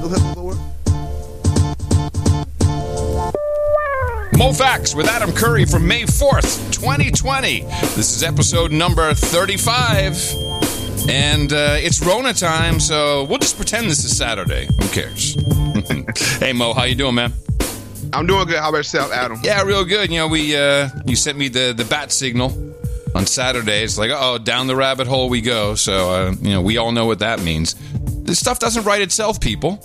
Mo Facts with Adam Curry from May 4th, 2020. This is episode number 35. And uh, it's Rona time, so we'll just pretend this is Saturday. Who cares? hey Mo, how you doing, man? I'm doing good. How about yourself, Adam? Yeah, real good. You know, we uh, you sent me the the bat signal on Saturday. It's like, oh, down the rabbit hole we go. So uh, you know, we all know what that means. This stuff doesn't write itself, people.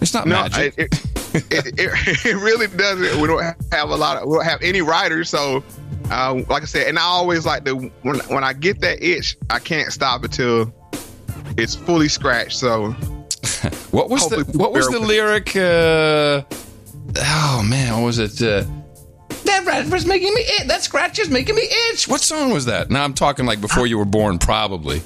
It's not No, magic. it, it, it, it, it really doesn't. We don't have a lot of. We don't have any writers, so. Uh, like I said, and I always like to when when I get that itch, I can't stop until it's fully scratched. So What was the What was the lyric? Uh, oh man, what was it? Uh, that rat was making me itch. That scratch is making me itch. What song was that? Now I'm talking like before you were born, probably.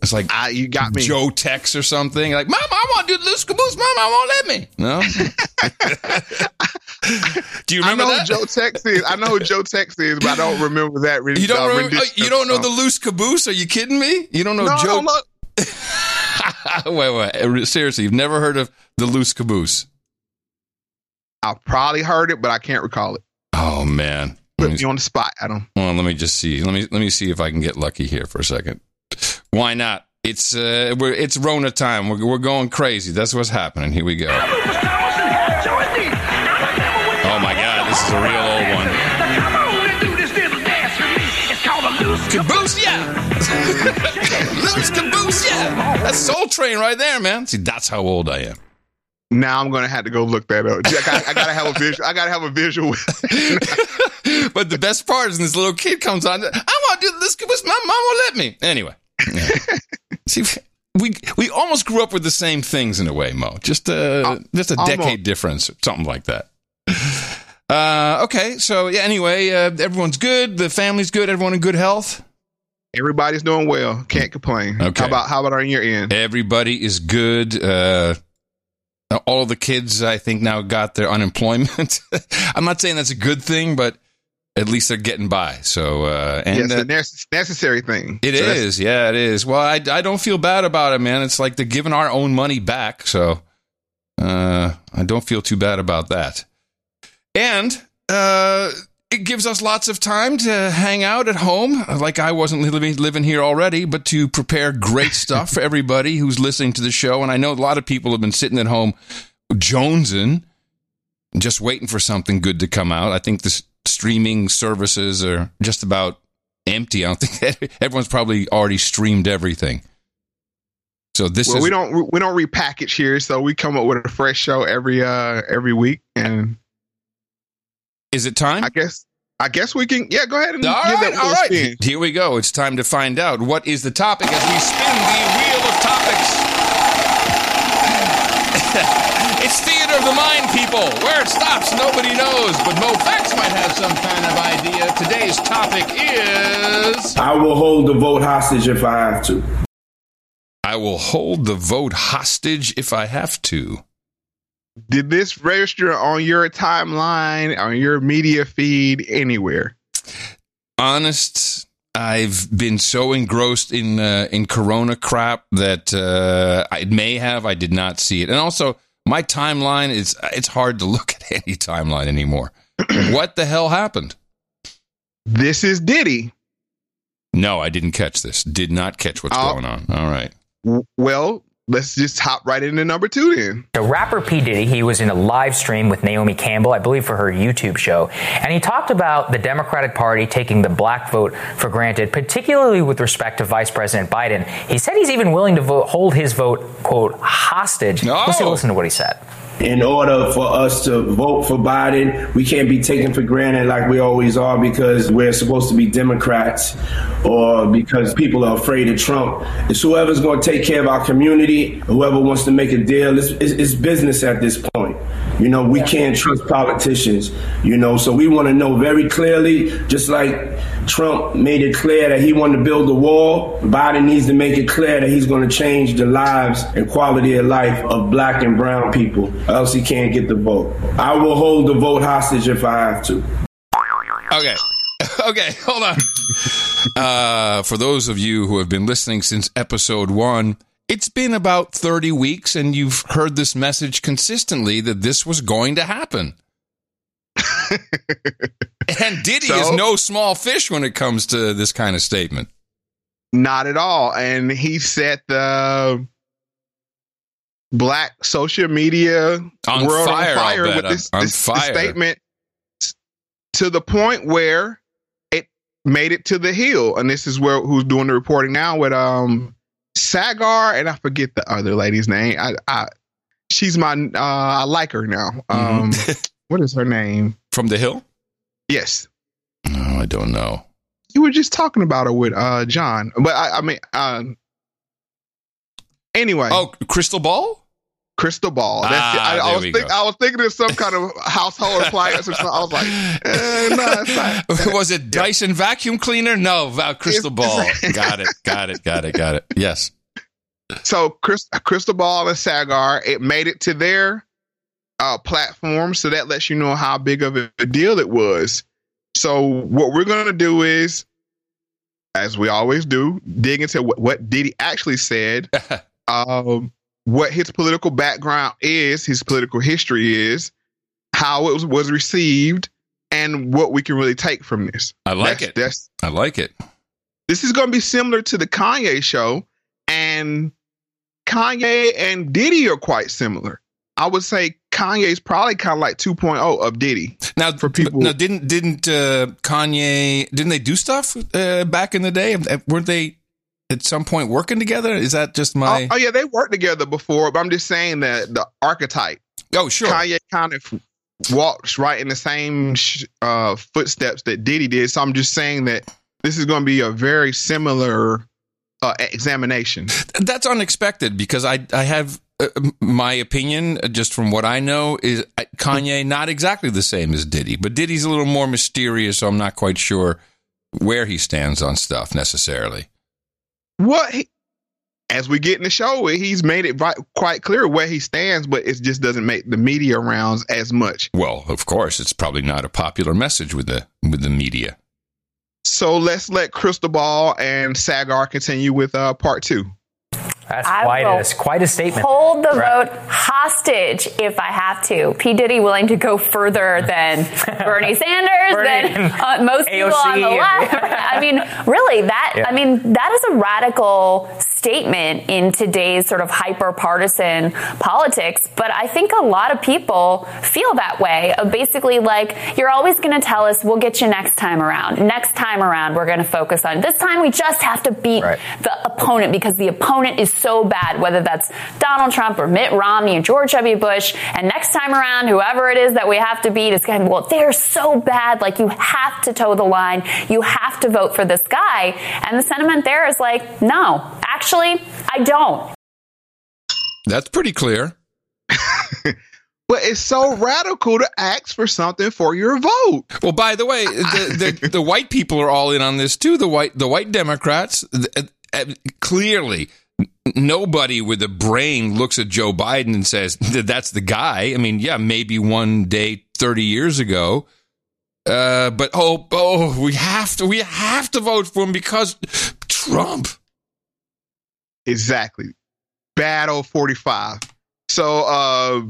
It's like I, you got me. Joe Tex or something. Like, Mom, I want to do the loose caboose. Mom, I won't let me. No. do you remember I know that? who Joe Tex is. I know who Joe Tex is, but I don't remember that. Re- you don't uh, remember, you don't know song. the loose caboose? Are you kidding me? You don't know No, Joe? wait, wait. Seriously, you've never heard of the loose caboose? I probably heard it, but I can't recall it. Oh man. Put me- me on the spot, Adam. Well, let me just see. Let me let me see if I can get lucky here for a second. Why not? It's uh, we're, it's Rona time. We're we're going crazy. That's what's happening. Here we go. Oh my God, this is a real old one. Caboose, yeah. Loose caboose, yeah. That's Soul Train right there, man. See, that's how old I am. Now I'm gonna have to go look that up. I gotta, I gotta have a visual. I gotta have a visual. but the best part is when this little kid comes on. I want to do this caboose. My mom won't let me. Anyway, yeah. see, we we almost grew up with the same things in a way, Mo. Just uh, just a almost. decade difference, something like that. Uh, okay, so yeah. Anyway, uh, everyone's good. The family's good. Everyone in good health. Everybody's doing well. Can't complain. Okay. How about how about on your end? Everybody is good. Uh, all of the kids, I think, now got their unemployment. I'm not saying that's a good thing, but at least they're getting by. So, uh, and yes, uh, a necessary thing. It So is, yeah, it is. Well, I, I don't feel bad about it, man. It's like they're giving our own money back, so uh, I don't feel too bad about that. And uh, it gives us lots of time to hang out at home, like I wasn't living living here already, but to prepare great stuff for everybody who's listening to the show. And I know a lot of people have been sitting at home jonesing, just waiting for something good to come out. I think the s- streaming services are just about empty. I don't think everyone's probably already streamed everything. So this Well, is we don't we don't repackage here, so we come up with a fresh show every uh every week, and is it time? I guess I guess we can. Yeah, go ahead and All give right, that all right. spin. Here we go. It's time to find out what is the topic as we spin the wheel of topics. it's theater of the mind, people. Where it stops, nobody knows, but Mo Facts might have some kind of idea. Today's topic is I will hold the vote hostage if I have to. I will hold the vote hostage if I have to. Did this register on your timeline, on your media feed, anywhere? honest, I've been so engrossed in uh, in Corona crap that uh, I may have. I did not see it, and also my timeline is it's hard to look at any timeline anymore. what the hell happened? This is Diddy. No, I didn't catch this. Did not catch what's Oh. going on. All right. Well, let's just hop right into number two then. So rapper P. Diddy, he was in a live stream with Naomi Campbell, I believe for her YouTube show, and he talked about the Democratic Party taking the black vote for granted, particularly with respect to Vice President Biden. He said he's even willing to vote, hold his vote, quote, hostage. No. Oh. Let's listen to what he said. In order for us to vote for Biden, we can't be taken for granted like we always are because we're supposed to be Democrats or because people are afraid of Trump. It's whoever's going to take care of our community, whoever wants to make a deal. It's, it's, business at this point. You know, we can't trust politicians, you know, so we want to know very clearly, just like Trump made it clear that he wanted to build a wall, Biden needs to make it clear that he's going to change the lives and quality of life of black and brown people, else he can't get the vote. I will hold the vote hostage if I have to. Okay. Okay, hold on. Uh, for those of you who have been listening since episode one, it's been about 30 weeks and you've heard this message consistently that this was going to happen. and Diddy So? is no small fish when it comes to this kind of statement. Not at all. And he set the black social media On world fire, on fire with this, On this- this fire. statement to the point where it made it to the Hill. And this is where who's doing the reporting now with um Saagar and I forget the other lady's name. I, I she's my uh I like her now. Um what is her name? From the Hill? Yes. No, I don't know. You were just talking about her with uh John. But I, I mean uh anyway. Oh, Crystal Ball? Crystal ball. That's Ah, it. I, I was think, go. I was thinking of some kind of household appliance or something. I was like, eh, no, it's not. was it Dyson vacuum cleaner? No, Crystal Ball. Got it. Got it. Got it. Got it. Yes. So Chris, crystal ball and Saagar, it made it to their uh, platform, so that lets you know how big of a deal it was. So what we're gonna do is, as we always do, dig into what, what Diddy actually said. um, what his political background is, his political history is, how it was, was received, and what we can really take from this. I like That's- it. That's I like it. this is going to be similar to the Kanye show, and Kanye and Diddy are quite similar. I would say Kanye's probably kind of like 2.0 of Diddy. Now, For people- now didn't didn't uh, Kanye didn't they do stuff uh, back in the day? Weren't they at some point working together? Is that just my? Oh, oh, yeah, they worked together before, but I'm just saying that the archetype Oh, sure. Kanye kind of walks right in the same sh- uh, footsteps that Diddy did. So I'm just saying that this is going to be a very similar uh, examination. That's unexpected because I I have uh, my opinion uh, just from what I know is uh, Kanye not exactly the same as Diddy, but Diddy's a little more mysterious, so I'm not quite sure where he stands on stuff necessarily. What he, as we get in the show, he's made it quite clear where he stands, but it just doesn't make the media rounds as much. Well, of course, it's probably not a popular message with the with the media. So let's let Crystal Ball and Saagar continue with uh, part two. That's I quite a, quite a statement. Hold the Right. vote hostage if I have to. P. Diddy willing to go further than Bernie Sanders, Bernie than uh, most people on the left. I mean, really, that Yeah. I mean, that is a radical statement in today's sort of hyper partisan politics. But I think a lot of people feel that way of basically like, you're always going to tell us, we'll get you next time around. Next time around, we're going to focus on this time. We just have to beat Right. the opponent because the opponent is so bad, whether that's Donald Trump or Mitt Romney or George W. Bush. And next time around, whoever it is that we have to beat is going to, well, they're so bad. Like you have to toe the line. You have to vote for this guy. And the sentiment there is like, no, actually, I don't. That's pretty clear. But it's so radical to ask for something for your vote. Well, by the way, the, the, the white people are all in on this too. The white the white Democrats th- uh, clearly nobody with a brain looks at Joe Biden and says that that's the guy. I mean, yeah, maybe one day 30 years ago. Uh, but oh, oh, we have to, we have to vote for him because Trump. Exactly. Battle 45. So uh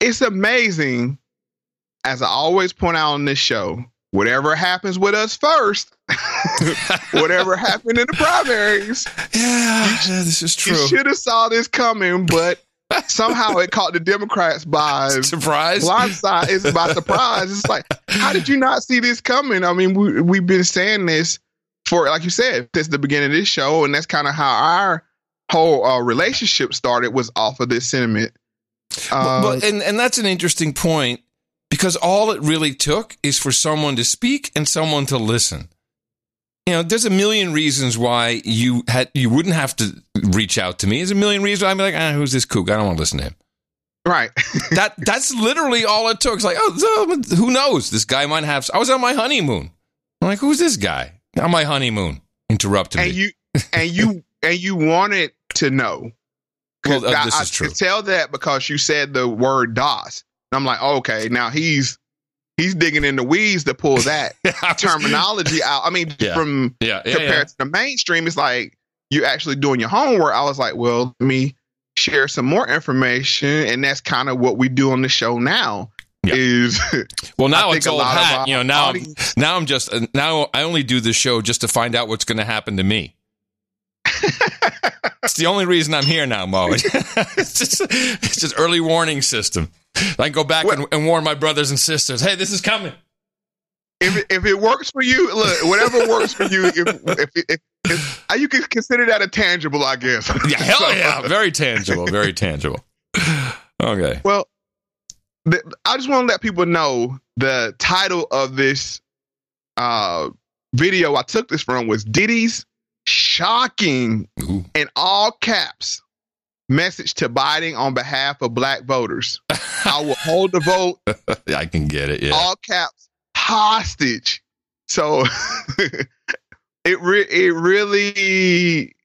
it's amazing, as I always point out on this show, whatever happens with us first, whatever happened in the primaries, Yeah, this is true. you should have saw this coming, but somehow it caught the Democrats by Surprise. blindside. It's by surprise. It's like, how did you not see this coming? I mean, we we've been saying this for, like you said, since the beginning of this show, and that's kind of how our whole uh, relationship started was off of this sentiment. Uh, But, and, and that's an interesting point because all it really took is for someone to speak and someone to listen. You know, there's a million reasons why you had you wouldn't have to reach out to me. There's a million reasons why I'd be like, ah, who's this kook? I don't want to listen to him. right. That that's literally all it took. It's like, oh, who knows? This guy might have. I was on my honeymoon. I'm like, who's this guy on my honeymoon? Interrupted and me. you and you and you wanted to know. Well, uh, I- this I is true. could tell that because you said the word DOS. I'm like, okay, now he's he's digging in the weeds to pull that terminology out. I mean, Yeah. from Yeah, yeah, compared to the mainstream, it's like you're actually doing your homework, I was like, well, let me share some more information, and that's kind of what we do on the show now. Yeah. Is Well, now it's old hat you know now I'm, now I'm just uh, now I only do this show just to find out what's going to happen to me. it's the only reason I'm here now, Mo. it's just it's just early warning system. I can go back and, and warn my brothers and sisters. Hey, this is coming. if it, if it works for you, look, whatever works for you, if if, if, if uh, you can consider that a tangible, I guess. Yeah, hell So, yeah, very tangible, very tangible. Okay. Well, I just want to let people know the title of this uh, video I took this from was Diddy's shocking Ooh. in all caps message to Biden on behalf of black voters. I will hold the vote I can get it. Yeah. all caps hostage. So it re- it really.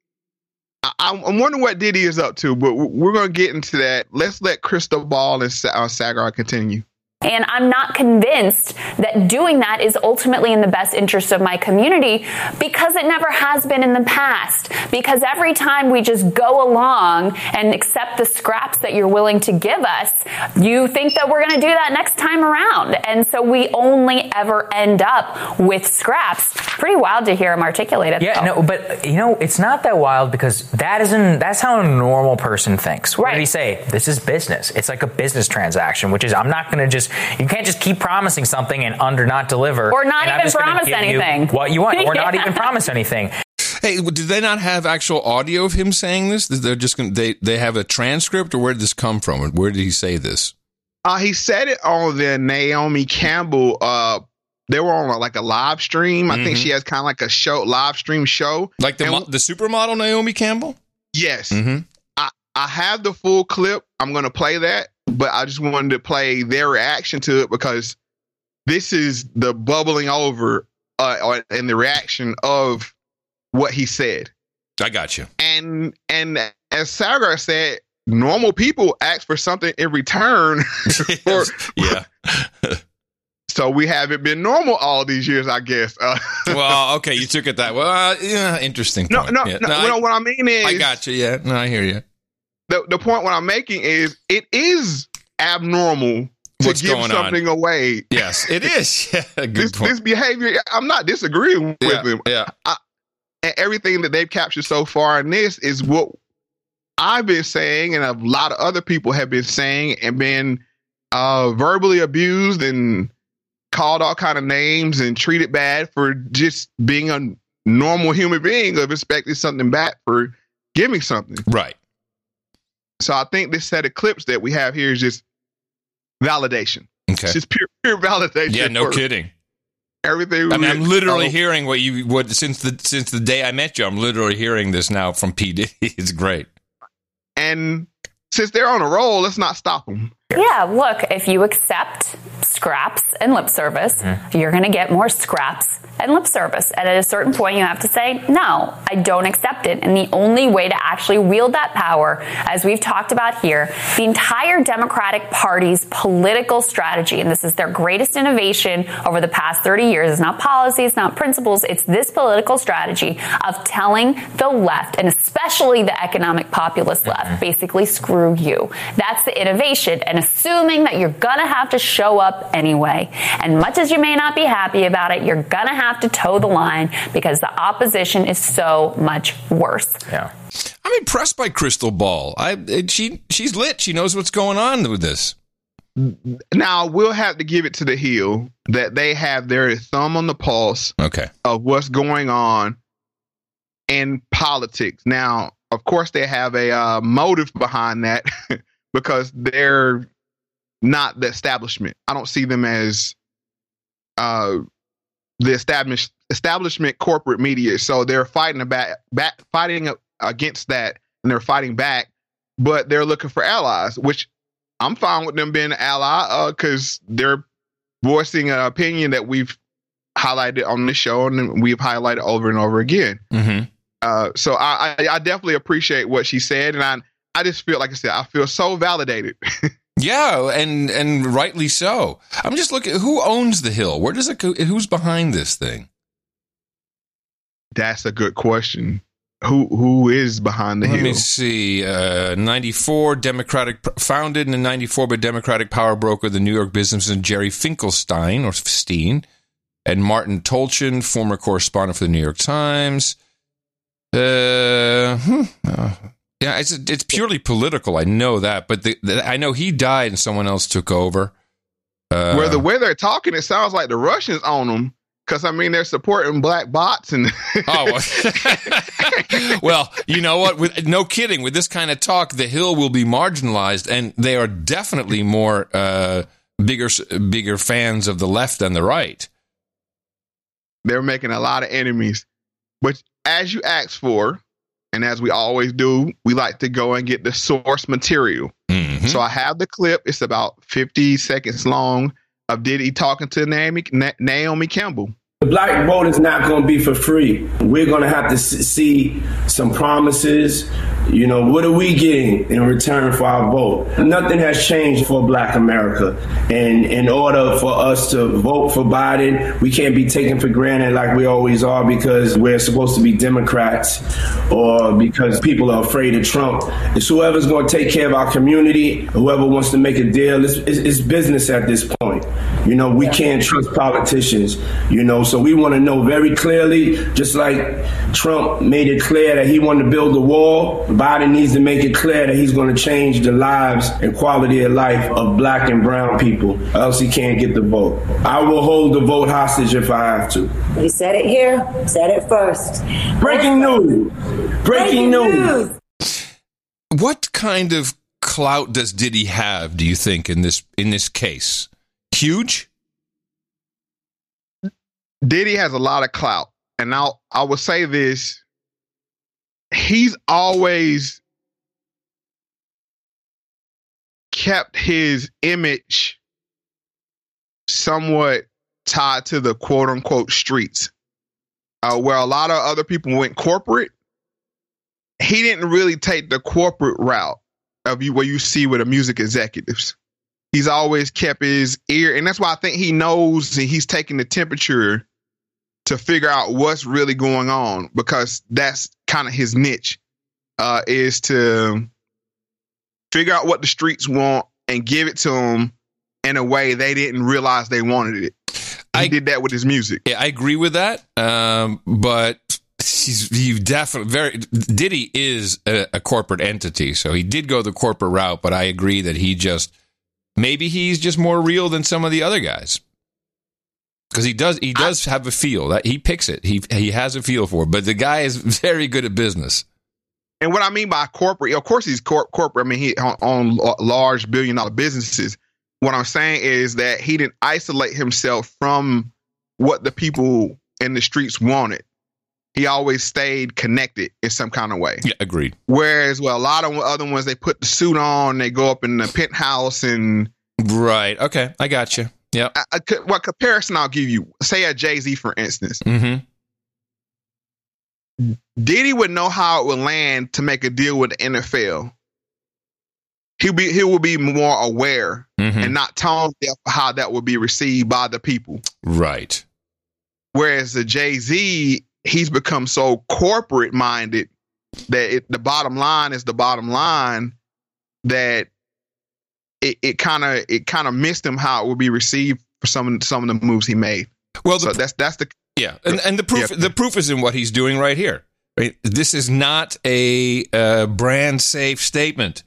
I- I'm I'm wondering what Diddy is up to, but we're gonna get into that. Let's let Crystal Ball and uh, Saagar continue. And I'm not convinced that doing that is ultimately in the best interest of my community because it never has been in the past. Because every time we just go along and accept the scraps that you're willing to give us, you think that we're going to do that next time around. And so we only ever end up with scraps. Pretty wild to hear him articulate it. Yeah, though. no, but you know, it's not that wild because that isn't that's how a normal person thinks. What Right. did he say? This is business. It's like a business transaction, which is I'm not gonna just you can't just keep promising something and under not deliver. Or not even promise give you anything. What you want, or not even promise anything. Hey, did they not have actual audio of him saying this? They're just going they they have a transcript, or where did this come from? Where did he say this? Uh, he said it on the Naomi Campbell. Uh, they were on like a live stream. I think Mhm. she has kind of like a show, live stream show. Like the And- the supermodel Naomi Campbell? Yes, Mm-hmm. I have the full clip. I'm going to play that, but I just wanted to play their reaction to it because this is the bubbling over uh, and the reaction of what he said. I got you. And and as Saagar said, normal people ask for something in return. Or- yeah. so we haven't been normal all these years, I guess. Uh, Well, okay, you took it that well. Uh, yeah, interesting. no, Point. no, Yeah, no, I, no, What I mean is, I got you. Yeah, no, I hear you. The the point what I'm making is it is abnormal to What's give going on? something away. Yes, it is. Yeah, This this behavior, I'm not disagreeing yeah, with him. yeah. And everything that they've captured so far in this is what I've been saying, and a lot of other people have been saying, and been uh, verbally abused and called all kind of names and treated bad for just being a normal human being of expecting something back for giving something. Right. So I think this set of clips that we have here is just validation. Okay. It's just pure pure validation. Yeah, no kidding. Everything. I mean, I'm literally hearing what you what since the since the day I met you. I'm literally hearing this now from PD. It's great. And since they're on a roll, let's not stop them. Yeah, look, if you accept scraps and lip service, mm-hmm. you're going to get more scraps and lip service. And at a certain point, you have to say, no, I don't accept it. And the only way to actually wield that power, as we've talked about here, the entire Democratic Party's political strategy, and this is their greatest innovation over the past 30 years, it's not policy, it's not principles, it's this political strategy of telling the left, and especially the economic populist left, mm-hmm. basically screw you. That's the innovation. And assuming that you're gonna have to show up anyway. And much as you may not be happy about it, you're gonna have to toe the line because the opposition is so much worse. Yeah. I'm impressed by Crystal Ball. I she she's lit. She knows what's going on with this. Now we'll have to give it to the Hill that they have their thumb on the pulse Okay. of what's going on in politics. Now, of course, they have a uh, motive behind that because they're not the establishment. I don't see them as uh, the established establishment corporate media. So they're fighting about back, fighting against that, and they're fighting back. But they're looking for allies, which I'm fine with them being an ally because they're voicing an opinion that we've highlighted on the show and we've highlighted over and over again. Mm-hmm. Uh, so I, I, I definitely appreciate what she said, and I I just feel like I said I feel so validated. Yeah, and and rightly so. I'm just looking. Who owns the hill? Where does it? go? Who's behind this thing? That's a good question. who who is behind the Let hill. Let me see. Uh, 94 Democratic founded in 94 by Democratic power broker, the New York businessman Jerry Finkelstein or Steen, and Martin Tolchin, former correspondent for the New York Times. Uh, hmm, uh, yeah, it's it's purely political. I know that, but the, the, I know he died and someone else took over. Uh, Where the way they're talking, it sounds like the Russians own them. Because I mean, they're supporting black bots and Oh well. you know what? With no kidding, with this kind of talk, the Hill will be marginalized, and they are definitely more uh, bigger bigger fans of the left than the right. they're making a lot of enemies. But as you asked for, and as we always do, we like to go and get the source material. Mhm. So I have the clip. It's about 50 seconds long of Diddy talking to Naomi, Na- Naomi Campbell. The black vote is not going to be for free. We're going to have to see some promises. You know, what are we getting in return for our vote? Nothing has changed for black America. And in order for us to vote for Biden, we can't be taken for granted like we always are because we're supposed to be Democrats or because people are afraid of Trump. It's whoever's going to take care of our community, whoever wants to make a deal. It's, it's, it's business at this point. You know, we can't trust politicians, you know, so we want to know very clearly, just like Trump made it clear that he wanted to build a wall, Biden needs to make it clear that he's going to change the lives and quality of life of black and brown people, or else he can't get the vote. I will hold the vote hostage if I have to. We said it here, said it first. Breaking news! Breaking news! What kind of clout does Diddy have? Do you think in this in this case? Huge. Diddy has a lot of clout. And I'll, I will say this. He's always kept his image somewhat tied to the quote unquote streets. Uh, where a lot of other people went corporate, he didn't really take the corporate route of you where you see with the music executives. He's always kept his ear, and that's why I think he knows and he's taking the temperature to figure out what's really going on because that's kind of his niche uh, is to figure out what the streets want and give it to them in a way they didn't realize they wanted it. He I- did that with his music. Yeah, I agree with that. Um, but he's he definitely very Diddy is a, a corporate entity, so he did go the corporate route. But I agree that he just maybe he's just more real than some of the other guys because he does he does have a feel that he picks it. He he has a feel for it. But the guy is very good at business. And what I mean by corporate, of course, he's cor- corporate. I mean, he on, on large billion dollar businesses. What I'm saying is that he didn't isolate himself from what the people in the streets wanted. He always stayed connected in some kind of way. Yeah, agreed. Whereas, well, a lot of other ones, they put the suit on, they go up in the penthouse, and Right. Okay, I got you. I, what comparison I'll give you? Say a Jay Z, for instance. Mm-hmm. Diddy would know how it would land to make a deal with the NFL. He'll be he will be more aware Mm-hmm. and not tone deaf how that would be received by the people. Right. Whereas the Jay Z, he's become so corporate minded that it, the bottom line is the bottom line. That it it kind of it kind of missed him how it would be received for some of some of the moves he made. Well, the So that's that's the Yeah, and and the proof Yeah. the proof is in what he's doing right here. Right, this is not a uh, brand safe statement.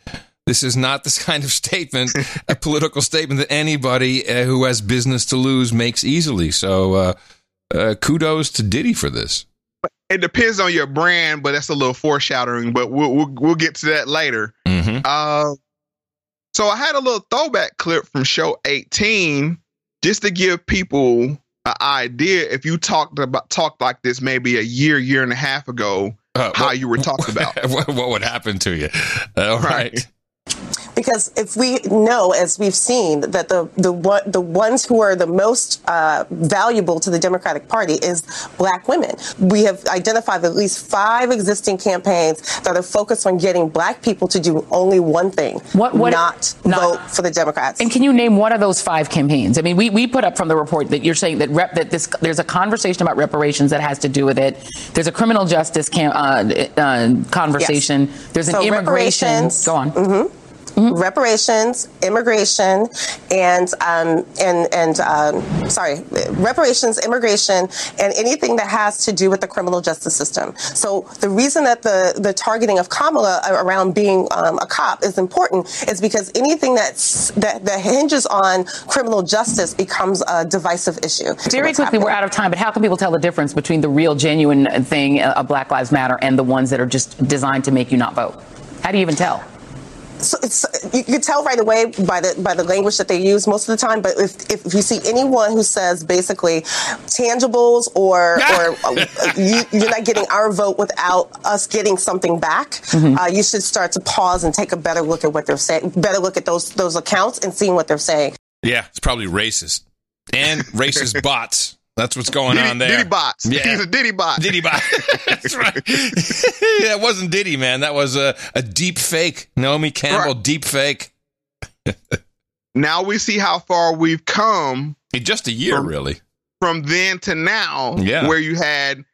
This is not this kind of statement, a political statement that anybody uh, who has business to lose makes easily. So, uh, uh, kudos to Diddy for this. it depends on your brand, but that's a little foreshadowing. But we'll we'll, we'll get to that later. Mm-hmm. So I had a little throwback clip from show 18 just to give people an idea. If you talked about talked like this maybe a year, year and a half ago, Uh, how what- you were talked about. what, what would happen to you? All right. Right. Because if we know, as we've seen, that the the the ones who are the most uh, valuable to the Democratic Party is black women. We have identified at least five existing campaigns that are focused on getting black people to do only one thing: What- what- not, not- vote for the Democrats. And can you name one of those five campaigns? I mean, we, we put up from the report that you're saying that rep, that this there's a conversation about reparations that has to do with it. There's a criminal justice cam, uh, uh, conversation. There's an So immigration. Go on. Reparations, immigration, and um, and and um, sorry, reparations, immigration, and anything that has to do with the criminal justice system. So the reason that the the targeting of Kamala around being um, a cop is important is because anything that's that, that hinges on criminal justice becomes a divisive issue. Very quickly, we're out of time, but how can people tell the difference between the real, genuine thing uh, of Black Lives Matter and the ones that are just designed to make you not vote? How do you even tell? So it's, you can tell right away by the by the language that they use most of the time. But if, if you see anyone who says basically tangibles or or uh, you, you're not getting our vote without us getting something back, uh, you should start to pause and take a better look at what they're saying. Better look at those those accounts and seeing what they're saying. Yeah, it's probably racist and racist bots. That's what's going Diddy, on there. Diddy bots. Yeah. He's a Diddy bot. Diddy bot. That's right. that wasn't Diddy, man. That was a, a deep fake. Naomi Campbell, Right. deep fake. Now we see how far we've come In just a year, From- really. from then to now, Yeah. where you had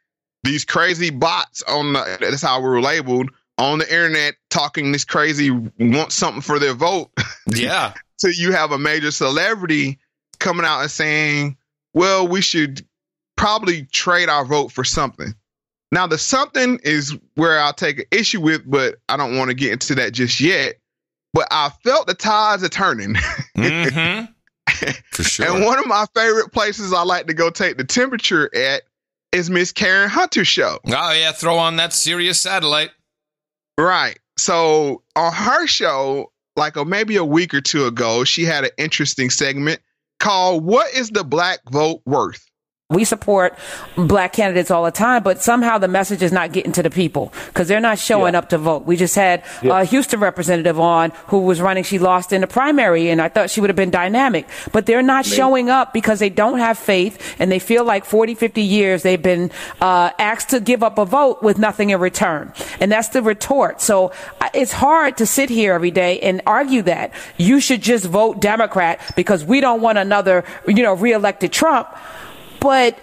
these crazy bots on the, that's how we were labeled on the internet talking this crazy want something for their vote. Yeah. so you have a major celebrity coming out and saying, well, we should probably trade our vote for something. Now, the something is where I'll take an issue with, but I don't want to get into that just yet. But I felt the tides are turning. hmm For sure. And one of my favorite places I like to go take the temperature at is Miss Karen Hunter's show. oh, yeah. Throw on that Sirius satellite. Right. So on her show, like a, maybe a week or two ago, she had an interesting segment called What is the Black Vote Worth? We support black candidates all the time, but somehow the message is not getting to the people because they're not showing up to vote. We just had a Houston representative on who was running. She lost in the primary, and I thought she would have been dynamic, but they're not showing up because they don't have faith and they feel like 40, 50 years they've been uh, asked to give up a vote with nothing in return. And that's the retort. So it's hard to sit here every day and argue that you should just vote Democrat because we don't want another, you know, reelected Trump. But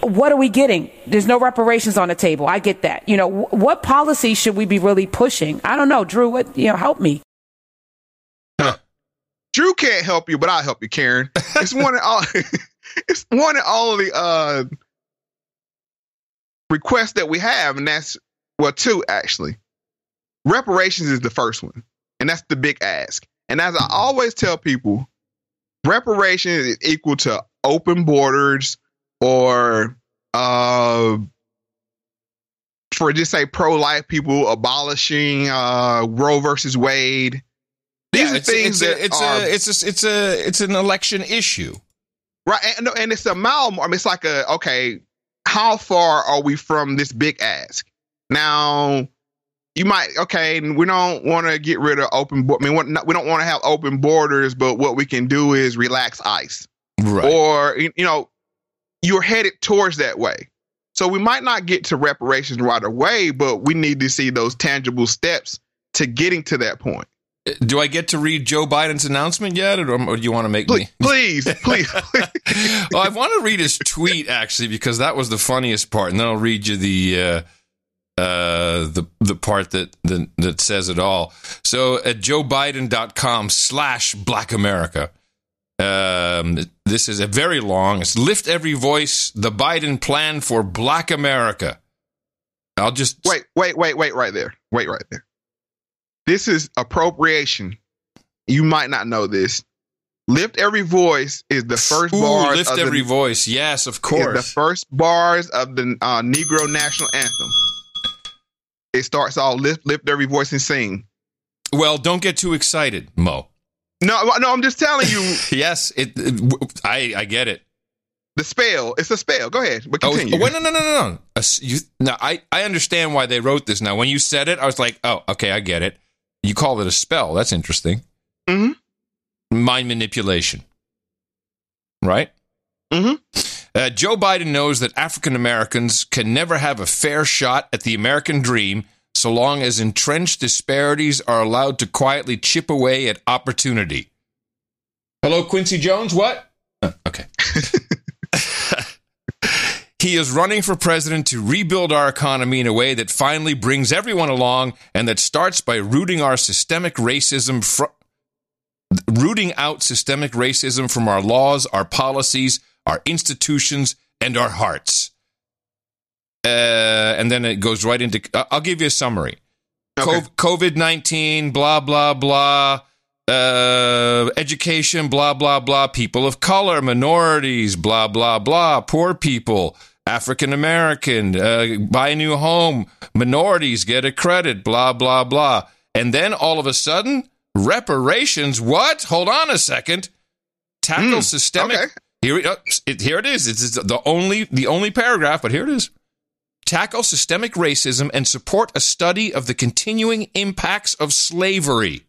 what are we getting? There's no reparations on the table. I get that. You know, what policy should we be really pushing? I don't know, Drew. What you know, help me. Drew can't help you, but I'll help you, Karen. It's one of all it's one of all of the uh requests that we have, and that's well, two actually. Reparations is the first one, and that's the big ask. And as I always tell people, reparations is equal to open borders or uh for just say pro life people abolishing uh Roe versus Wade. These Yeah, are things it's, that a, it's, are a, it's, a, it's, a, it's an election issue. Right, and, and it's a mile. I mean, it's like a okay. How far are we from this big ask? Now, you might okay. We don't want to get rid of open. I mean, we don't want to have open borders, but what we can do is relax ICE, Right. or you know, you're headed towards that way. So we might not get to reparations right away, but we need to see those tangible steps to getting to that point. Do I get to read Joe Biden's announcement yet, or, or do you want to make Please, me? please, please. well, I want to read his tweet actually because that was the funniest part, and then I'll read you the uh, uh, the the part that, that that says it all. So at joebiden.com slash Black America. Um, this is a very long. It's lift every voice. The Biden plan for Black America. I'll just wait, wait, wait, wait, right there. Wait, right there. This is appropriation. You might not know this. Lift every voice is the first Ooh, bars lift of every the, voice. Yes, of course. the first bars of the uh, Negro national anthem. It starts all lift, lift every voice and sing. well, don't get too excited, Mo. No, no, I'm just telling you Yes, it. it- I I get it. the spell. It's a spell. Go ahead, but Oh, continue. wait, no, no, no, no, no. A you, now, I, I understand why they wrote this. Now, when you said it, I was like, oh, okay, I get it. You call it a spell. That's interesting. Mm-hmm. Mind manipulation. Right? Mm-hmm. Uh, Joe Biden knows that African Americans can never have a fair shot at the American dream so long as entrenched disparities are allowed to quietly chip away at opportunity. Hello, Quincy Jones. What? Uh, okay. he is running for president to rebuild our economy in a way that finally brings everyone along and that starts by rooting our systemic racism from rooting out systemic racism from our laws, our policies, our institutions, and our hearts. Uh, and then it goes right into. I'll give you a summary. Okay. COVID nineteen, blah blah blah. Uh, education, blah blah blah. People of color, minorities, blah blah blah. Poor people, African American, uh, buy a new home. Minorities get a credit, blah blah blah. And then all of a sudden, reparations. What? Hold on a second. Tackle systemic. okay. Here, it- uh, it, here it is. It's, it's the only the only paragraph, but here it is. Tackle systemic racism and support a study of the continuing impacts of slavery.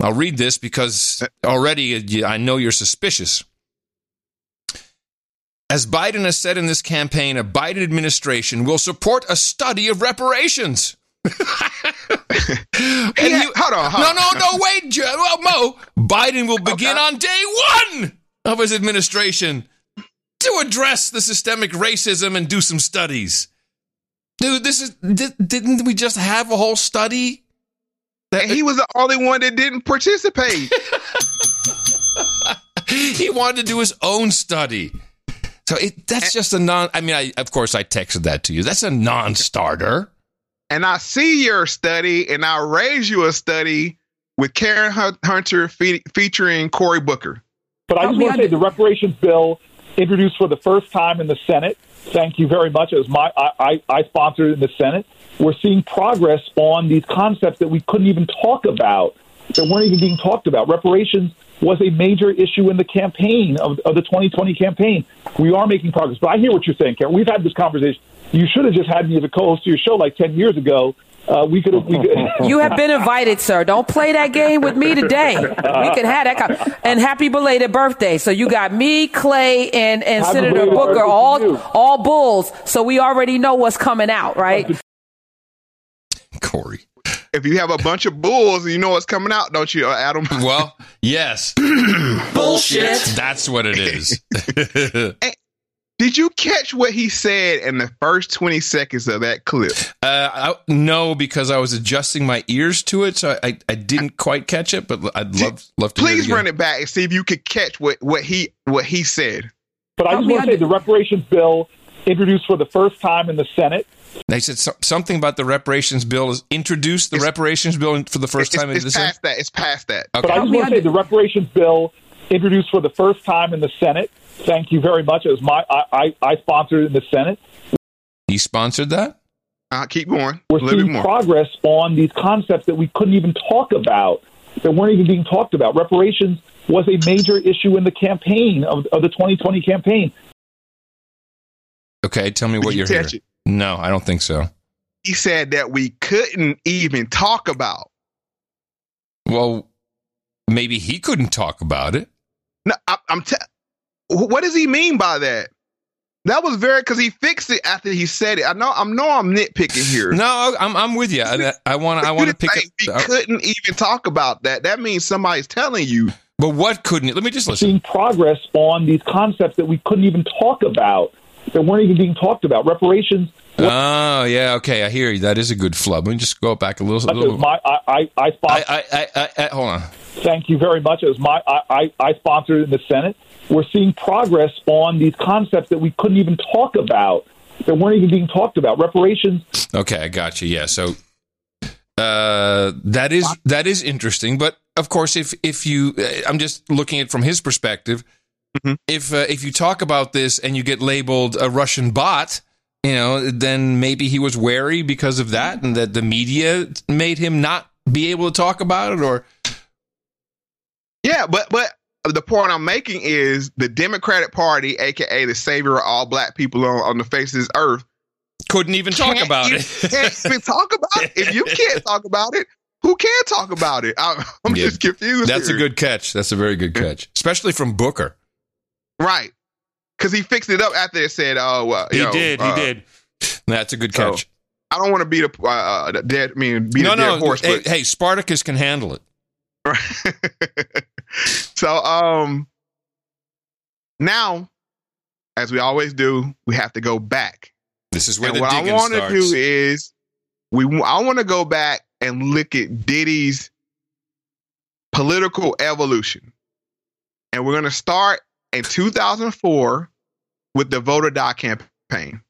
I'll read this because already uh, I know you're suspicious. As Biden has said in this campaign, a Biden administration will support a study of reparations. And Yeah, you- hold on, hold no, no, no, wait, Joe. Well, Mo. Biden will begin on day one of his administration to address the systemic racism and do some studies. Dude, this is di- didn't we just have a whole study? And he was the only one that didn't participate. he wanted to do his own study. So it, that's just a non. I mean, I of course I texted that to you. That's a non-starter. and I see your study, and I raise you a study with Karen Hunter fe- featuring Cory Booker. But I Help just want to say the reparations bill introduced for the first time in the Senate. Thank you very much. As my I, I, I sponsored in the Senate. We're seeing progress on these concepts that we couldn't even talk about, that weren't even being talked about. Reparations was a major issue in the campaign of, of the 2020 campaign. We are making progress. But I hear what you're saying, Karen. We've had this conversation. You should have just had me as a co-host to your show like 10 years ago. Uh, we could. We could, You have been invited, sir. Don't play that game with me today. We can have that. Kind and happy belated birthday. So you got me, Clay, and, and Happy Senator Booker, all all bulls. So we already know what's coming out, right? Cory. If you have a bunch of bulls, you know what's coming out, don't you, uh, Adam? Well, yes. Bullshit. That's what it is. Did you catch what he said in the first 20 seconds of that clip? Uh, I, no, because I was adjusting my ears to it, so I, I didn't quite catch it. But I'd love love to. hear Please again. run it back and see if you could catch what, what he what he said. but I just want to say the reparations bill introduced for the first time in the Senate. They said so, something about the reparations bill is introduced the It's- reparations bill for the first it's, time in it's the Senate. past that. It's past that. But I just want to say the reparations bill introduced for the first time in the Senate. Thank you very much. It was my I, I, I sponsored it in the Senate. He sponsored that. Uh, keep going. We're a little bit seeing more. progress on these concepts that we couldn't even talk about, that weren't even being talked about. Reparations was a major issue in the campaign of, of the 2020 campaign. Okay, tell me Did what you you're hearing. it? No, I don't think so. He said that we couldn't even talk about. Well, maybe he couldn't talk about it. No, I, I'm. Te- what does he mean by that? That was very because he fixed it after he said it. I know. I'm know. I'm nitpicking here. No, I'm I'm with you. I want I want to pick say We up. uh, couldn't even talk about that. That means somebody's telling you. But what couldn't you? Let me just listen. Seeing progress on these concepts that we couldn't even talk about, that weren't even being talked about. Reparations Oh yeah, okay, I hear you. That is a good flub. Let me just go back a little. a little my I, I, I I. I, I, I, I, hold on. Thank you very much. It was my I, I, I sponsored it in the Senate. We're seeing progress on these concepts that we couldn't even talk about, that weren't even being talked about. Reparations Okay, I got you. Yeah, so uh, that is that is interesting. But of course, if if you, uh, I'm just looking at it from his perspective. Mhm. If uh, if you talk about this and you get labeled a Russian bot, you know, then maybe he was wary because of that, and that the media made him not be able to talk about it, or Yeah, but but the point I'm making is the Democratic Party, aka the savior of all black people on, on the face of this earth, couldn't even talk about even- it. can't even talk about it. If you can't talk about it, who can talk about it? I, am Yeah. just confused. That's a good catch. That's a very good catch, especially from Booker. right because he fixed it up after it said, "Oh, well, He know, did. He uh, did. That's a good so- catch. I don't want to beat a uh, uh, the dead. I mean, beat no, a dead no. horse, hey, but hey, Spartacus can handle it. so um now as we always do we have to go back This is where and the what i want to do is we i want to go back and look at diddy's political evolution and we're going to start in 2004 with the Vote or Die campaign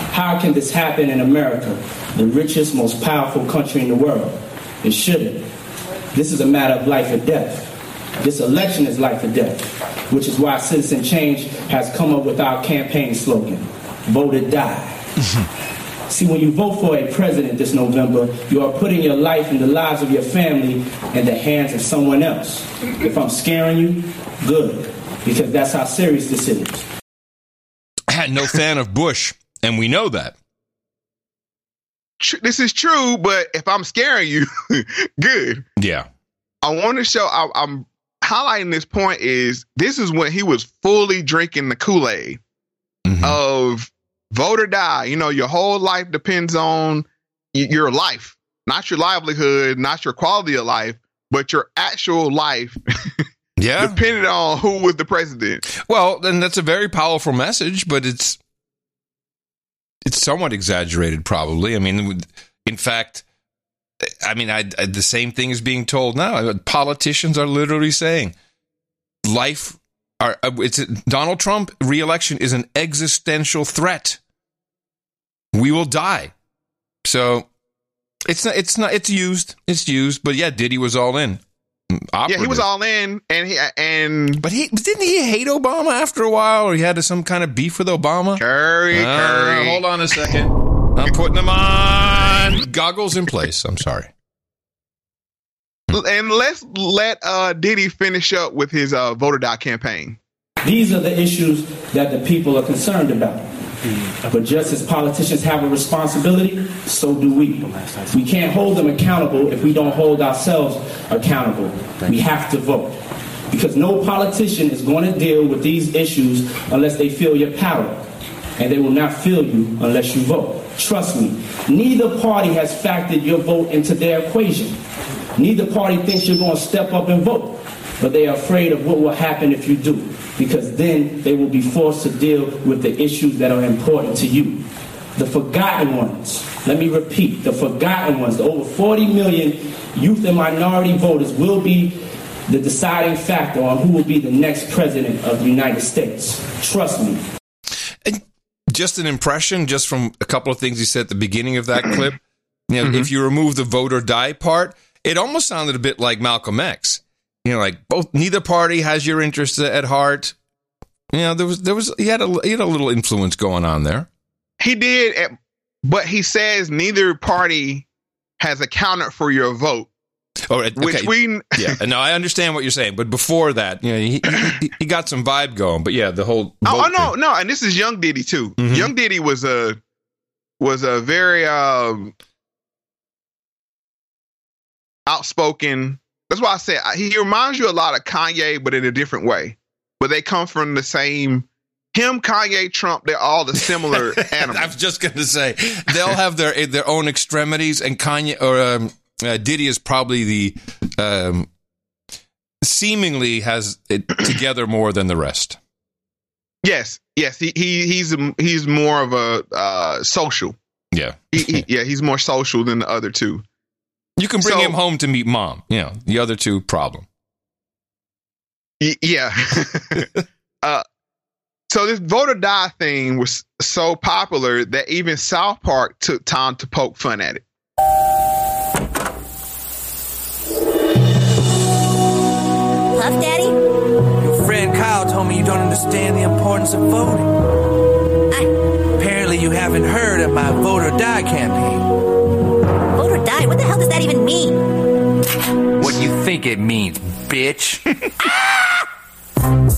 How can this happen in America, the richest, most powerful country in the world? It shouldn't. This is a matter of life or death. This election is life or death, which is why Citizen Change has come up with our campaign slogan, Vote or Die. See, when you vote for a president this November, you are putting your life and the lives of your family in the hands of someone else. If I'm scaring you, good, because that's how serious this is. I had no fan of Bush, and we know that. This is true but if i'm scaring you good Yeah. I want to show. I, I'm highlighting this point is this is when he was fully drinking the Kool Aid Mm-hmm. of vote or die. You know, your whole life depends on y- your life, not your livelihood, not your quality of life, but your actual life Yeah. depended on who was the president. Well, then that's a very powerful message, but it's it's somewhat exaggerated, probably. I mean, in fact, I mean, I, I, the same thing is being told now. Politicians are literally saying life. Are, uh, it's Donald Trump reelection is an existential threat. We will die. So it's not. It's not. It's used. It's used. But yeah, Diddy was all in. Yeah, he was all in, and he and But he didn't he hate Obama after a while, or he had some kind of beef with Obama. Cory, Uh, Cory. hold on a second. I'm putting them on. Goggles in place. I'm sorry. and let's let uh, Diddy finish up with his uh, vote or die campaign. These are the issues that the people are concerned about. But just as politicians have a responsibility, so do we. We can't hold them accountable if we don't hold ourselves accountable. We have to vote. Because no politician is going to deal with these issues unless they feel your power. And they will not feel you unless you vote. Trust me, neither party has factored your vote into their equation. Neither party thinks you're going to step up and vote, but they are afraid of what will happen if you do, because then they will be forced to deal with the issues that are important to you. The forgotten ones, let me repeat, the forgotten ones, the over 40 million youth and minority voters will be the deciding factor on who will be the next president of the United States. Trust me. Just an impression, just from a couple of things he said at the beginning of that clip. You know, if you remove the vote or die part, it almost sounded a bit like Malcolm X. You know, like both neither party has your interests at heart. You know, there was there was he had a he had a little influence going on there. He did, eh, but he says neither party has accounted for your vote. Oh, okay. Which we yeah, no, I understand what you're saying, but before that, you know, he, he, he got some vibe going. But yeah, the whole Oh, oh no, no, and this is Young Diddy too. Mhm. Young Diddy was a was a very um outspoken. That's why I said he reminds you a lot of Kanye, but in a different way. But they come from the same. Him, Kanye, Trump, they're all the similar animals. I was just going to say they'll have their their own extremities, and Kanye or um, uh, Diddy is probably the um, seemingly has it together more than the rest. Yes, yes, he, he he's he's more of a uh, social. Yeah, He, he, yeah, he's more social than the other two. you can bring So- him home to meet mom. Yeah, the other two problem. Y- Yeah. uh, so this vote or die thing was so popular that even South Park took time to poke fun at it. Friend Kyle told me you don't understand the importance of voting. Apparently, you haven't heard of my vote or die campaign. Vote or die? What the hell does that even mean? What do you think it means, bitch?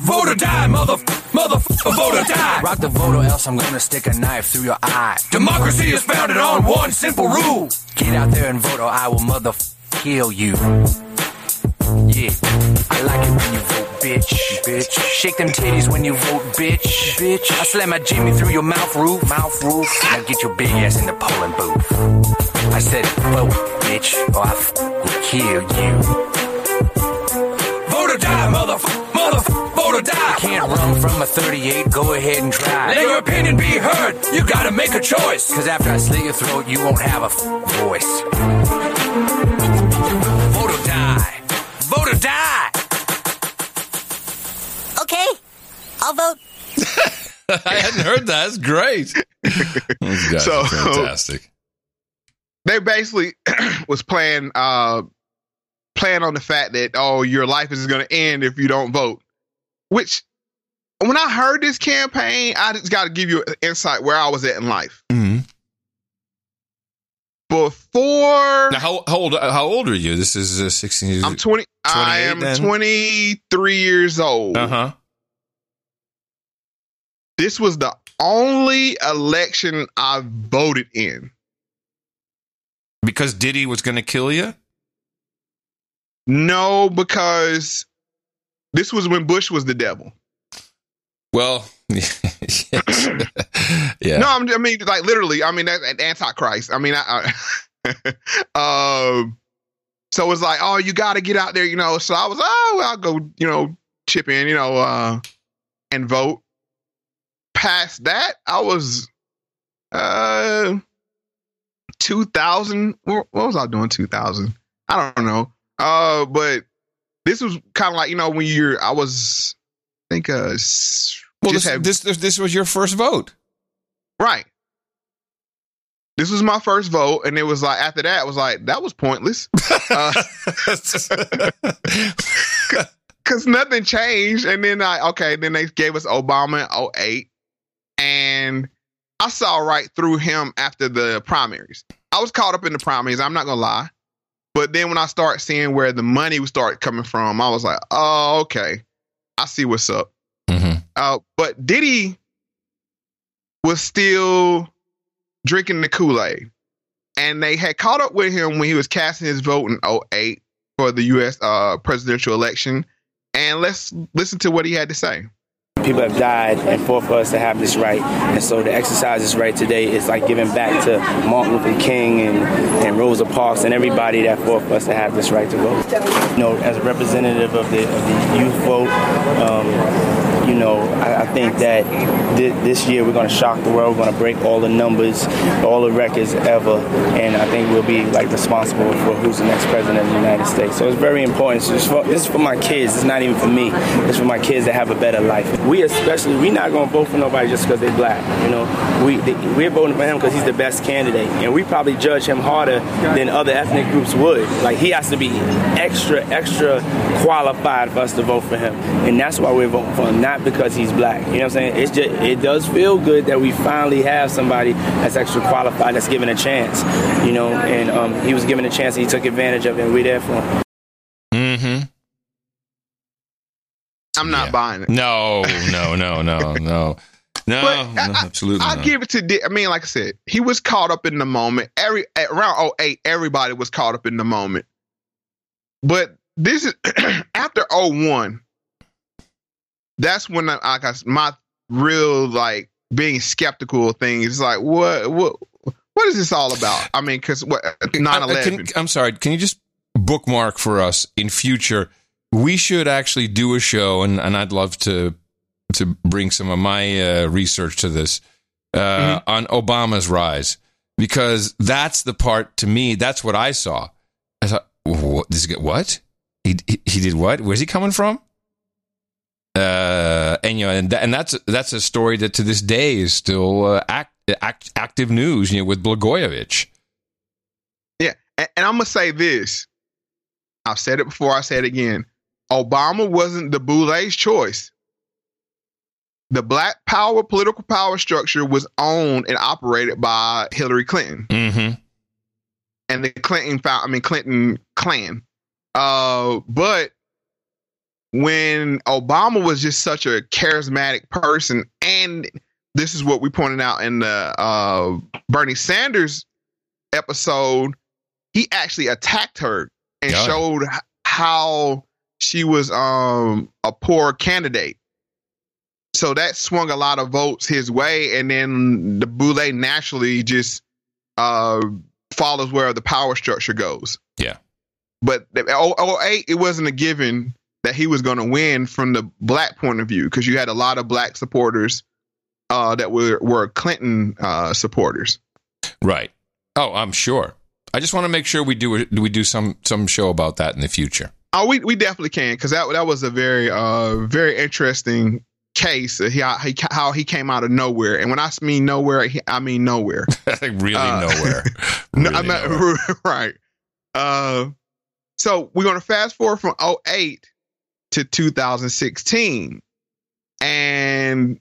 Vote or die, mother, mother, vote or die. Rock the vote or else I'm gonna stick a knife through your eye. Democracy is founded on one simple rule. Get out there and vote or I will mother kill you. Yeah, I like it when you vote, bitch. Bitch, shake them titties when you vote, bitch. Bitch, I slam my Jimmy through your mouth roof, mouth roof. Now get your big ass in the polling booth. I said vote, bitch, or I f- will kill you. Vote or die, motherfucker. Motherfucker. vote or die. You can't run from a 38, go ahead and try. Let your opinion be heard. You gotta make a choice. Cause after I slit your throat, you won't have a f- voice. I'll vote. I hadn't heard that. That's great. Those guys So- fantastic. they basically was playing uh playing on the fact that oh your life is going to end if you don't vote which when i heard this campaign i just got to give you an insight where i was at in life hmm before Now, how, how old? How old are you? This is uh, sixteen. years. i'm 20 i am then? 23 years old Uh huh. This was the only election i voted in Because Diddy was going to kill you. no because this was when bush was the devil Well, yeah. No, I'm, I mean, like literally. I mean, that's antichrist. I mean, I, I um, so it's like, oh, you got to get out there, you know. So I was, oh, well, I'll go, you know, chip in, you know, uh, and vote. Past that, I was, uh, two thousand. What what was I doing? Two thousand. I don't know. Uh, but this was kind of like you know when you're. I was, I think, uh, Well, this, had- this this was your first vote. Right. This was my first vote, and it was like after that, it was like that was pointless. Uh, Cause nothing changed, and then I okay, then they gave us Obama in 08, and I saw right through him after the primaries. I was caught up in the primaries. I'm not gonna lie, but then when I start seeing where the money would start coming from, I was like, oh okay, I see what's up. Uh, but Diddy was still drinking the Kool Aid. And they had caught up with him when he was casting his vote in 08 for the U.S. Uh, presidential election. And let's listen to what he had to say. People have died and fought for us to have this right. And so to exercise this right today is like giving back to Martin Luther King and, and Rosa Parks and everybody that fought for us to have this right to vote. You know, as a representative of the, of the youth vote, um, you know, I, I think that thi- this year we're going to shock the world. We're going to break all the numbers, all the records ever, and I think we'll be like responsible for who's the next president of the United States. So it's very important. So it's for, this is for my kids. It's not even for me. It's for my kids to have a better life. We especially, we're not going to vote for nobody just because they're black. You know, we they, we're voting for him because he's the best candidate, and we probably judge him harder than other ethnic groups would. Like he has to be extra, extra qualified for us to vote for him, and that's why we're voting for him, not because he's black. You know what I'm saying? It's just it does feel good that we finally have somebody that's extra qualified, that's given a chance. You know, and um, he was given a chance, and he took advantage of it, and we're there for him. Mm-hmm. I'm not buying it. No, no, no, no, no, no, But no absolutely I'll not. give it to. Di- I mean, like I said, he was caught up in the moment. Every at around 08, everybody was caught up in the moment. But this is after 01. That's when I, I got my real like being skeptical of things. It's like what what what is this all about? I mean, because what 9 I- I 11. can- I'm sorry. Can you just bookmark for us in future? We should actually do a show, and, and I'd love to to bring some of my uh, research to this uh, on Obama's rise because that's the part to me. That's what I saw. I thought, what? This what? He, he he did what? Where's he coming from? Uh, and you know, and, that, and that's that's a story that to this day is still uh, act, act, active news. You know, with Blagojevich. Yeah, and, and I'm gonna say this. I've said it before. I say it again. Obama wasn't the Boule's choice. The black power political power structure was owned and operated by Hillary Clinton Mm-hmm. and the Clinton found. I mean Clinton clan. Uh, but when Obama was just such a charismatic person, and this is what we pointed out in the uh, Bernie Sanders episode he actually attacked her and showed how she was um a poor candidate. So that swung a lot of votes his way, and then the Boule naturally just uh follows where the power structure goes. Yeah. But the 08, it wasn't a given that he was going to win from the black point of view because you had a lot of black supporters uh, that were were Clinton uh, supporters. Right. Oh, I'm sure. I just want to make sure we do we do some some show about that in the future. Oh, we we definitely can because that that was a very uh very interesting case. He, how he how he came out of nowhere, and when I mean nowhere, I mean nowhere. really Uh, nowhere. No, Really I'm not right. Uh, so we're gonna fast forward from 08 to 2016, and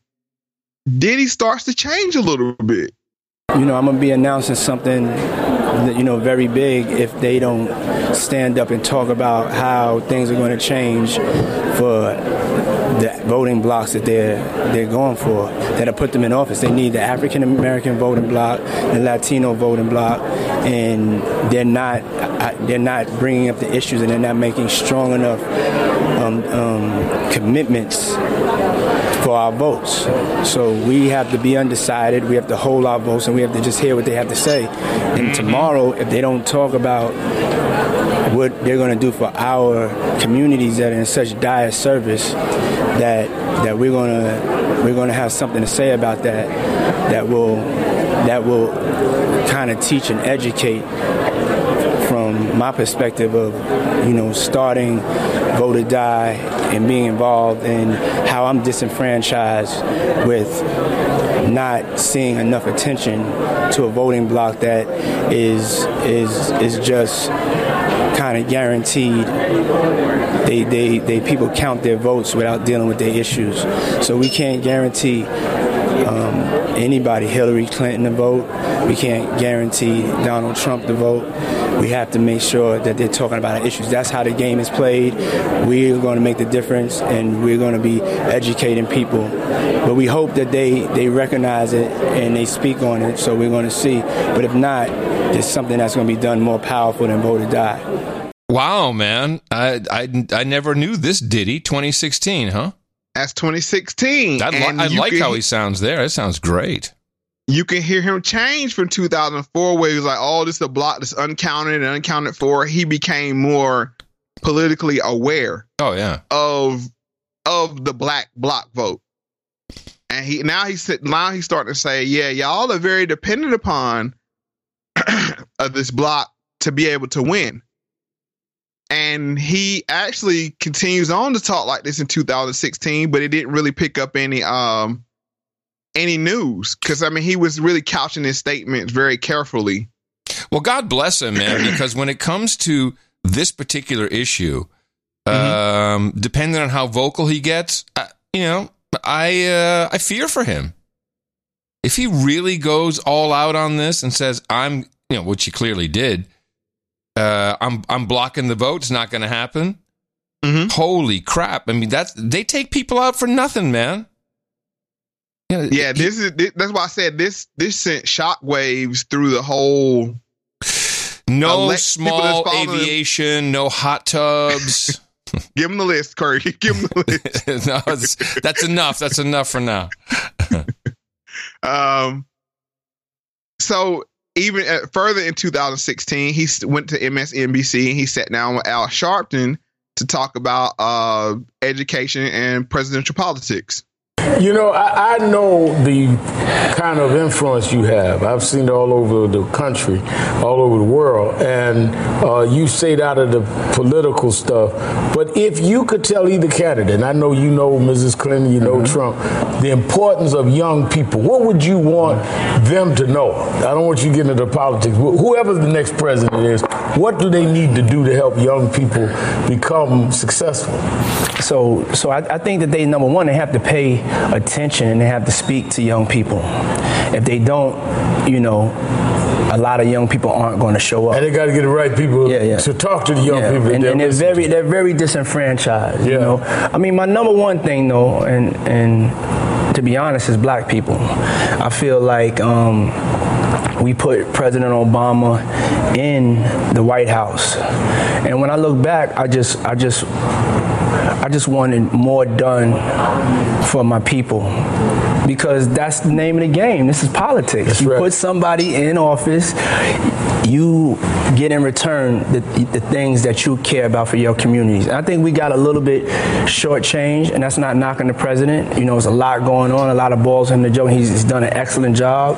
Diddy starts to change a little bit. You know, I'm gonna be announcing something that you know very big if they don't stand up and talk about how things are going to change for the voting blocks that they're they're going for that'll put them in office. They need the African American voting block, the Latino voting block, and they're not they're not bringing up the issues and they're not making strong enough um, um, commitments for our votes. So we have to be undecided. We have to hold our votes, and we have to just hear what they have to say. And tomorrow, if they don't talk about what they're going to do for our communities that are in such dire service, that that we're going to we're going to have something to say about that. That will that will kind of teach and educate from my perspective of you know starting vote or die and being involved in how I'm disenfranchised with not seeing enough attention to a voting block that is is is just kind of guaranteed they, they, they people count their votes without dealing with their issues. So we can't guarantee um, anybody Hillary Clinton to vote we can't guarantee Donald Trump to vote we have to make sure that they're talking about our issues. That's how the game is played. We're going to make the difference, and we're going to be educating people. But we hope that they, they recognize it and they speak on it, so we're going to see. But if not, there's something that's going to be done more powerful than vote or die. Wow, man. I I I never knew this Diddy 2016, huh? That's 2016. I, li- I like can- how he sounds there. That sounds great. you can hear him change from 2004 where he was like oh this is a block that's uncounted and uncounted for he became more politically aware Oh yeah. of of the black block vote and he now he's now he's starting to say yeah y'all are very dependent upon of this block to be able to win and he actually continues on to talk like this in 2016 but it didn't really pick up any um any news because I mean he was really couching his statements very carefully. Well, God bless him, man, because when it comes to this particular issue, um, depending on how vocal he gets, I, you know, I uh, I fear for him. If he really goes all out on this and says, "I'm," you know, which he clearly did, uh, I'm I'm blocking the vote. It's not going to happen. Holy crap! I mean, that's they take people out for nothing, man. Yeah, this is this, that's why I said this this sent shockwaves through the whole. No Elect- small aviation, no hot tubs. Give him the list, Cory. Give him the list. no, that's enough. That's enough for now. Um, so even uh, further in 2016, he went to MSNBC and he sat down with Al Sharpton to talk about uh, education and presidential politics. You know, I, I know the kind of influence you have. I've seen it all over the country, all over the world, and uh, you stayed out of the political stuff. But if you could tell either candidate, and I know you know Mrs. Clinton, you know Trump, the importance of young people, what would you want them to know? I don't want you to get into politics. Whoever the next president is, what do they need to do to help young people become successful? So, so I, I think that they number one they have to pay attention and they have to speak to young people. If they don't, you know, a lot of young people aren't going to show up. And they got to get the right people yeah, yeah. to talk to the young Yeah, people. and, and they're very they're very disenfranchised. You know, I mean, my number one thing though, and and to be honest, is black people. I feel like um, we put President Obama in the White House. And when I look back, I just I just I just wanted more done for my people because that's the name of the game. This is politics. you put somebody in office, you get in return the, the things that you care about for your communities. And I think we got a little bit shortchanged, and that's not knocking the president. You know, there's a lot going on, a lot of balls in the joke. He's, he's done an excellent job,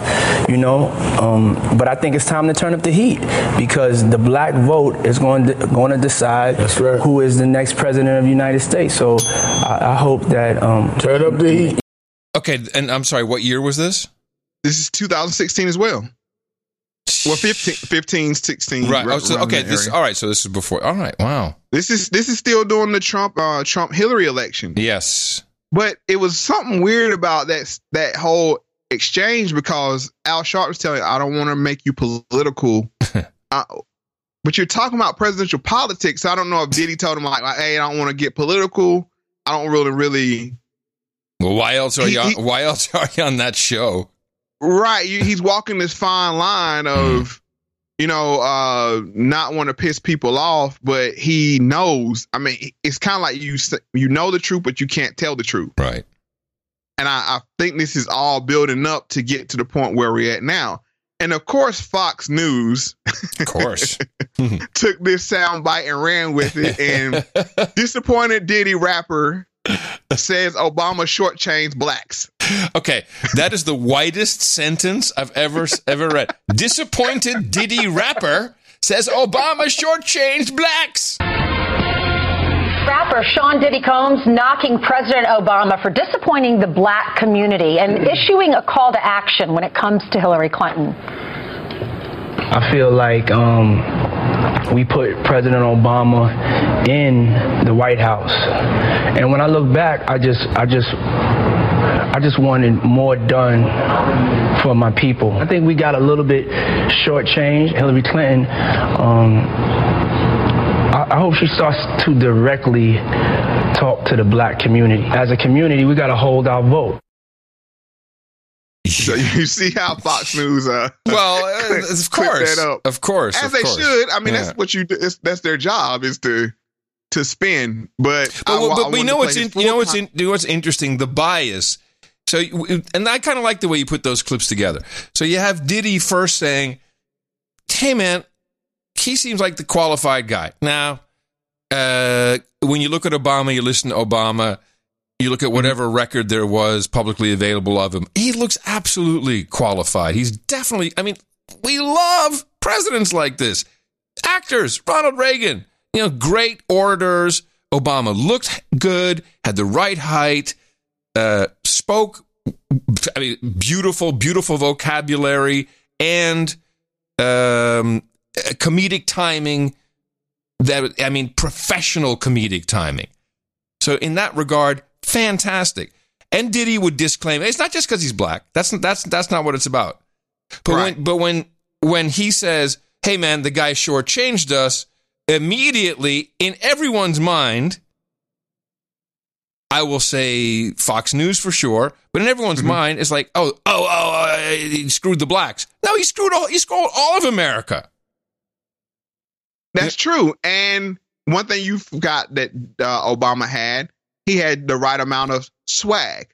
you know. Um, but I think it's time to turn up the heat because the black vote is going to, going to decide who is the next president of the United States. So I, I hope that um, turn up the heat. Okay, and I'm sorry, what year was this? This is 2016 as well. Well, 15, 15 16. Right. Oh, so, okay. This all right. So this is before. All right. Wow. This is this is still during the Trump uh, Trump Hillary election. Yes. But it was something weird about that that whole exchange because Al Sharp was telling, I don't want to make you political. uh, but you're talking about presidential politics. So I don't know if Diddy told him like, hey, I don't want to get political. I don't really, really. Well, why else are He- you? On, he- why else are you on that show? Right. He's walking this fine line of, you know, uh, not want to piss people off, but he knows. I mean, it's kind of like you you know the truth, but you can't tell the truth. Right. And I, I think this is all building up to get to the point where we're at now. And of course, Fox News, of course, took this soundbite and ran with it. And disappointed Diddy rapper says Obama shortchanged blacks. Okay, that is the whitest sentence I've ever ever read. Disappointed Diddy rapper says Obama shortchanged blacks. Rapper Sean Diddy Combs knocking President Obama for disappointing the black community and issuing a call to action when it comes to Hillary Clinton. I feel like um, we put President Obama in the White House, and when I look back, I just, I just, I just wanted more done for my people. I think we got a little bit shortchanged. Hillary Clinton. Um, I, I hope she starts to directly talk to the black community. As a community, we got to hold our vote. So you see how Fox News, uh, well, uh, of course, of course, as of they course. should. I mean, Yeah. that's what you. do. It's, that's their job is to to spin. But But, I, but, I we know what's in, you know what's in, you know what's interesting the bias. So and I kind of like the way you put those clips together. So you have Diddy first saying, "Hey man, he seems like the qualified guy." Now, uh, when you look at Obama, you listen to Obama. You look at whatever record there was publicly available of him. He looks absolutely qualified. He's definitely. I mean, we love presidents like this. Actors, Ronald Reagan, you know, great orators. Obama looked good, had the right height, uh, spoke, I mean, beautiful, beautiful vocabulary and um, comedic timing. That I mean, professional comedic timing. So in that regard, fantastic. And Diddy would disclaim it's not just because he's black. That's that's that's not what it's about. But when but when when he says, "Hey man, the guy shortchanged us," immediately in everyone's mind, I will say Fox News for sure, but in everyone's mind, it's like, "Oh, oh, oh, uh, he screwed the blacks." No, he screwed all he screwed all of America. That's true. And one thing you forgot that uh, Obama had, he had the right amount of swag.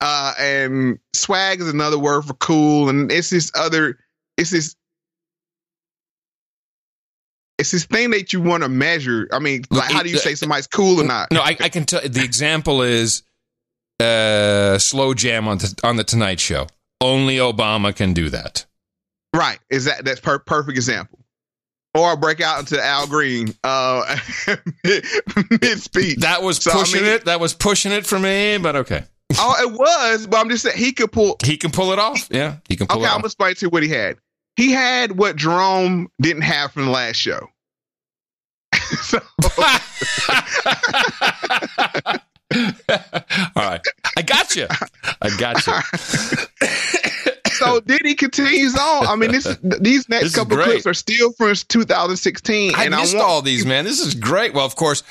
Uh, and swag is another word for cool. And it's this other, it's this, it's this thing that you want to measure. I mean, like, how do you say somebody's cool or not? No, I, I can tell. The example is uh, slow jam on the, on the Tonight Show. Only Obama can do that. Right. Is that that's per- perfect example. Or break out into Al Green uh mid speech. That was pushing it. That was pushing it for me, but okay. oh, it was, but I'm just saying he could pull He can pull it off. Yeah, he can pull it off. Okay, I'm gonna explain to you what he had. He had what Jerome didn't have from the last show. All right, I got you. I got you. So Diddy continues on. I mean, this these next This couple clips are still from 2016, I and missed I want all these, man. This is great. Well, of course,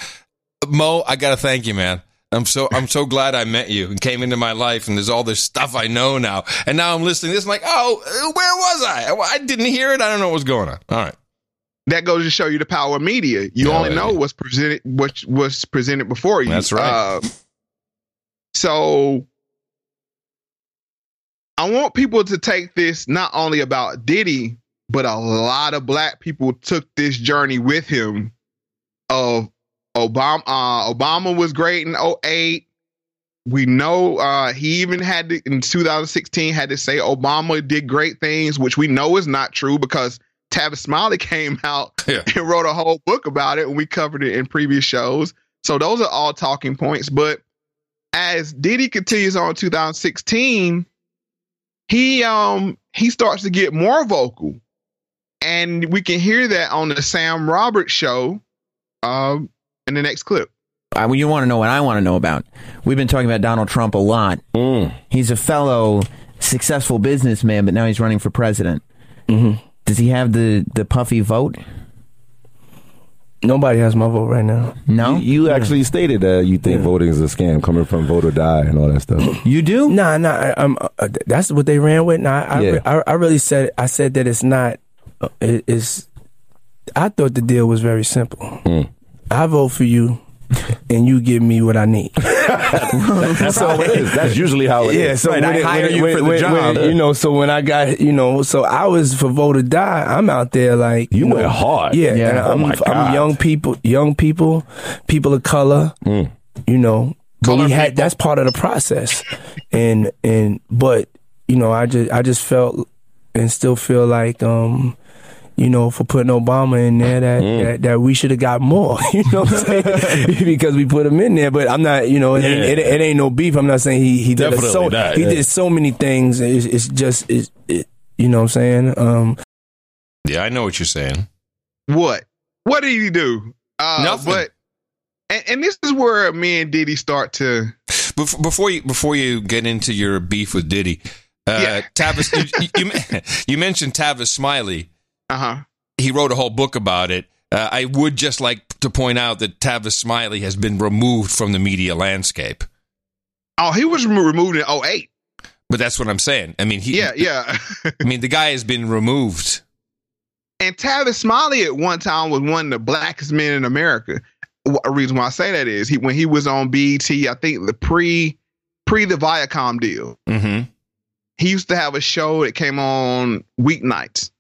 Mo, I got to thank you, man. I'm so I'm so glad I met you and came into my life, and there's all this stuff I know now. And now I'm listening to this. I'm like, oh, where was I? I didn't hear it. I don't know what's going on. All right. That goes to show you the power of media. You only know what's presented, what was presented before you. That's right. Uh, so I want people to take this not only about Diddy, but a lot of black people took this journey with him of Obama. Uh, Obama was great in 08. We know uh, he even had to, in 2016 had to say Obama did great things, which we know is not true because Tavis Smiley came out and wrote a whole book about it, and we covered it in previous shows. So those are all talking points. But as Diddy continues on 2016, he um he starts to get more vocal, and we can hear that on the Sam Roberts show, um, in the next clip. I, well, you want to know what I want to know about. We've been talking about Donald Trump a lot. He's a fellow successful businessman, but now he's running for president. Mm-hmm. Does he have the, the puffy vote? Nobody has my vote right now. No, You actually stated that you think voting is a scam, coming from vote or die and all that stuff. You do? Nah, nah. I, I'm, uh, that's what they ran with. Nah, I, Yeah. I, I really said I said that it's not. uh, It, it's. I thought the deal was very simple. Hmm. I vote for you, and you give me what I need. That's how it is. That's usually how it is. yeah, so Right, when I it- hire when you when- for the job. when, you know, so when I got, you know, so I was for vote or die. I'm out there like You know, went hard. Yeah, Yeah. and Oh I'm, my I'm young people, young people, people of color. Mm. You know, but we had that's part of the process, and and but you know, I just I just felt and still feel like um. You know, for putting Obama in there, that Mm. that, that we should have got more. You know what I'm saying? because we put him in there. But I'm not. You know, it, ain't, it, it ain't no beef. I'm not saying he he did so not, he yeah. did so many things. It's, it's just it's, it, you know what I'm saying. Um, Yeah, I know what you're saying. What? What did he do? Uh, Nothing. But and, and this is where me and Diddy start to. Before you before you get into your beef with Diddy, uh, Tavis, you, you, you mentioned Tavis Smiley. Uh huh. He wrote a whole book about it. Uh, I would just like to point out that Tavis Smiley has been removed from the media landscape. Oh, he was removed in 08. But that's what I'm saying. I mean, he. Yeah, yeah. I mean, the guy has been removed. And Tavis Smiley at one time was one of the blackest men in America. A reason why I say that is he when he was on BET, I think the pre pre the Viacom deal, Mm-hmm. he used to have a show that came on weeknights.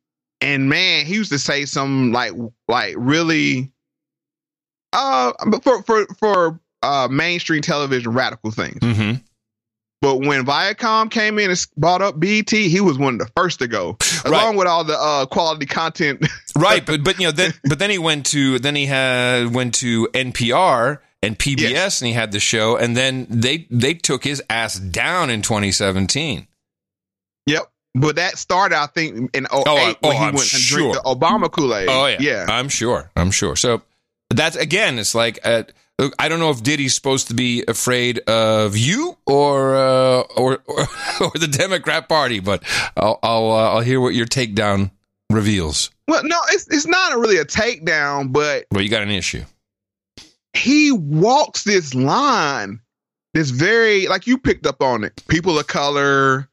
And man, he used to say some like like really uh for for for uh mainstream television radical things. Mm-hmm. But when Viacom came in and bought up BET, he was one of the first to go, along with all the uh, quality content. right, but but you know then but then he went to then he had went to NPR and PBS and he had the show and then they they took his ass down in 2017. Yep. But that started, I think, in 08 Oh, I- oh, when he I'm went and drank the Obama Kool Aid. Oh yeah, yeah. I'm sure. I'm sure. So that's again, it's like uh, look, I don't know if Diddy's supposed to be afraid of you or uh, or, or or the Democrat Party, but I'll I'll, uh, I'll hear what your takedown reveals. Well, no, it's it's not really a takedown, but Well, you got an issue. he walks this line that's very like you picked up on it. People of color.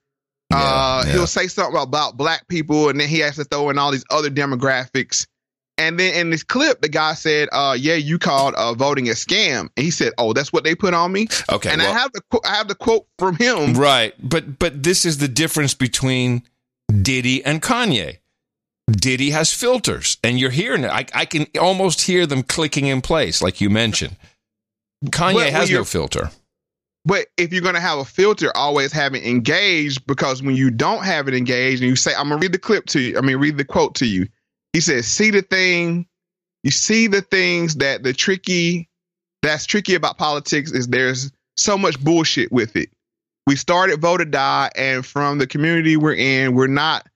Uh, yeah. He'll say something about black people, and then he has to throw in all these other demographics. And then in this clip, the guy said, uh, "Yeah, you called uh, voting a scam." And he said, "Oh, that's what they put on me." Okay, and I have the I have the quote from him. Right, but but this is the difference between Diddy and Kanye. Diddy has filters, and you're hearing it. I, I can almost hear them clicking in place, like you mentioned. Kanye when has no filter. But if you're gonna have a filter, always have it engaged because when you don't have it engaged and you say, I'm gonna read the clip to you, I mean read the quote to you. He says, see the thing, you see the things that the tricky that's tricky about politics is there's so much bullshit with it. We started vote or die, and from the community we're in, we're not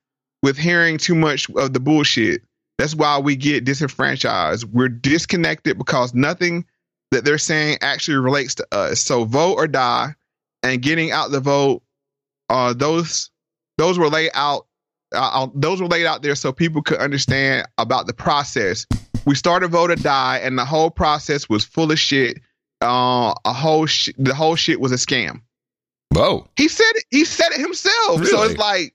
with hearing too much of the bullshit. That's why we get disenfranchised. We're disconnected because nothing that they're saying actually relates to us. So vote or die, and getting out the vote. Uh, those those were laid out. Uh, those were laid out there so people could understand about the process. We started vote or die, and the whole process was full of shit. uh, a whole sh- the whole shit was a scam. Whoa. He said it. He said it himself. So it's like,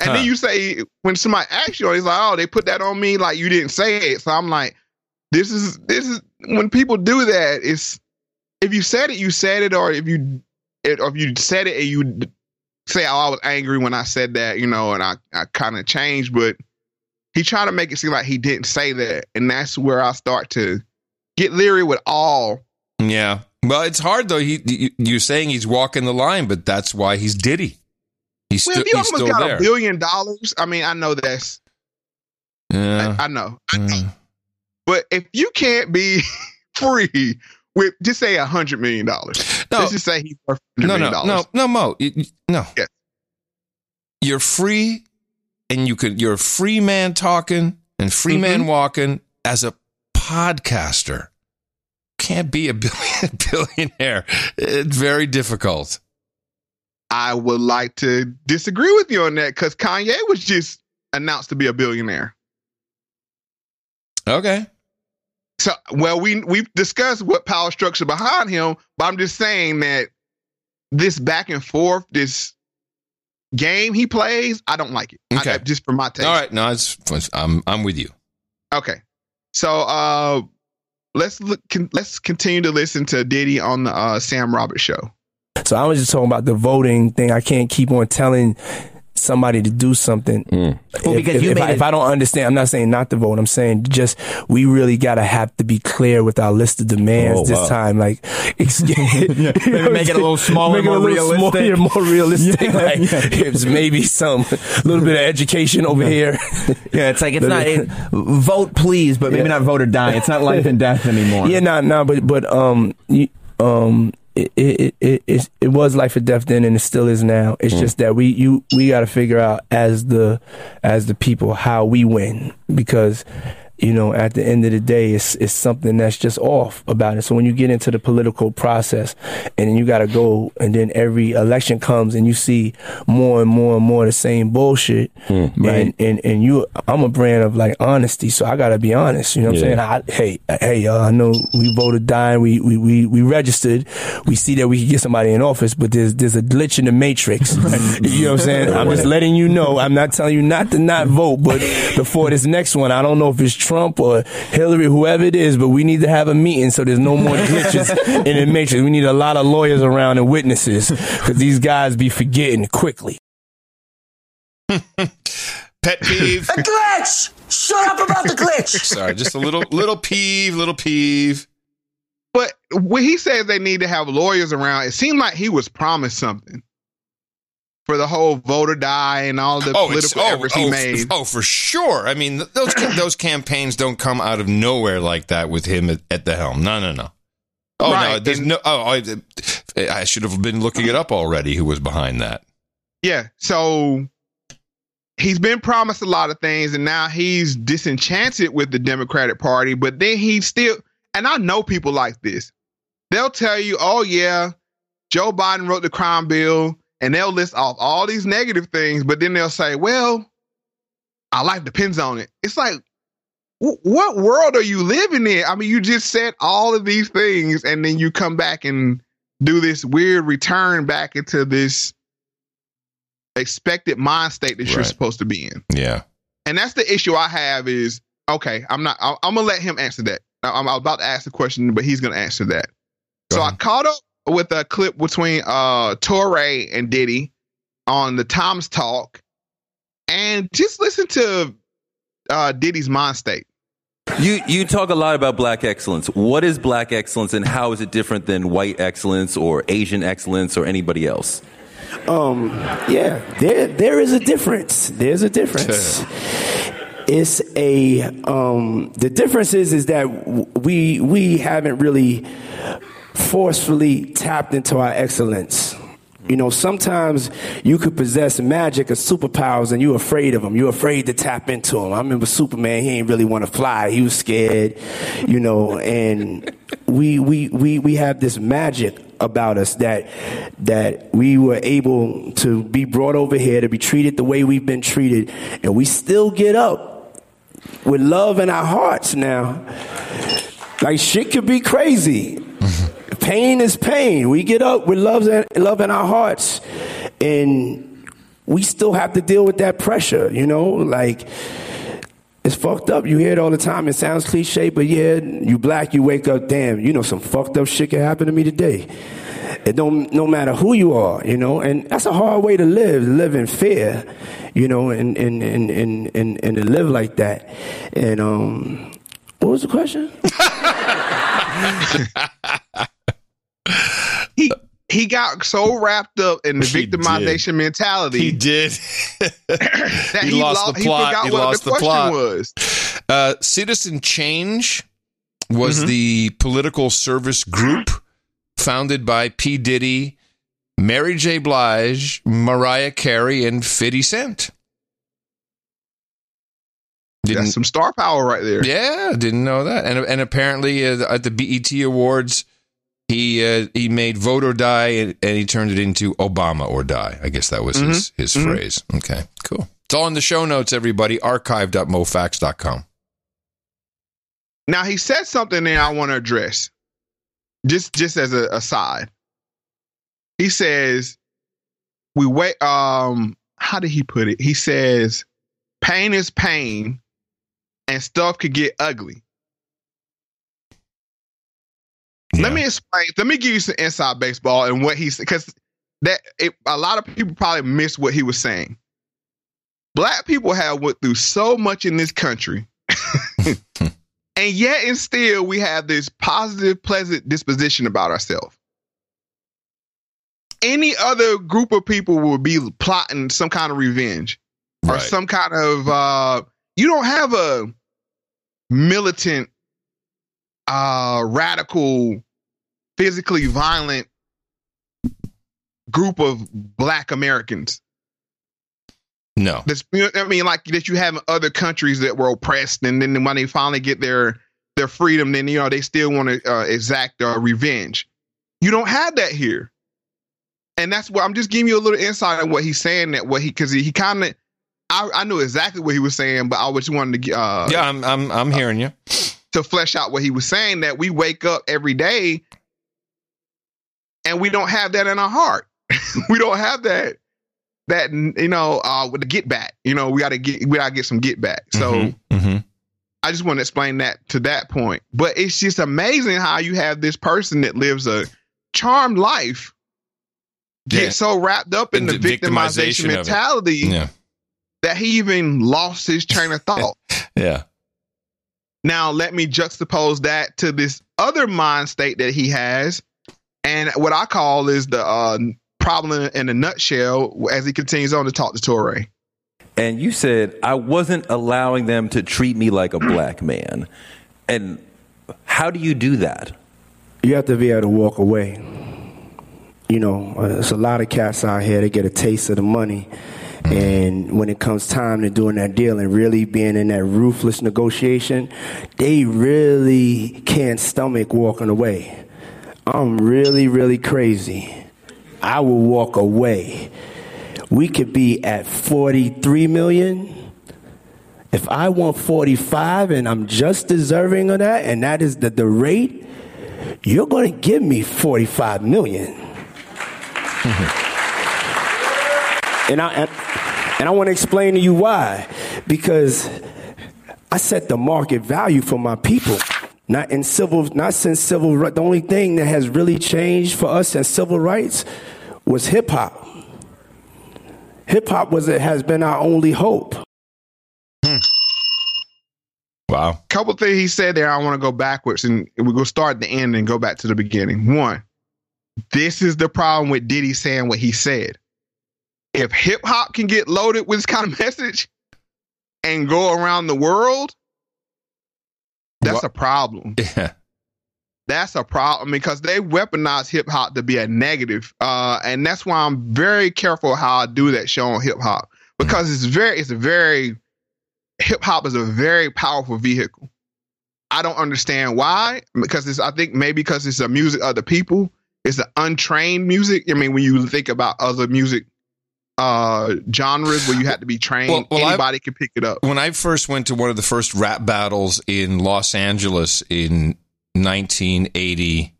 and Huh. then you say when somebody asks you, he's like, "Oh, they put that on me." Like you didn't say it. So I'm like, this is this is when people do that. It's if you said it, you said it, or if you it, or if you said it and you say, "Oh, I was angry when I said that," you know, and I I kind of changed, but he tried to make it seem like he didn't say that, and that's where I start to get leery with all. Yeah. Well, it's hard though. He, you- you're saying he's walking the line, but that's why he's Diddy. He's, Well, if you he's almost got there. a billion dollars, I mean, I know that's Yeah. I, I know. I know. But if you can't be free with just say a hundred million dollars, let's just say he's worth $100 no, no, no, no, Mo. No. You're free, and you could. You're a free man talking and free Mm-hmm. man walking as a podcaster. Can't be a billion, billionaire. It's very difficult. I would like to disagree with you on that because Kanye was just announced to be a billionaire. Okay. So, well, we we've discussed what power structure behind him, but I'm just saying that this back and forth, this game he plays, I don't like it. I- Okay. just for my taste. All right. No, it's. I'm. I'm with you. Okay. So uh let's look can, let's continue to listen to Diddy on the uh Sam Roberts show. So I was just talking about the voting thing. I can't keep on telling somebody to do something. Well, if, because if- you if made I, if I don't understand, I'm not saying not to vote. I'm saying just we really gotta have to be clear with our list of demands Oh, this wow. time. Like, ex- you know what Maybe I'm make it a little smaller, Make it a more little realistic. smaller, yeah, more realistic. Yeah, like, yeah. It's maybe some little bit of education over here. Yeah, it's like it's not it, vote please, but maybe Yeah. not vote or die. It's not life and death anymore. Yeah, no, no, but but um, you, um, it it, it it it was life or death then, and it still is now. It's Mm. just that we you we got to figure out as the as the people how we win because. You know, at the end of the day, it's it's something that's just off about it. So when you get into the political process, and then you got to go, and then every election comes, and you see more and more and more of the same bullshit, hmm, right. and, and and you, I'm a brand of like honesty, so I got to be honest. You know what Yeah. I'm saying? I, hey, hey, y'all, I know we voted dying, we, we, we, we registered, we see that we can get somebody in office, but there's, there's a glitch in the matrix. you know what I'm saying? I'm just letting you know. I'm not telling you not to not vote, but before this next one, I don't know if it's Trump or Hillary, whoever it is, but we need to have a meeting so there's no more glitches in the matrix. We need a lot of lawyers around and witnesses because these guys be forgetting quickly. Pet peeve. a glitch! Shut up about the glitch! Sorry, just a little little peeve, little peeve. But when he says they need to have lawyers around, it seemed like he was promised something for the whole vote or die and all the Oh, political oh, efforts oh, he f- made. oh, for sure. I mean, those those campaigns don't come out of nowhere like that with him at, at the helm. No, no, no. Oh no, there's and- no. Oh, I, I should have been looking it up already. Who was behind that? Yeah. So he's been promised a lot of things and now he's disenchanted with the Democratic Party, but then he still and I know people like this. They'll tell you, "Oh yeah, Joe Biden wrote the crime bill." And they'll list off all these negative things, but then they'll say, "Well, our life depends on it." It's like wh- what world are you living in? I mean, you just said all of these things and then you come back and do this weird return back into this expected mind state that you're supposed to be in. Yeah. And that's the issue I have is okay, I'm not I- I'm going to let him answer that. I'm about to ask the question, but he's going to answer that. so I caught up with a clip between uh Touré and Diddy on the Tom's Talk and just listen to uh Diddy's mind state. You you talk a lot about black excellence. What is black excellence, and how is it different than white excellence or Asian excellence or anybody else? Um, yeah, there there is a difference. There's a difference. it's a um, the difference is is that we we haven't really forcefully tapped into our excellence. You know, sometimes you could possess magic or superpowers and you're afraid of them. You're afraid to tap into them. I remember Superman, he ain't really want to fly. He was scared, you know, and we, we, we, we have this magic about us that, that we were able to be brought over here to be treated the way we've been treated. And we still get up with love in our hearts now. Like shit could be crazy. Pain is pain. We get up with love, love in our hearts, and we still have to deal with that pressure. You know, like it's fucked up. You hear it all the time. It sounds cliche, but yeah, you black, you wake up, damn, you know, some fucked up shit can happen to me today. It don't, no matter who you are, you know, and that's a hard way to live, live in fear, you know, and, and, and, and, and, and to live like that. And, um, what was the question? he he got so wrapped up in the He victimization mentality. He did. that he, lost lo- the plot. He He, forgot what lost the, the, question plot. was. Uh, Citizen Change was Mhm. the political service group founded by P. Diddy, Mary J. Blige, Mariah Carey, and 50 Cent. That's some star power right there. Yeah, didn't know that. And and apparently uh, at the BET Awards, he uh, he made "Vote or Die" and, and he turned it into "Obama or Die." I guess that was his his Mhm. phrase. Okay, cool. It's all in the show notes, everybody. Archive.mofax.com. Now he said something there I want to address. Just just as a aside. He says we wait um how did he put it? He says pain is pain and stuff could get ugly. Let me explain. Let me give you some inside baseball and what he's because that it, a lot of people probably missed what he was saying. Black people have went through so much in this country, and yet and still we have this positive, pleasant disposition about ourselves. Any other group of people will be plotting some kind of revenge or Right. some kind of. uh You don't have a militant, uh radical, physically violent group of Black Americans. No. That's, I mean, like that you have in other countries that were oppressed, and then when they finally get their their freedom, then you know they still want to uh, exact uh, revenge. You don't have that here, and that's what I'm just giving you a little insight on what he's saying. That what he because he, he kind of I, I knew exactly what he was saying, but I just wanted to uh, Yeah, I'm I'm I'm hearing you. to flesh out what he was saying. That we wake up every day, and we don't have that in our heart. we don't have that that you know uh with the get back you know we got to get we got to get some get back so Mhm. i just want to explain that to that point but it's just amazing how you have this person that lives a charmed life get Yeah. so wrapped up in the the victimization, victimization mentality Yeah. that he even lost his train of thought Yeah. now, let me juxtapose that to this other mind state that he has, and what I call is the uh, problem in a nutshell as he continues on to talk to Touré. And you said I wasn't allowing them to treat me like a black man. And how do you do that? You have to be able to walk away. You know, uh, there's a lot of cats out here that get a taste of the money. And when it comes time to doing that deal and really being in that ruthless negotiation, they really can't stomach walking away. I'm really, really crazy. I will walk away. We could be at 43 million. If I want 45 and I'm just deserving of that, and that is the, the rate, you're going to give me 45 million. and I and, and I want to explain to you why. Because I set the market value for my people. Not in civil, not since civil rights. The only thing that has really changed for us in civil rights was hip hop. Hip hop was it has been our only hope. Hmm. Wow. couple things he said there. I want to go backwards and we're gonna start at the end and go back to the beginning. One, this is the problem with Diddy saying what he said. If hip hop can get loaded with this kind of message and go around the world, that's a problem. Yeah. That's a problem because they weaponize hip hop to be a negative. Uh, and that's why I'm very careful how I do that show on hip hop because it's very, it's a very, hip hop is a very powerful vehicle. I don't understand why because it's, I think maybe because it's a music of the people. It's an untrained music. I mean, when you think about other music uh genres where you had to be trained, Well- well, I- anybody can pick it up. When I first went to one of the first rap battles in Los Angeles in 1980,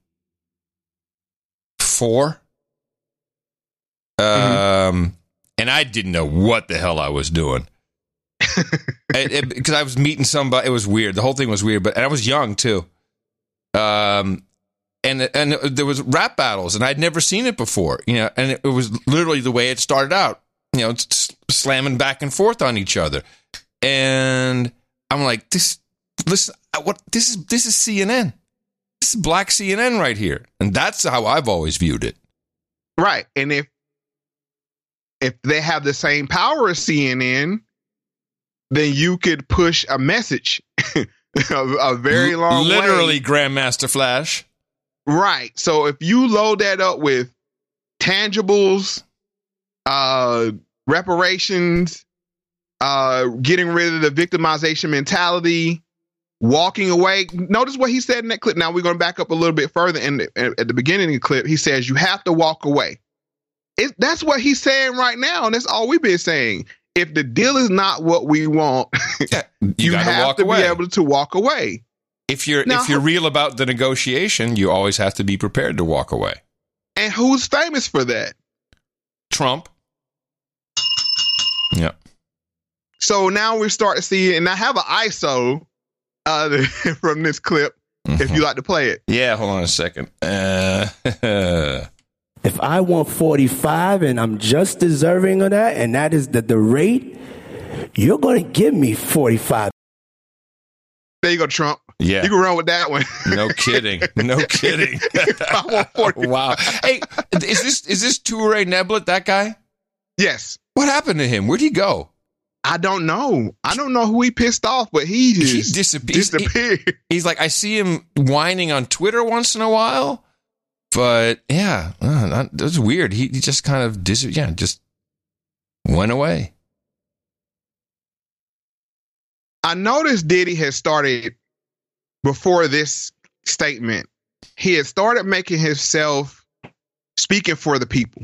4. Um, and I didn't know what the hell I was doing. Because I was meeting somebody, it was weird. The whole thing was weird, but and I was young too. Um, and and there was rap battles, and I'd never seen it before. You know, and it, it was literally the way it started out. You know, slamming back and forth on each other, and I'm like, this. Listen, what this is? This is CNN. This is black CNN right here, and that's how I've always viewed it. Right. And if if they have the same power as CNN, then you could push a message a, a very long way. literally Grandmaster Flash. Right. So if you load that up with tangibles, uh, reparations, uh, getting rid of the victimization mentality, walking away. Notice what he said in that clip. Now we're going to back up a little bit further. And at the beginning of the clip, he says you have to walk away. It, that's what he's saying right now, and that's all we've been saying. If the deal is not what we want, you, gotta have to away. be able to walk away. If you're Now- if you're real about the negotiation, you always have to be prepared to walk away. And who's famous for that? Trump. Yep. So now we start to see, and I have an ISO uh, from this clip. If you like to play it, Yeah, hold on a second. Uh, If I want 45 and I'm just deserving of that, and that is the, the rate, you're going to give me 45. There you go, Trump. Yeah. you can run with that one. no kidding. No kidding. wow. Hey, is this is this Touré Neblett that guy? Yes. What happened to him? Where'd he go? I don't know. I don't know who he pissed off, but he He just disappeared. disappeared. He's like, I see him whining on Twitter once in a while, but yeah, uh, that's weird. He, he just kind of dis- yeah, just went away. I noticed Diddy has started before this statement. He had started making himself speaking for the people,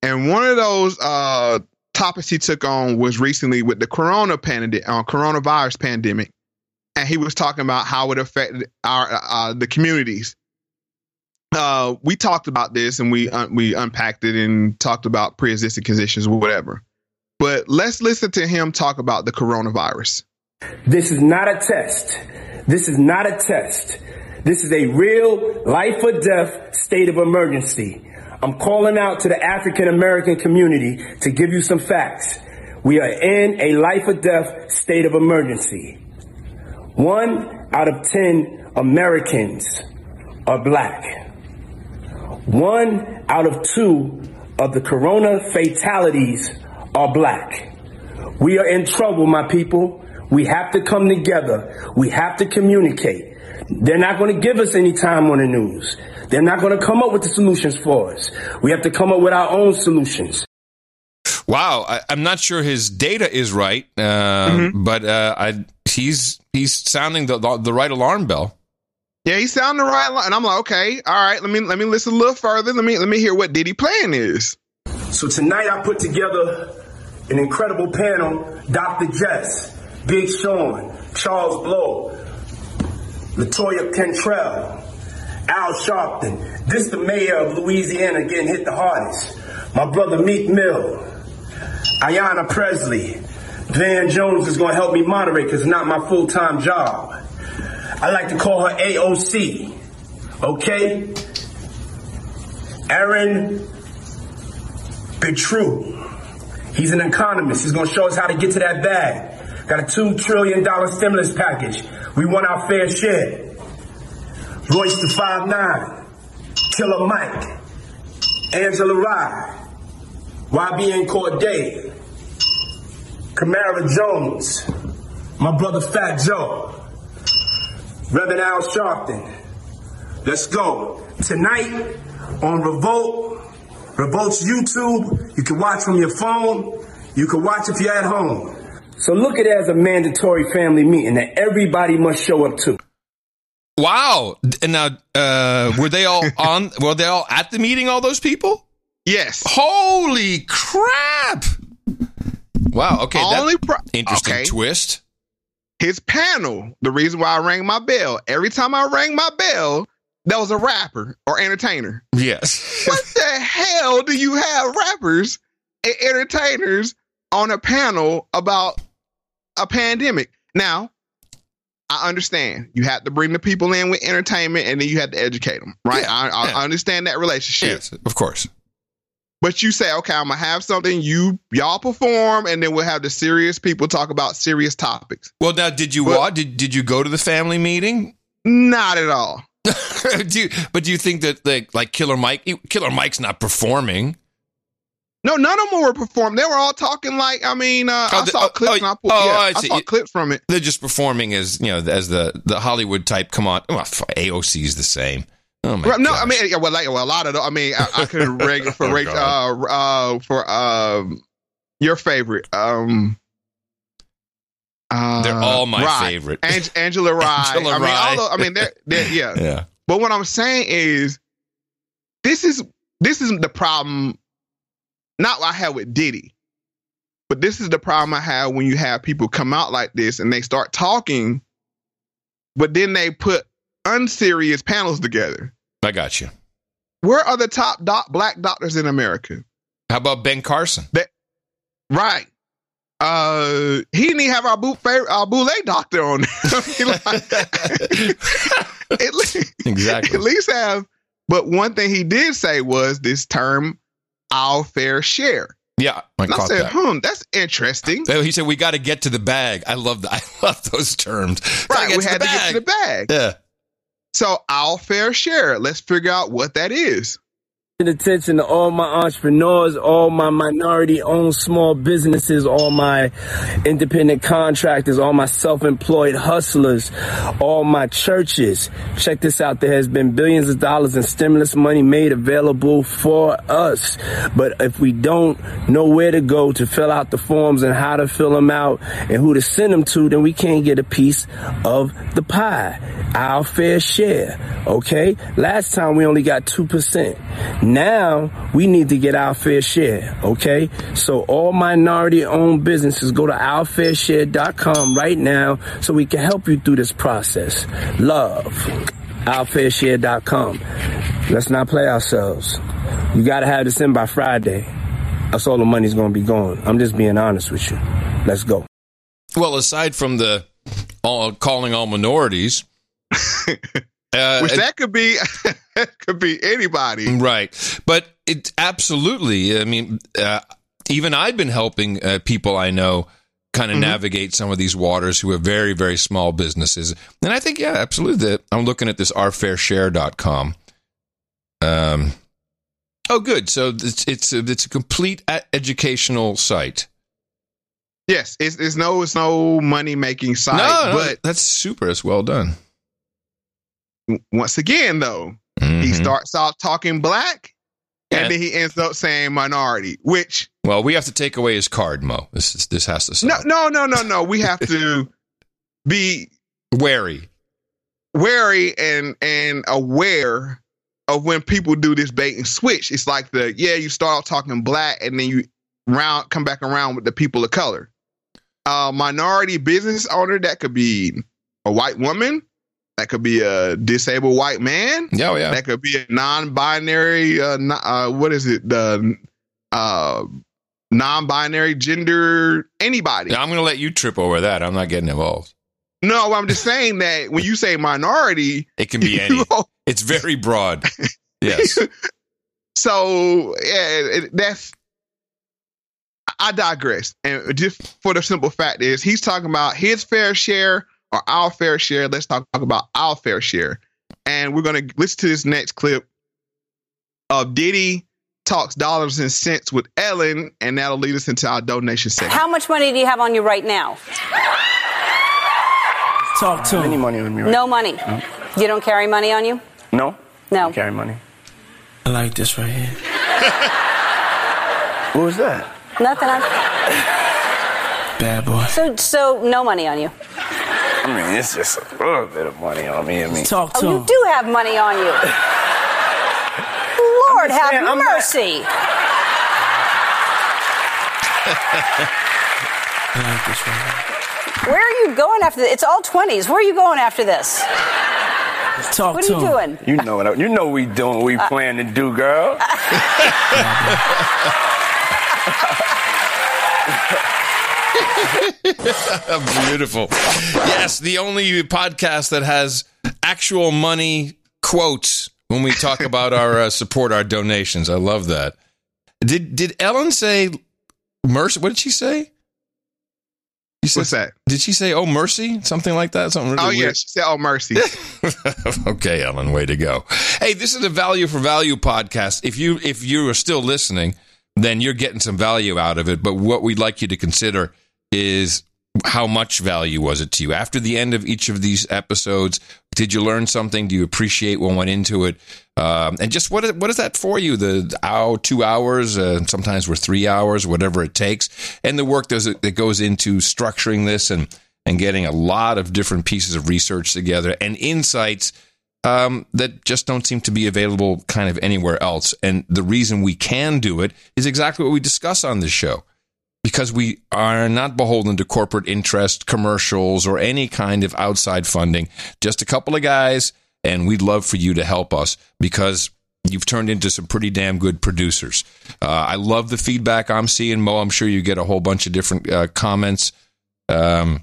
and one of those uh, topics he took on was recently with the corona pandemic, uh, coronavirus pandemic, and he was talking about how it affected our uh, the communities. Uh, we talked about this and we un- we unpacked it and talked about pre-existing conditions or whatever. But let's listen to him talk about the coronavirus. This is not a test. This is not a test. This is a real life or death state of emergency. I'm calling out to the African American community to give you some facts. We are in a life or death state of emergency. One out of 10 Americans are black. One out of two of the corona fatalities are black. We are in trouble, my people. We have to come together. We have to communicate. They're not going to give us any time on the news. They're not going to come up with the solutions for us. We have to come up with our own solutions. Wow, I, I'm not sure his data is right, uh, but uh, I, he's he's sounding the, the the right alarm bell. Yeah, he's sounding the right, li- and I'm like, okay, all right. Let me let me listen a little further. Let me let me hear what Diddy plan is. So tonight I put together an incredible panel. Dr. Jess, Big Sean, Charles Blow, Latoya Cantrell, Al Sharpton. This the mayor of Louisiana getting hit the hardest. My brother Meek Mill, Ayanna Pressley. Van Jones is going to help me moderate because it's not my full-time job. I like to call her AOC. Okay? Aaron Petru. He's an economist. He's going to show us how to get to that bag. Got a $2 trillion stimulus package. We want our fair share. Royce the Five Nine, Killer Mike, Angela Rye, YBN Cordae, Camara Jones, my brother Fat Joe, Reverend Al Sharpton. Let's go. Tonight on Revolt, Revolt's YouTube, you can watch from your phone, you can watch if you're at home. So look at it as a mandatory family meeting that everybody must show up to. Wow. And now, uh, were they all on? Were they all at the meeting? All those people? Yes. Holy crap! Wow. Okay. that- Only pro- interesting okay. twist. His panel. The reason why I rang my bell. Every time I rang my bell, that was a rapper or entertainer. Yes. what the hell do you have rappers and entertainers on a panel about a pandemic? Now, I understand you have to bring the people in with entertainment and then you have to educate them, right? Yeah, I, I, yeah. Understand that relationship. Yes, of course. But you say, okay, I'm gonna have something. You y'all perform, and then we'll have the serious people talk about serious topics. Well, now, did you wa- did did you go to the family meeting? Not at all. do you, but do you think that like like Killer Mike Killer Mike's not performing? No, none of them were performing. They were all talking like I mean, uh, Oh, I saw oh, clips oh, and I, pulled, oh, yeah, I I, saw clips from it. They're just performing as you know as the the Hollywood type. Come on, well, AOC is the same. Oh my no, gosh. I mean, yeah, well, like, well, a lot of the, I mean, I, I could reg for Oh, reg, uh, uh, for um, your favorite, um, uh, They're all my Rye. favorite. Ang- Angela Rye. Angela I mean, Rye. all the, I mean, they're, they're yeah. Yeah. But what I'm saying is, this is this is the problem. Not what I have with Diddy, but this is the problem I have when you have people come out like this and they start talking, but then they put unserious panels together. I got you. Where are the top doc- black doctors in America? How about Ben Carson? Right. Uh, he didn't even have our boot our boule doctor on. there. I mean, like, at, least, Exactly. at least have. But one thing he did say was this term, "our fair share." Yeah, I I said, that. "Hmm, that's interesting." So He said we got to get to the bag. I love that. I love those terms. Right, we had to get to the bag. Yeah. So our fair share. Let's figure out what that is. Attention to all my entrepreneurs, all my minority owned small businesses, all my independent contractors, all my self employed hustlers, all my churches. Check this out. There has been billions of dollars in stimulus money made available for us. But if we don't know where to go to fill out the forms and how to fill them out and who to send them to, then we can't get a piece of the pie. Our fair share. Okay? Last time we only got 2%. Now we need to get our fair share. Okay? So all minority owned businesses go to ourfairshare.com right now so we can help you through this process. Love. Ourfairshare.com. Let's not play ourselves. You gotta have this in by Friday. That's all the money's gonna be gone. I'm just being honest with you. Let's go. Well, aside from the all calling all minorities, uh, Which that could be, could be anybody. right? But it absolutely. I mean, uh, even I've been helping uh, people I know kind of Mm-hmm. navigate some of these waters who are very, very small businesses. And I think, yeah, absolutely. That I'm looking at this ourfairshare.com. Um, oh, good. So it's it's a, it's a complete educational site. Yes, it's, it's no it's no money making site, no, no, but that's super. It's well done. Once again though, he starts off talking black and Mm-hmm. Then he ends up saying minority, which Well, we have to take away his card, Mo. This is, this has to stop. no no no no no. We have to be Wary. wary and and aware of when people do this bait and switch. It's like the yeah, you start off talking black and then you round come back around with the people of color. Uh minority business owner, that could be a white woman, that could be a disabled white man. Yeah, oh, yeah. That could be a non-binary uh, uh what is it? The uh non-binary gender anybody. Yeah, I'm going to let you trip over that. I'm not getting involved. No, I'm just saying that when you say minority, It can be any. It's very broad. Yes. So yeah, it, that's. I digress, and just for the simple fact is, he's talking about his fair share or our fair share. Let's talk, talk about our fair share, and we're gonna listen to this next clip of Diddy talks dollars and cents with Ellen, and that'll lead us into our donation segment. How much money do you have on you right now? Talk to Any money on me right No money. No. You don't carry money on you? No? No. Carry money. I like this right here. what was that? Nothing. I'm... Bad boy. So, so no money on you. I mean, it's just a little bit of money on me. I mean, talk Oh, you do have money on you. Lord, have saying, I'm not- mercy. I like this right Where are you going after this? It's all 20s. Where are you going after this? here. Talk What to are you him. doing? You know what I, you know we doing what we Uh, plan to do, girl. Beautiful. Yes, the only podcast that has actual money quotes when we talk about our uh, support, our donations. I love that. Did did Ellen say mercy? What did she say? You said, What's that? Did she say "Oh mercy"? Something like that. Something really oh yeah, weird? she said, "Oh mercy." okay, Ellen, way to go. Hey, this is a value for value podcast. If you if you are still listening, then you're getting some value out of it. But what we'd like you to consider is how much value was it to you after the end of each of these episodes? Did you learn something? Do you appreciate what went into it? Um, and just what is, what is that for you? The hour, two hours, uh, sometimes we're three hours, whatever it takes, and the work that goes into structuring this and and getting a lot of different pieces of research together and insights um, that just don't seem to be available kind of anywhere else. And the reason we can do it is exactly what we discuss on this show because we are not beholden to corporate interest, commercials, or any kind of outside funding. Just a couple of guys, and we'd love for you to help us because you've turned into some pretty damn good producers. Uh, I love the feedback I'm seeing, Mo. I'm sure you get a whole bunch of different uh, comments. Um,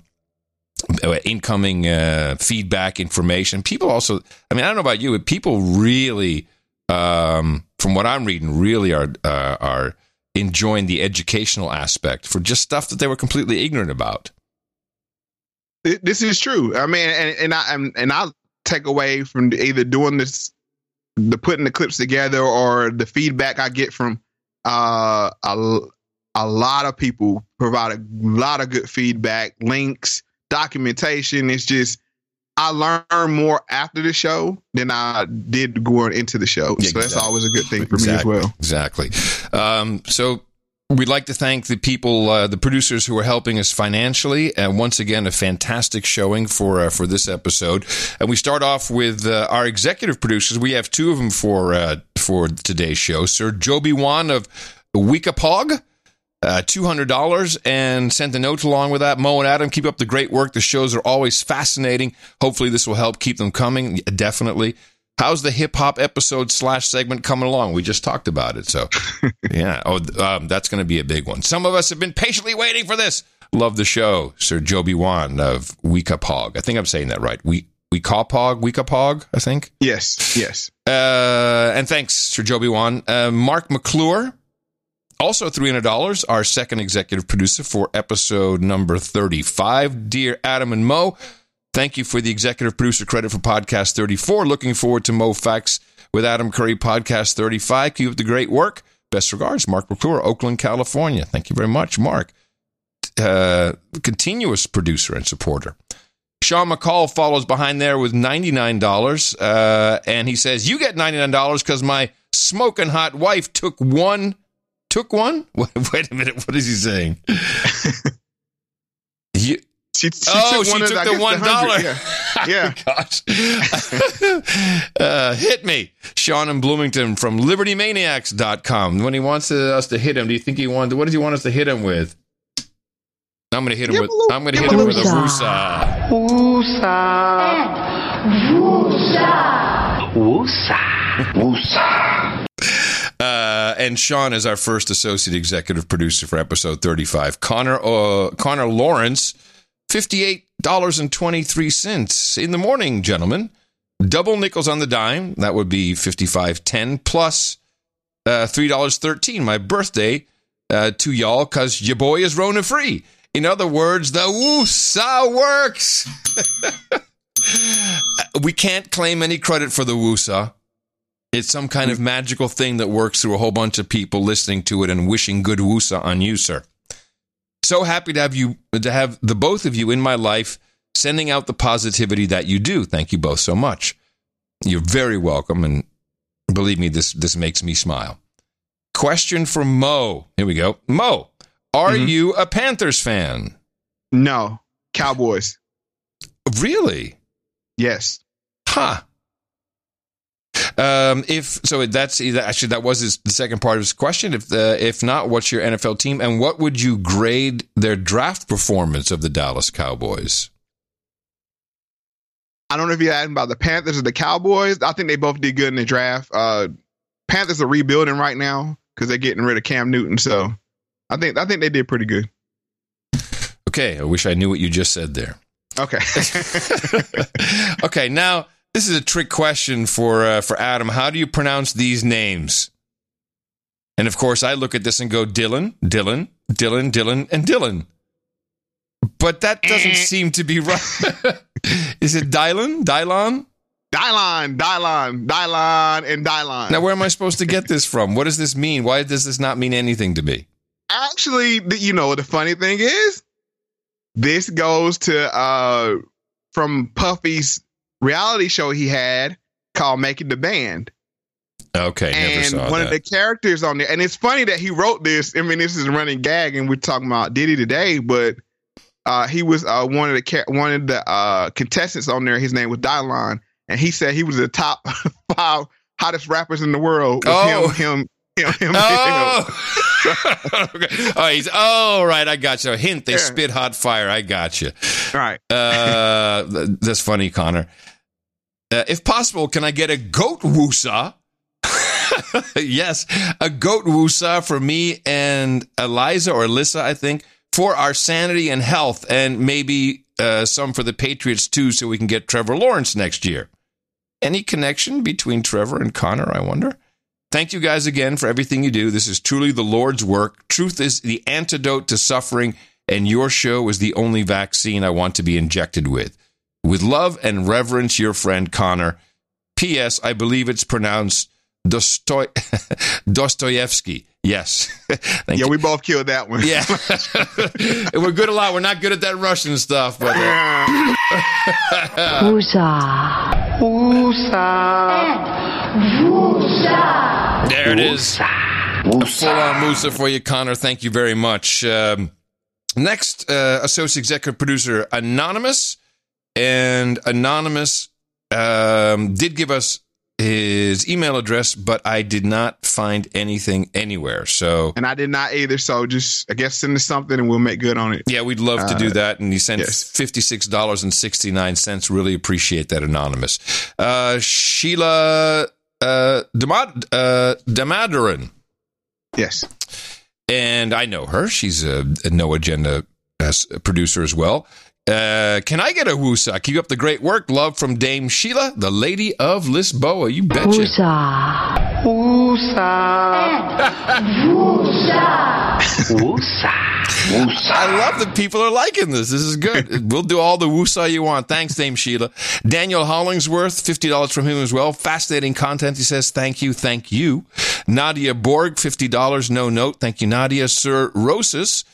incoming uh, feedback information. People also, I mean, I don't know about you, but people really, um, from what I'm reading, really are uh, are enjoying the educational aspect for just stuff that they were completely ignorant about. This is true. I mean, and, and I and, and I take away from either doing this, the putting the clips together, or the feedback I get from uh, a a lot of people provide a lot of good feedback, links, documentation. It's just I learn more after the show than I did going into the show. so that's always a good thing for me as well. Exactly. Um, so we'd like to thank the people, uh, the producers who are helping us financially. And once again, a fantastic showing for uh, for this episode. And we start off with uh, our executive producers. We have two of them for uh, for today's show. Sir Joby Wan of Wikapog. Uh, $200 and sent a note along with that. Mo and Adam, keep up the great work. The shows are always fascinating. Hopefully, this will help keep them coming. Definitely. How's the hip hop episode slash segment coming along? We just talked about it. So, yeah. Oh, um, that's going to be a big one. Some of us have been patiently waiting for this. Love the show. Sir Joby Wan of Weka Pog. I think I'm saying that right. We Wikapog, Wikapog, I think. Yes, yes. Uh, and thanks, Sir Joby Wan. Uh, Mark McClure, also $300, our second executive producer for episode number 35. Dear Adam and Mo, thank you for the executive producer credit for podcast 34. Looking forward to Mo Facts with Adam Curry, podcast 35. Keep up the great work. Best regards, Mark McClure, Oakland, California. Thank you very much, Mark. Uh, continuous producer and supporter. Sean McCall follows behind there with $99. Uh, and he says, You get $99 because my smoking hot wife took one. Took one? Wait a minute. What is he saying? you, she, she oh, took she one took the- the one dollar. 100, yeah. Gosh. uh, hit me. Sean in Bloomington from libertymaniacs.com. When he wants uh, us to hit him, do you think he wants, what does he want us to hit him with? I'm going to hit him with, I'm going to hit him with a Rusa. Woosa. Woosa. Woosa. Uh, and Sean is our first associate executive producer for episode 35. Connor uh, Connor Lawrence, $58.23 in the morning, gentlemen. Double nickels on the dime. That would be 55.10 plus uh, $3.13. My birthday uh, to y'all because your boy is Rona free. In other words, the woosah works. we can't claim any credit for the woosah. It's some kind of mm. magical thing that works through a whole bunch of people listening to it and wishing good woosah on you, sir. So happy to have you, to have the both of you in my life, sending out the positivity that you do. Thank you both so much. You're very welcome, and believe me, this this makes me smile. Question for Mo. Here we go. Mo, are mm-hmm. you a Panthers fan? No, Cowboys. Really? Yes. Huh. Um, if so, that's actually that was his, the second part of his question. If the, if not, what's your NFL team, and what would you grade their draft performance of the Dallas Cowboys? I don't know if you're asking about the Panthers or the Cowboys. I think they both did good in the draft. Uh, Panthers are rebuilding right now because they're getting rid of Cam Newton. So I think I think they did pretty good. Okay, I wish I knew what you just said there. Okay. okay, now this is a trick question for uh, for Adam. How do you pronounce these names? And of course, I look at this and go Dylan, Dylan, Dylan, Dylan, and Dylan. But that doesn't seem to be right. is it Dylan? Dylan? Dylon, Dylon, Dylon, and Dylon. Now, where am I supposed to get this from? What does this mean? Why does this not mean anything to me? Actually, you know what the funny thing is? This goes to uh from Puffy's reality show he had called Making the Band. Okay, never and one that. of the characters on there, and it's funny that he wrote this. I mean, this is a running gag, and we're talking about Diddy today, but uh, he was uh, one of the one of the uh, contestants on there. His name was Dylon, and he said he was the top five hottest rappers in the world. Oh. him, him, him, him. Oh. okay. oh, he's oh right, I got you. A hint, they Yeah. spit hot fire. I got you. Right. Uh, th- that's funny, Connor. Uh, if possible, can I get a goat woosa? yes, a goat woosa for me and Eliza or Alyssa, I think, for our sanity and health, and maybe uh, some for the Patriots too, so we can get Trevor Lawrence next year. Any connection between Trevor and Connor, I wonder? Thank you guys again for everything you do. This is truly the Lord's work. Truth is the antidote to suffering, and your show is the only vaccine I want to be injected with. With love and reverence, your friend Connor. P.S. I believe it's pronounced Dostoy- Dostoevsky. Yes. Thank Yeah, you. we both killed that one. Yeah. We're good a lot. We're not good at that Russian stuff, but. uh, Woosah. Woosah. There it is. A full on Musa for you, Connor. Thank you very much. Um, next, uh, associate executive producer, Anonymous. And Anonymous um, did give us his email address, but I did not find anything anywhere. So. And I did not either. So just, I guess, send us something and we'll make good on it. Yeah, we'd love to do Uh, that. And he sent $56.69. Really appreciate that, Anonymous. Uh, Sheila uh, Damad- uh, Damadaran. Yes. And I know her. She's a, a No Agenda uh, producer as well. Uh, can I get a woosa? Keep up the great work. Love from Dame Sheila, the Lady of Lisboa. You betcha. Woosah. Woosah. I love that people are liking this. This is good. we'll do all the woosah you want. Thanks, Dame Sheila. Daniel Hollingsworth, $50 from him as well. Fascinating content. He says, thank you, thank you. Nadia Borg, $50, no note. Thank you, Nadia. Sir Rosis,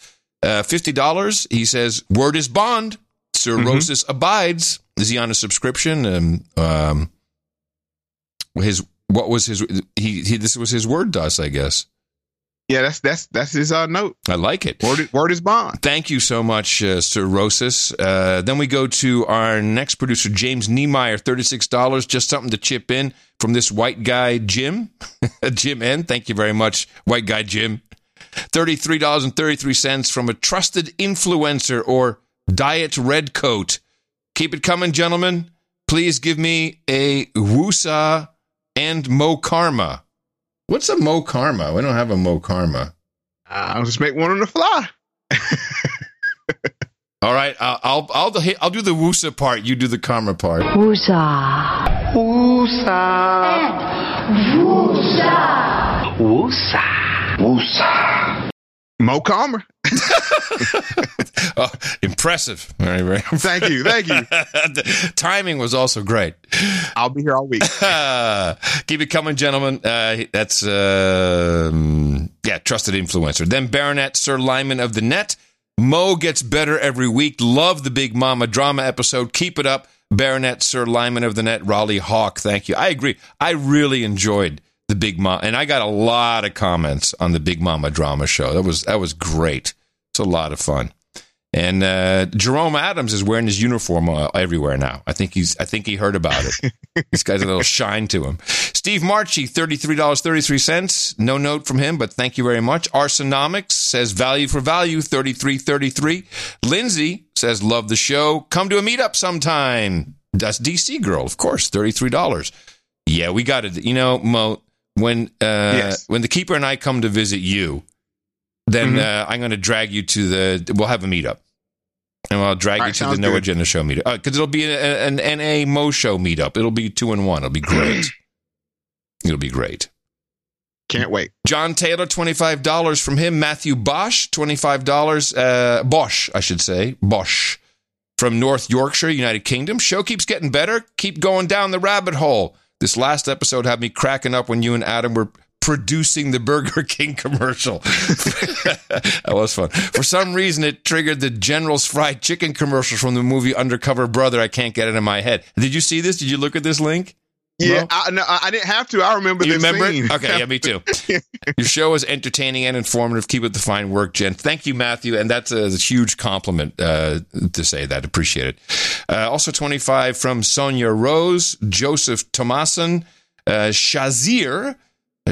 uh, $50. He says, word is bond. Sir Rosis abides. Is he on a subscription? And um, his, what was his, he, he, this was his word us, I guess. Yeah, that's that's that's his uh, note. I like it. Word, word is bond. Thank you so much, uh, Sir Rosis. Uh, then we go to our next producer, James Niemeyer, $36. Just something to chip in from this white guy, Jim. Jim N. Thank you very much, white guy Jim. $33.33 from a trusted influencer or diet red coat. Keep it coming, gentlemen. Please give me a Woosa and Mo Karma. What's a Mo Karma? We don't have a Mo Karma. I'll just make one on the fly. All right, I'll I'll I'll, do- I'll do the Woosa part. You do the Karma part. Woosah. Woosah. Woosah. Woosah. Mo Calmer. Oh, impressive. Very, very. Thank you, thank you. timing was also great. I'll be here all week. Keep it coming, gentlemen. Uh, that's um yeah, trusted influencer. Then Baronet Sir Lyman of the Net. Mo gets better every week. Love the Big Mama drama episode. Keep it up. Baronet Sir Lyman of the Net, Raleigh Hawk. Thank you. I agree. I really enjoyed the Big Mama, and I got a lot of comments on the Big Mama drama show. That was that was great. It's a lot of fun. And uh, Jerome Adams is wearing his uniform everywhere now. I think he's. I think he heard about it. this guy's a little shine to him. Steve Marchi, thirty-three dollars thirty-three cents. No note from him, but thank you very much. Arsonomics says value for value, thirty-three thirty-three. Lindsay says love the show. Come to a meetup sometime. That's DC Girl, of course, $33. Yeah, we got it. You know, Mo, when uh, when the keeper and I come to visit you, then Mhm. uh, I'm going to drag you to the. We'll have a meetup, and I'll drag All you right, to the No good. Agenda Show meetup because it'll be a, an NA Mo Show meetup. It'll be two and one. It'll be great. it'll be great. Can't wait. John Taylor, $25 from him. Matthew Bosch, $25. Uh, Bosch, I should say. Bosch. From North Yorkshire, United Kingdom. Show keeps getting better. Keep going down the rabbit hole. This last episode had me cracking up when you and Adam were producing the Burger King commercial. that was fun. For some reason, it triggered the General's Fried Chicken commercial from the movie Undercover Brother. I can't get it in my head. Did you see this? Did you look at this link? Yeah, Mo? I, no, I didn't have to. I remember You this remember scene. it? Okay, yeah, me too. Your show is entertaining and informative. Keep up the fine work, Jen. Thank you, Matthew. And that's a, a huge compliment uh, to say that. Appreciate it. Uh, also, 25 from Sonia Rose, Joseph Tomasin, uh, Shazir.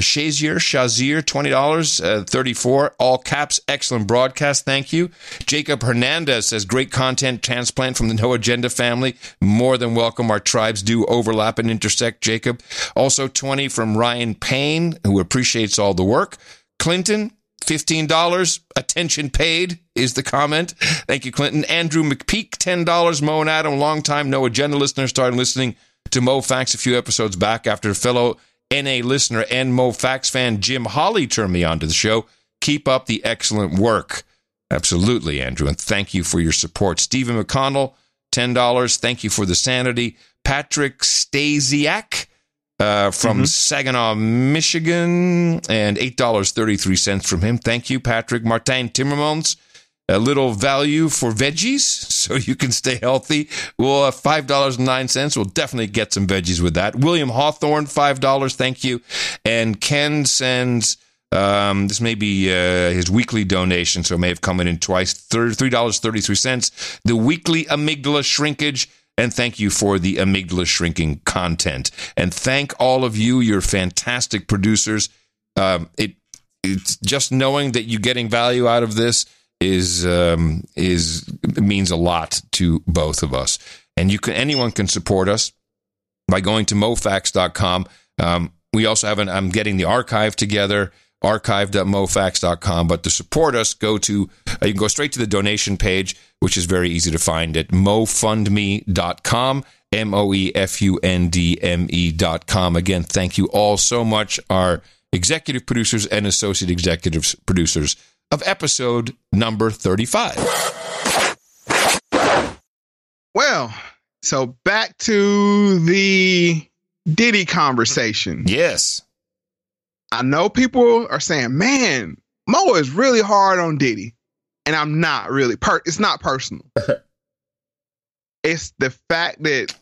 Shazier, Shazir, $20, uh, 34 all caps, excellent broadcast, thank you. Jacob Hernandez says, great content transplant from the No Agenda family. More than welcome. Our tribes do overlap and intersect, Jacob. Also 20 from Ryan Payne, who appreciates all the work. Clinton, $15. Attention paid is the comment. Thank you, Clinton. Andrew McPeak, $10. Mo and Adam, long time No Agenda listener, started listening to Mo Facts a few episodes back after fellow NA listener and Mo Facts fan Jim Holly turned me on to the show. Keep up the excellent work. Absolutely, Andrew. And thank you for your support. Stephen McConnell, $10. Thank you for the sanity. Patrick Stasiak uh, from Saginaw, Michigan, and $8.33 from him. Thank you, Patrick. Martin Timmermans, a little value for veggies so you can stay healthy. Well, uh, $5.09. We'll definitely get some veggies with that. William Hawthorne, $5. Thank you. And Ken sends. Um, this may be uh, his weekly donation, so it may have come in twice. Thir- $3.33. The weekly amygdala shrinkage. And thank you for the amygdala shrinking content. And thank all of you. You're fantastic producers. Um, it it's just knowing that you're getting value out of this is um, is means a lot to both of us. And you can anyone can support us by going to mofax.com. Um, we also have an I'm getting the archive together archive.mofax.com but to support us go to uh, you can go straight to the donation page which is very easy to find at mofundme.com dot com again thank you all so much our executive producers and associate executive producers of episode number 35 Well, so back to the Diddy conversation. Yes. I know people are saying, man, Mo is really hard on Diddy. And I'm not really. Per- it's not personal. it's the fact that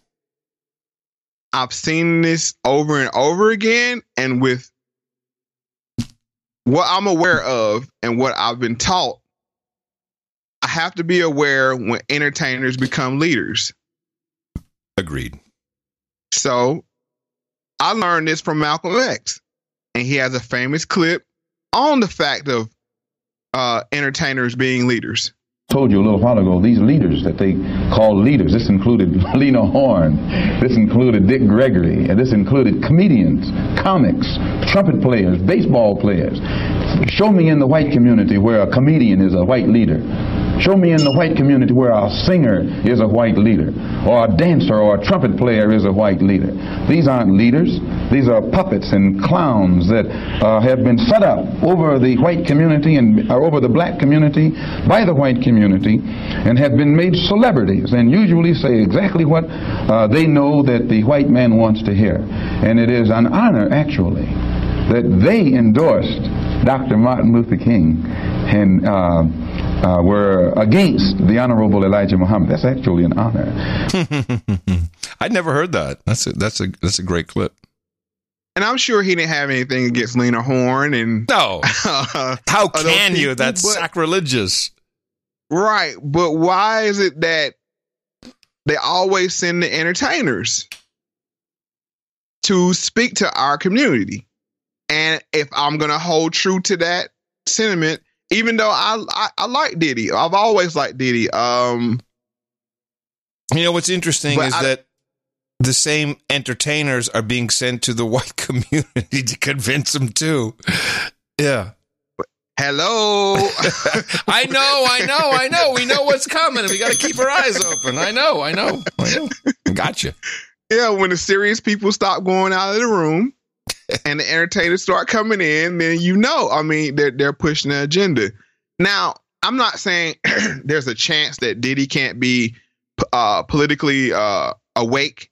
I've seen this over and over again. And with what I'm aware of and what I've been taught, I have to be aware when entertainers become leaders. Agreed. So I learned this from Malcolm X, and he has a famous clip on the fact of uh, entertainers being leaders. Told you a little while ago, these leaders that they call leaders, this included Lena Horne, this included Dick Gregory, and this included comedians, comics, trumpet players, baseball players. Show me in the white community where a comedian is a white leader. Show me in the white community where a singer is a white leader, or a dancer or a trumpet player is a white leader. These aren't leaders. These are puppets and clowns that uh, have been set up over the white community and or over the black community by the white community and have been made celebrities and usually say exactly what uh, they know that the white man wants to hear. And it is an honor, actually, that they endorsed Dr. Martin Luther King and uh, uh, were against the Honorable Elijah Muhammad. That's actually an honor. I'd never heard that. That's a, that's a that's a great clip. And I'm sure he didn't have anything against Lena Horne and no. How can you? people, That's but- sacrilegious. Right, but why is it that they always send the entertainers to speak to our community? And if I'm gonna hold true to that sentiment, even though I I, I like Diddy, I've always liked Diddy. Um, You know what's interesting is I- that the same entertainers are being sent to the white community to convince them too. Yeah. Hello. I know, I know, I know. We know what's coming. We got to keep our eyes open. I know, I know, I know. Gotcha. Yeah, when the serious people stop going out of the room and the entertainers start coming in, then you know, I mean, they're they're pushing the agenda. Now, I'm not saying there's a chance that Diddy can't be uh, politically uh, awake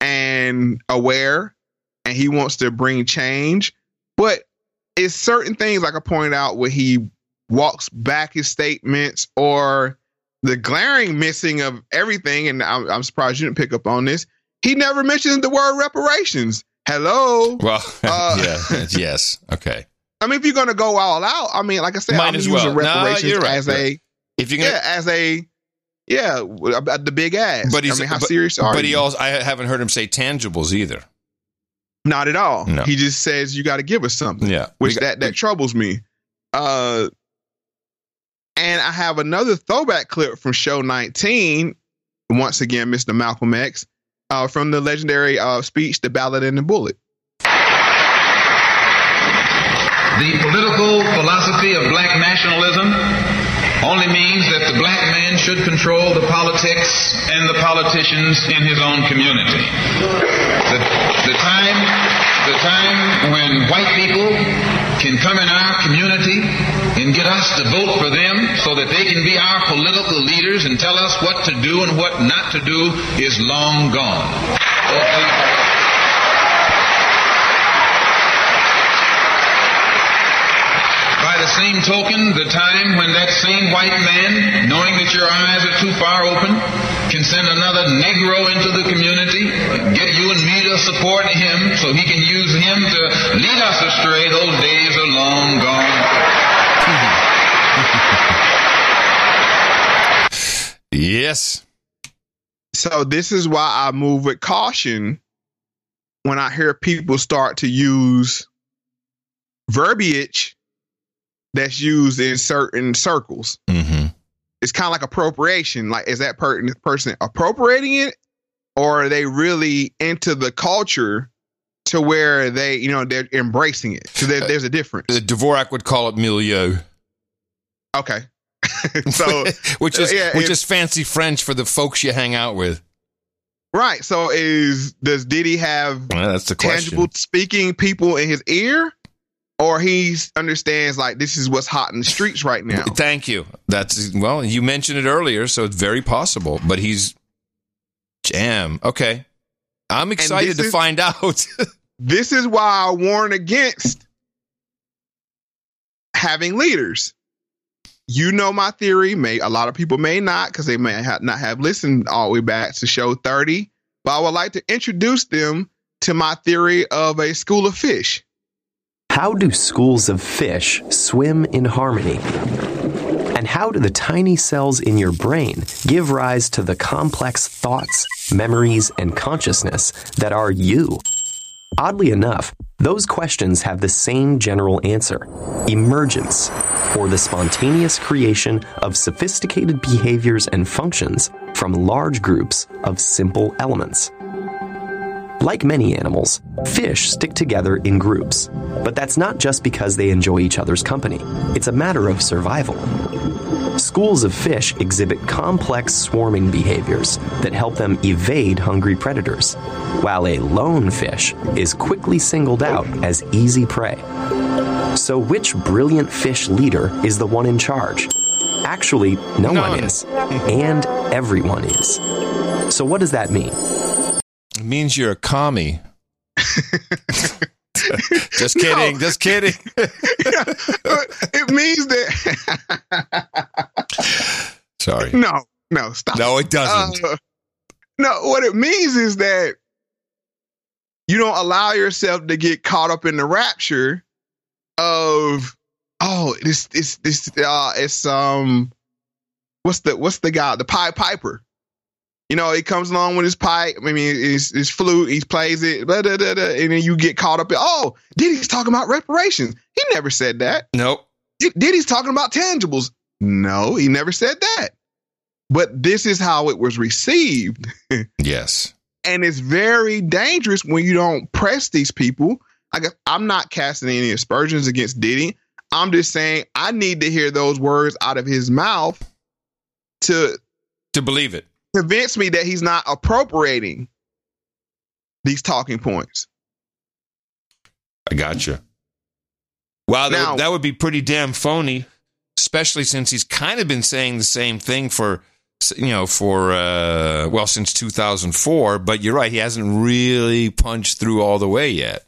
and aware, and he wants to bring change, but it's certain things like I pointed out where he walks back his statements or the glaring missing of everything. And I'm, I'm surprised you didn't pick up on this. He never mentions the word reparations. Hello. Well, Uh, yeah, yes, okay. I mean, if you're gonna go all out, I mean, like I said, Might I'm as using well. Reparations you're right, as a If you're gonna, yeah, as a yeah, about the big ass. but he's I mean, how but, serious are But you? he also, I haven't heard him say tangibles either. Not at all. No. He just says you got to give us something. Yeah, which got- that that troubles me. Uh, and I have another throwback clip from show 19. Once again, Mr. Malcolm X, uh, from the legendary uh, speech, "The Ballot and the Bullet." The political philosophy of black nationalism only means that the black man should control the politics and the politicians in his own community. The, the time, the time when white people can come in our community and get us to vote for them so that they can be our political leaders and tell us what to do and what not to do is long gone. By the same token, the time when that same white man, knowing that your eyes are too far open, can send another Negro into the community, get you and me to support him so he can use him to lead us astray, those days are long gone. Yes. So this is why I move with caution when I hear people start to use verbiage that's used in certain circles. Mm-hmm. It's kind of like appropriation. Like, is that per- person appropriating it, or are they really into the culture to where they, you know, they're embracing it? So there, there's a difference. Uh, Dvorak would call it milieu. Okay. so which is yeah, which if- is fancy French for the folks you hang out with. right. So is does Diddy have Well, that's the question. tangible speaking people in his ear, or he understands like this is what's hot in the streets right now? Thank you. That's well, you mentioned it earlier, so it's very possible. But he's jam. Okay, I'm excited to is- find out. This is why I warn against having leaders. You know my theory. May a lot of people may not because they may ha- not have listened all the way back to show thirty. But I would like to introduce them to my theory of a school of fish. How do schools of fish swim in harmony? And how do the tiny cells in your brain give rise to the complex thoughts, memories, and consciousness that are you? Oddly enough, those questions have the same general answer emergence, or the spontaneous creation of sophisticated behaviors and functions from large groups of simple elements. Like many animals, fish stick together in groups. But that's not just because they enjoy each other's company, it's a matter of survival. Schools of fish exhibit complex swarming behaviors that help them evade hungry predators, while a lone fish is quickly singled out as easy prey. So, which brilliant fish leader is the one in charge? Actually, no one is, and everyone is. So, what does that mean? It means you're a commie. just kidding. Just kidding. it means that Sorry. no, no, stop. No, it doesn't. Uh, no, what it means is that you don't allow yourself to get caught up in the rapture of oh this this this uh it's um what's the what's the guy the Pied Piper. You know, he comes along with his pipe. I mean, his, his flute. He plays it, blah, da, da, and then you get caught up in. Oh, Diddy's talking about reparations. He never said that. Nope. Diddy's talking about tangibles. No, he never said that. But this is how it was received. yes. And it's very dangerous when you don't press these people. I guess I'm not casting any aspersions against Diddy. I'm just saying I need to hear those words out of his mouth to to believe it. Convince me that he's not appropriating these talking points. I gotcha. Wow, that, Now- would, that would be pretty damn phony, especially since he's kind of been saying the same thing for, you know, for, uh, well, since 2004. But you're right, he hasn't really punched through all the way yet.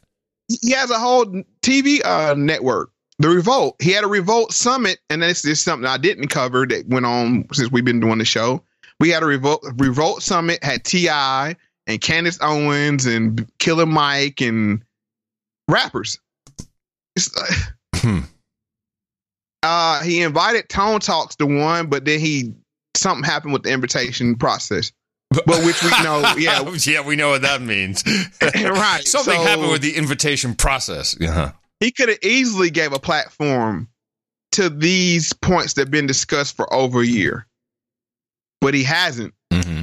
He has a whole TV uh, network, the Revolt. He had a Revolt summit, and this is something I didn't cover that went on since we've been doing the show. We had a Revolt Revolt summit, had T.I. and Candace Owens and Killer Mike and rappers. It's like, uh, he invited Tone Talks to one, but then he something happened with the invitation process. But which we know, yeah, yeah, we know what that means. right. Something so- happened with the invitation process. Uh-huh. he could have easily gave a platform to these points that have been discussed for over a year but he hasn't Mm-hmm.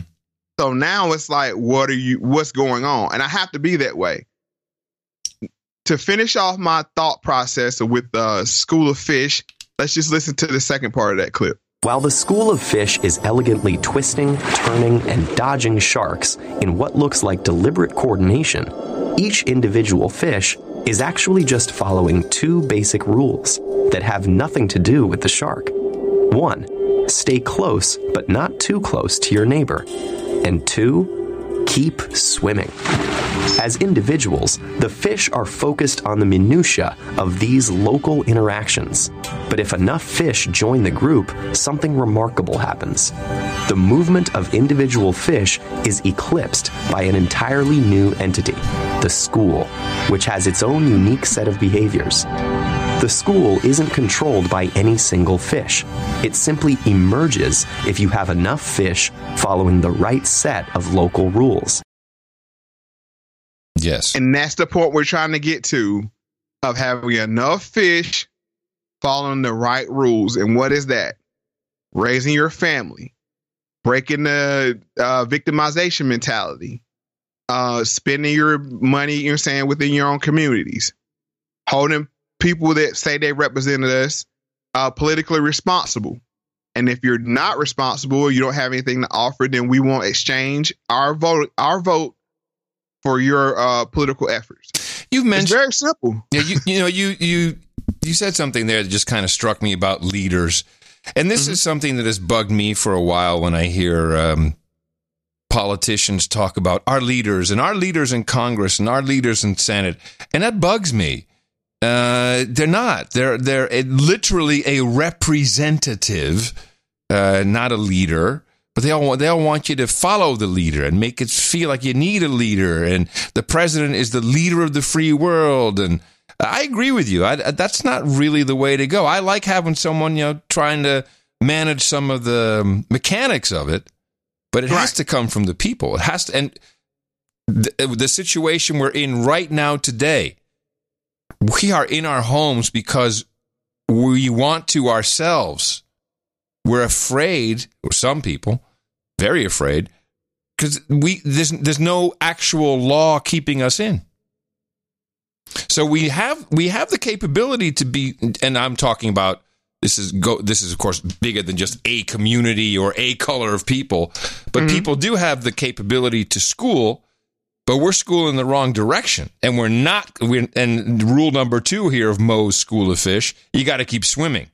so now it's like what are you what's going on and i have to be that way to finish off my thought process with uh, school of fish let's just listen to the second part of that clip While the school of fish is elegantly twisting, turning, and dodging sharks in what looks like deliberate coordination, each individual fish is actually just following two basic rules that have nothing to do with the shark. One, stay close, but not too close to your neighbor. And two, keep swimming. As individuals, the fish are focused on the minutiae of these local interactions. But if enough fish join the group, something remarkable happens. The movement of individual fish is eclipsed by an entirely new entity, the school, which has its own unique set of behaviors. The school isn't controlled by any single fish. It simply emerges if you have enough fish following the right set of local rules. Yes. and that's the point we're trying to get to of having enough fish following the right rules and what is that raising your family breaking the uh, victimization mentality uh, spending your money you're saying within your own communities holding people that say they represented us uh, politically responsible and if you're not responsible you don't have anything to offer then we won't exchange our vote our vote for your uh, political efforts. You've mentioned very simple. Yeah, you you know you you you said something there that just kind of struck me about leaders, and this is something that has bugged me for a while when I hear um, politicians talk about our leaders and our leaders in Congress and our leaders in Senate, and that bugs me. Uh, they're not. They're they're a, literally a representative, uh, not a leader. But they all want, they all want you to follow the leader and make it feel like you need a leader, and the president is the leader of the free world. And I agree with you. I, that's not really the way to go. I like having someone you know trying to manage some of the mechanics of it, but it has to come from the people. It has to, and the, the situation we're in right now today, we are in our homes because we want to ourselves. We're afraid, or some people, very afraid, because we there's there's no actual law keeping us in. So we have we have the capability to be, and I'm talking about this is go this is of course bigger than just a community or a color of people, but mm-hmm. people do have the capability to school, but we're schooling in the wrong direction, and we're not. We're, and rule number two here of Moe's School of Fish, you got to keep swimming.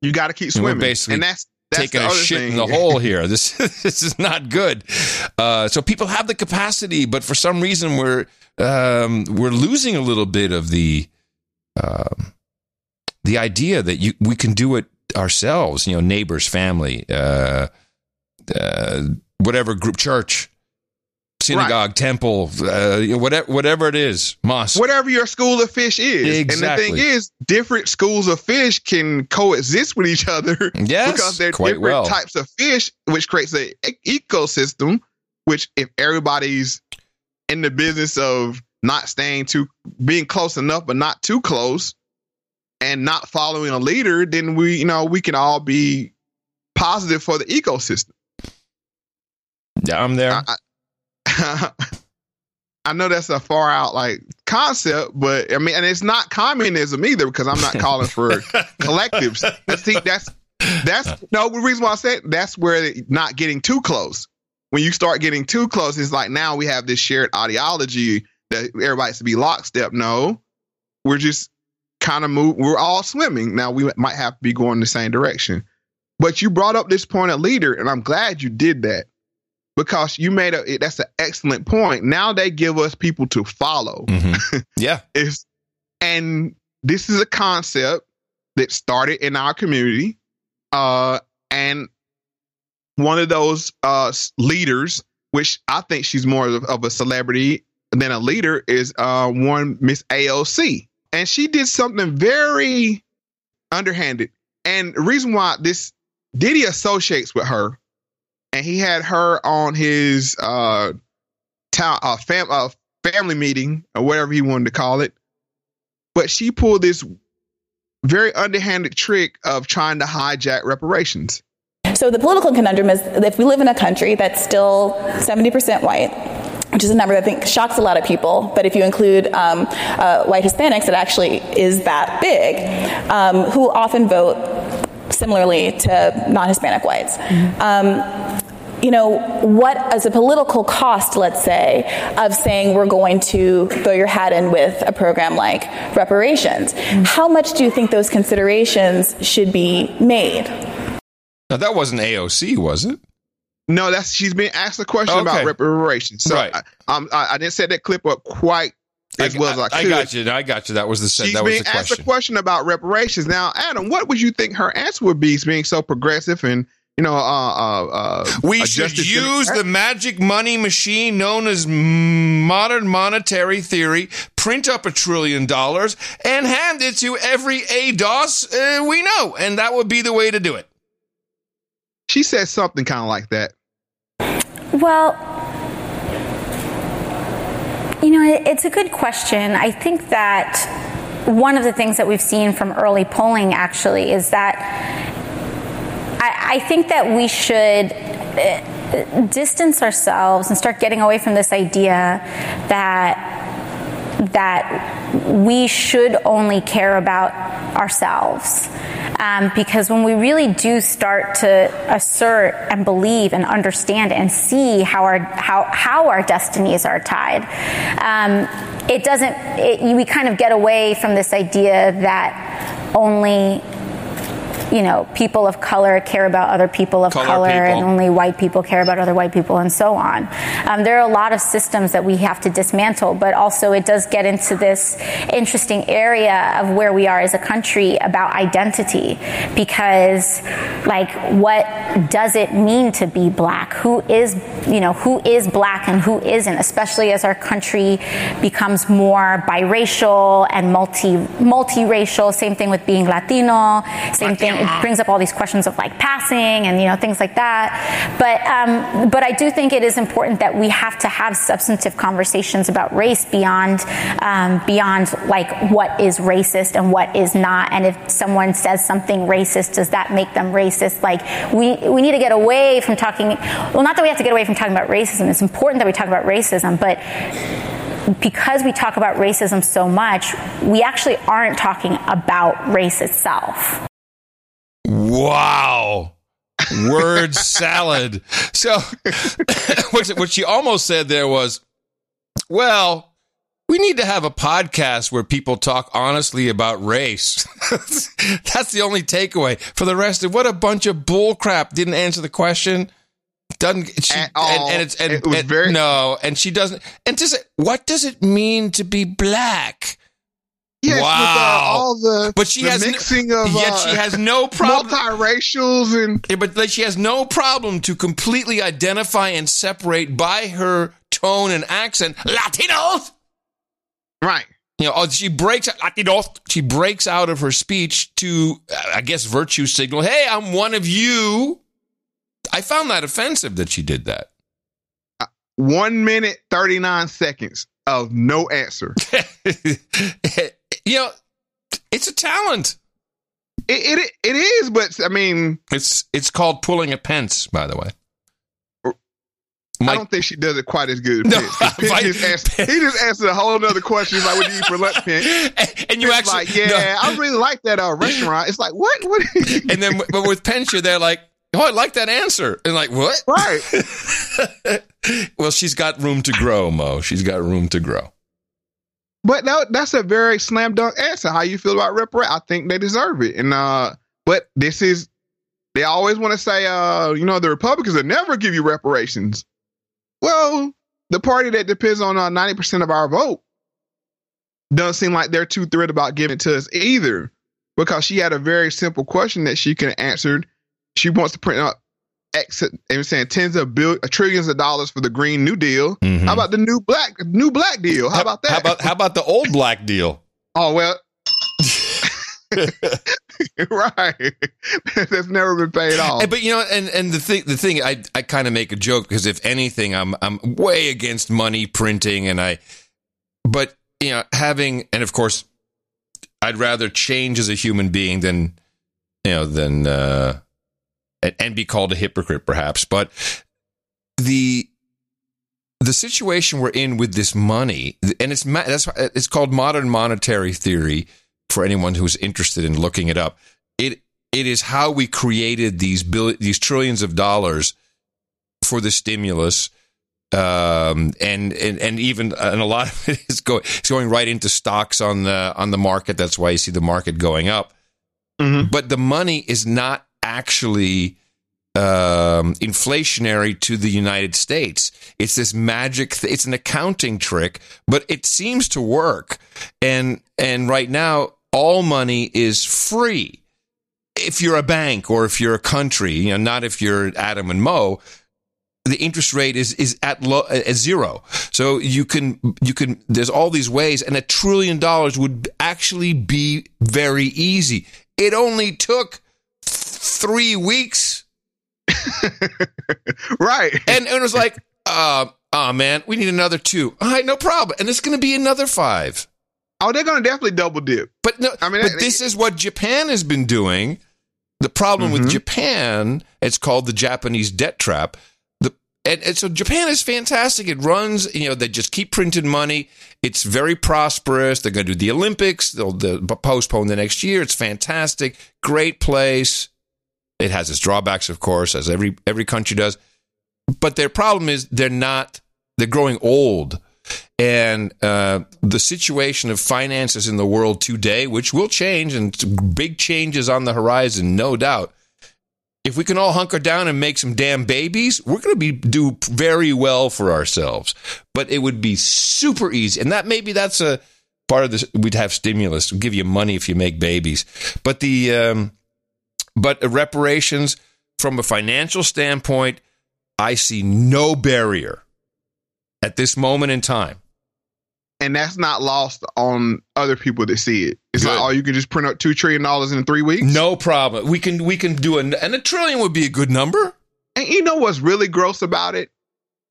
You got to keep And we're swimming, basically and that's that's taking a shit thing. in the hole here. This this is not good. Uh, so people have the capacity, but for some reason we're um, we're losing a little bit of the um the idea that you we can do it ourselves. You know, neighbors, family, uh, uh, whatever group, church, synagogue, temple, uh, whatever whatever it is, mosque. Whatever your school of fish is, Exactly. and the thing is, different schools of fish can coexist with each other. Yes, because they're different well. types of fish, which creates a e- ecosystem. Which, if everybody's in the business of not staying too, being close enough but not too close, and not following a leader, then we, you know, we can all be positive for the ecosystem. Yeah, I'm there. I know that's a far out like concept, but I mean, and it's not communism either because I'm not calling for collectives. That's see, that's that's no the reason why I said that's where not getting too close. When you start getting too close, it's like now we have this shared ideology that everybody's to be lockstep. No, we're just kind of move. We're all swimming now. We might have to be going the same direction. But you brought up this point of leader, and I'm glad you did that because you made a that's an excellent point. Now they give us people to follow. yeah. It's, and this is a concept that started in our community. Uh, and one of those uh, leaders, which I think she's more of, of a celebrity than a leader, is uh, one Miss AOC. And she did something very underhanded. And the reason why this Diddy associates with her, and he had her on his uh, town uh, fam- uh, family meeting or whatever he wanted to call it. But she pulled this very underhanded trick of trying to hijack reparations. So the political conundrum is if we live in a country that's still 70% white, which is a number that I think shocks a lot of people, but if you include um, uh, white Hispanics, it actually is that big, um, who often vote similarly to non-Hispanic whites. Um, you know, what as a political cost, let's say, of saying we're going to throw your hat in with a program like reparations, how much do you think those considerations should be made? Now that wasn't AOC, was it? No, that's she's being asked a question about reparations. So Right. I, um, I, I didn't set that clip up quite as well as I could. I got you. I got you. That was the She's that was being the asked question. a question about reparations. Now, Adam, what would you think her answer would be? Being so progressive and you know, uh, uh, uh, We should use the magic money machine known as modern monetary theory, print up a trillion dollars, and hand it to every ADOS uh, we know. And that would be the way to do it. She said something kind of like that. Well, you know, it's a good question. I think that one of the things that we've seen from early polling actually is that I, think that we should uh, distance ourselves and start getting away from this idea that that we should only care about ourselves. Um, because when we really do start to assert and believe and understand and see how our how how our destinies are tied, um, it doesn't. It, we kind of get away from this idea that only you know people of color care about other people of Color color, people. and only white people care about other white people and so on. Um, there are a lot of systems that we have to dismantle, but also it does get into this interesting area of where we are as a country about identity because like what does it mean to be black? Who is you know who is black and who isn't, especially as our country becomes more biracial and multi multiracial. Same thing with being Latino. Same thing. It brings up all these questions of like passing and you know things like that. But um, but I do think it is important that we have to have substantive conversations about race beyond um, beyond like what is racist and what is not. And if someone says something racist, does that make them racist? Like we we need to get away from talking. Well, not that we have to get away from talking about racism. It's important that we talk about racism, but because we talk about racism so much, we actually aren't talking about race itself. Wow. Word salad. So, what, what she almost said there was, well, we need to have a podcast where people talk honestly about race. That's the only takeaway. For the rest of what a bunch of bullcrap didn't answer the question. Doesn't she, and, and it's and, It was and- very- no, and she doesn't. And does it, what does it mean to be black? Yes, wow. with uh, all the but she the has no- mixing of yet uh, she has no problem multiracials and yeah, but she has no problem to completely identify and separate by her tone and accent Latinos. Right. You know, oh, she breaks Latinos. She breaks out of her speech to, uh, I guess, virtue signal. Hey, I'm one of you. I found that offensive that she did that. one minute thirty nine seconds of no answer. you know, it's a talent. It, it it is, but I mean, It's it's called pulling a Pence, by the way. I don't think she does it quite as good. 'Cause Pence just answered, he just answered a whole other question. Like, "What do you eat for lunch, Pence?" And you Pence actually- like, "Yeah, I really like that uh, restaurant." It's like, what? What? and then, but with Pensha, they're like, "Oh, I like that answer," and like, "What?" Right. well, she's got room to grow, Mo. She's got room to grow. But that, that's a very slam dunk answer. How you feel about reparations? I think they deserve it. And uh, but this is they always want to say, uh, you know, the Republicans will never give you reparations. Well, the party that depends on uh, ninety percent of our vote doesn't seem like they're too thrilled about giving it to us either, because she had a very simple question that she have answered. She wants to print up And saying tens of bill, trillions of dollars for the Green New Deal. How about the new black new black deal? How about that? How about how about the old black deal? Oh well, right. That's never been paid off. But you know, and and the thing, the thing, I I kind of make a joke because if anything, I'm I'm way against money printing, and I, but you know, having and of course, I'd rather change as a human being than you know than uh, and, be called a hypocrite, perhaps. But the the situation we're in with this money, and it's that's why it's called modern monetary theory for anyone who's interested in looking it up. It it is how we created these bill these trillions of dollars for the stimulus. Um, and, and, and even, and a lot of it is going, it's going right into stocks on the, on the market. That's why you see the market going up. But the money is not actually, um, inflationary to the United States. It's this magic. Th- it's an accounting trick, but it seems to work. And and right now, all money is free. If you're a bank or if you're a country, you know, not if you're Adam and Mo. The interest rate is is at low, at zero, so you can you can. There's all these ways, and a trillion dollars would actually be very easy. It only took three weeks right. And, and it was like, uh, oh man, we need another two. All right, no problem. And it's going to be another five. Oh, they're going to definitely double dip. But no, I mean, but this is what Japan has been doing. The problem with Japan, it's called the Japanese debt trap. The and, and so Japan is fantastic. It runs, you know, they just keep printing money. It's very prosperous. They're going to do the Olympics. They'll, they'll postpone the next year. It's fantastic. Great place. It has its drawbacks, of course, as every every country does. But their problem is they're not. They're growing old, and uh, the situation of finances in the world today, which will change, and big changes on the horizon, no doubt. If we can all hunker down and make some damn babies, we're going to be do very well for ourselves. But it would be super easy, and that maybe that's a part of this. We'd have stimulus, we'd give you money if you make babies, but the um, but reparations from a financial standpoint, I see no barrier at this moment in time. And that's not lost on other people that see it. It's like, oh, you can just print up two trillion dollars in three weeks. No problem. We can we can do an and a trillion would be a good number. And you know what's really gross about it?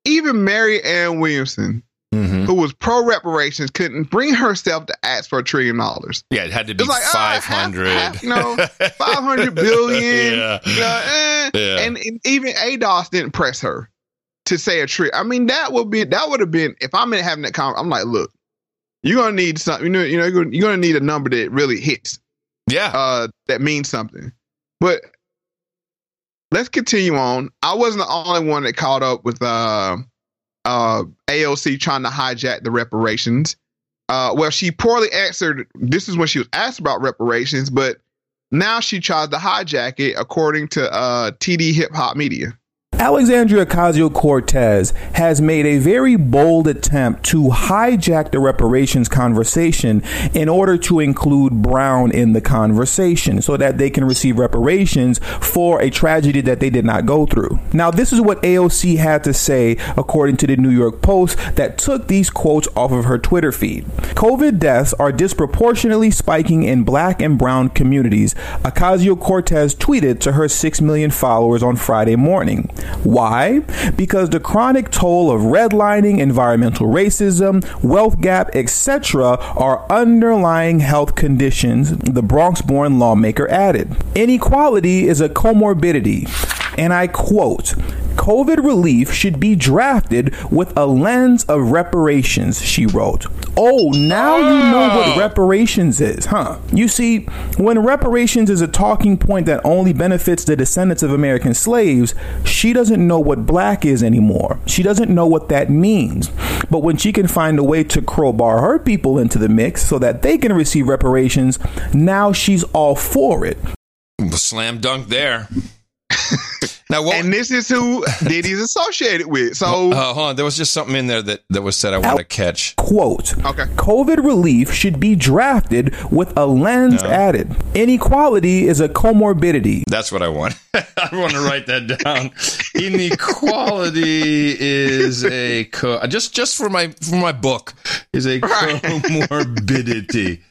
Even Marianne Williamson, Mm-hmm. who was pro reparations, couldn't bring herself to ask for a trillion dollars. Yeah, it had to be like, uh, five half, you know, five hundred billion. Yeah. you know, eh. Yeah. And, and even ADOS didn't press her to say a trick. I mean, that would be that would have been if I'm in having that conversation. I'm like, look, you're gonna need something. You know, you know, you're gonna, you're gonna need a number that really hits. Yeah, uh, that means something. But let's continue on. I wasn't the only one that caught up with uh, uh, AOC trying to hijack the reparations. Uh, well, she poorly answered. This is when she was asked about reparations, but now she tries to hijack it, according to uh, TD Hip Hop Media. Alexandria Ocasio Cortez has made a very bold attempt to hijack the reparations conversation in order to include Brown in the conversation so that they can receive reparations for a tragedy that they did not go through. Now, this is what AOC had to say, according to the New York Post, that took these quotes off of her Twitter feed. COVID deaths are disproportionately spiking in black and brown communities, Ocasio Cortez tweeted to her 6 million followers on Friday morning. Why? Because the chronic toll of redlining, environmental racism, wealth gap, etc., are underlying health conditions, the Bronx born lawmaker added. Inequality is a comorbidity. And I quote, COVID relief should be drafted with a lens of reparations, she wrote. Oh, now you know what oh. reparations is, huh? You see, when reparations is a talking point that only benefits the descendants of American slaves, she doesn't know what black is anymore. She doesn't know what that means. But when she can find a way to crowbar her people into the mix so that they can receive reparations, now she's all for it. Slam dunk there. now, and this is who Diddy's associated with. So, uh, hold on. There was just something in there that, that was said I want to catch. Quote Okay. COVID relief should be drafted with a lens No. added. Inequality is a comorbidity. That's what I want. I want to write that down. Inequality is a co- just just for my for my book is a comorbidity.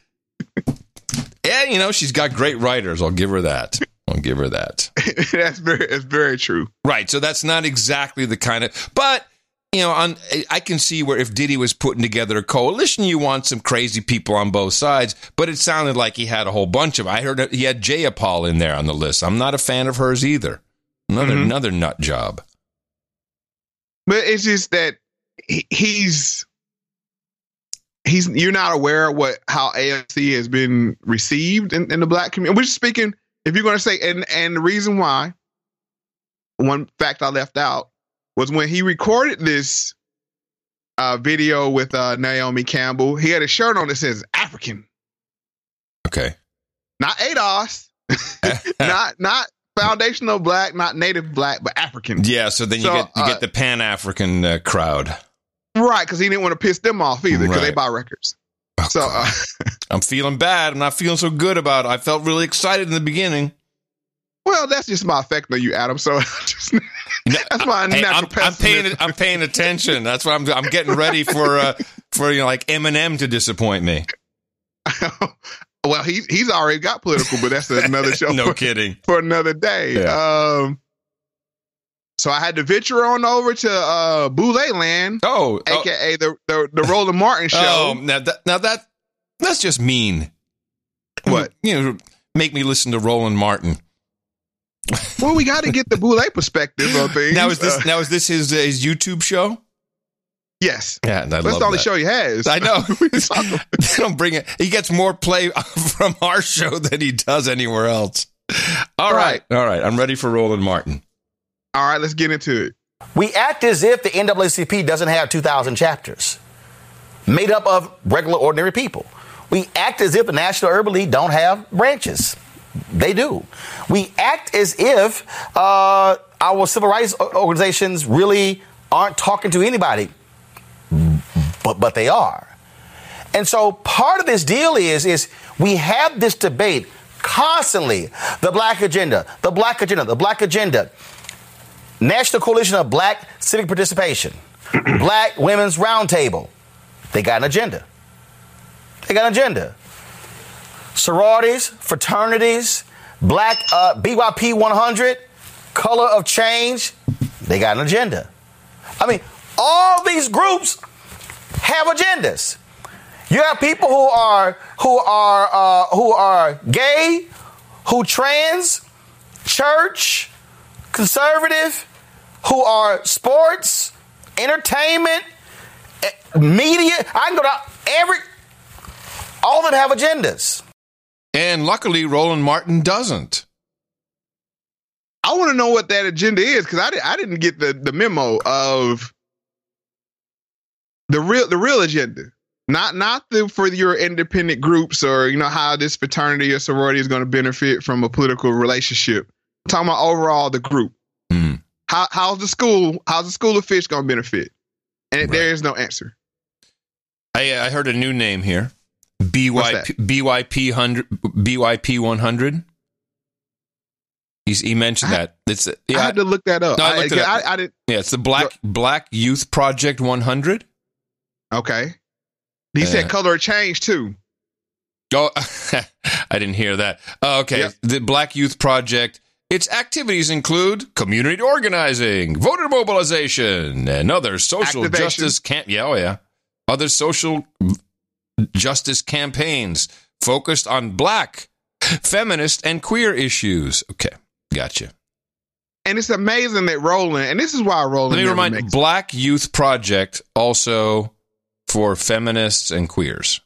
And you know she's got great writers. I'll give her that. I'll give her that. that's very that's very true. Right. So that's not exactly the kind of, but you know, on I can see where if Diddy was putting together a coalition, you want some crazy people on both sides. But it sounded like he had a whole bunch of. I heard he had Jayapal in there on the list. I'm not a fan of hers either. Another Mhm. another nut job. But it's just that he's he's you're not aware of what how AOC has been received in, in the black community. Which speaking, if you're going to say, and and the reason why, one fact I left out was when he recorded this uh, video with uh, Naomi Campbell. He had a shirt on that says African, Okay. not ADOS, not not foundational black, not native black, but African. Yeah. So then you So, get you uh, get the Pan African uh, crowd. Right, because he didn't want to piss them off either, because they buy records. So uh, I'm feeling bad. I'm not feeling so good about it. I felt really excited in the beginning. Well, that's just my effect on you, Adam. So just, that's my Hey, natural I'm, I'm paying. I'm paying attention. That's what I'm. I'm getting ready for uh, for you know like Eminem to disappoint me. well, he he's already got political, but that's another show. No for, kidding. For another day. Um. So I had to venture on over to uh Boule Land. Oh, aka the the, the Roland Martin show. Oh, now that now that that's just mean. What you know? Make me listen to Roland Martin. well, we got to get the Boule perspective of things. Now is this Uh, now is this his his YouTube show? yes. Yeah, That's the only that. show he has. I know. they don't bring it. He gets more play from our show than he does anywhere else. All right, all right. I'm ready for Roland Martin. All right, let's get into it. We act as if the NAACP doesn't have 2,000 chapters made up of regular, ordinary people. We act as if the National Urban League don't have branches. They do. We act as if uh, our civil rights organizations really aren't talking to anybody, but but they are. And so part of this deal is is we have this debate constantly: the black agenda, the black agenda, the black agenda. National Coalition of Black Civic Participation, Black Women's Roundtable. They got an agenda. They got an agenda. Sororities, fraternities, Black uh, BYP 100, Color of Change. They got an agenda. I mean, all these groups have agendas. You have people who are who are uh, who are gay, who trans, church, conservative, who are sports, entertainment, eh, media. I can go to every. All of them have agendas. And luckily, Roland Martin doesn't. I want to know what that agenda is because I, di- I didn't get the, the memo of the real the real agenda. Not not the for your independent groups or you know how this fraternity or sorority is going to benefit from a political relationship. I'm talking about overall the group. How how's the school how's the school of fish going to benefit? And there is no answer. I, I heard a new name here. BYP BYP hundred BYP one hundred. He's, he mentioned that. It's yeah. I had to look that up. No, I I, looked it up. I, I didn't. Yeah, it's the Black Black Youth Project one hundred. Okay. He Uh, said color change too. Oh, I didn't hear that. Oh, okay, the Black Youth Project. Its activities include community organizing, voter mobilization, and other social Activation. justice camp. Yeah, oh yeah, other social justice campaigns focused on black, feminist, and queer issues. Okay, gotcha. And it's amazing that Roland, and this is why Roland. Let me never remind makes- Black Youth Project also for feminists and queers.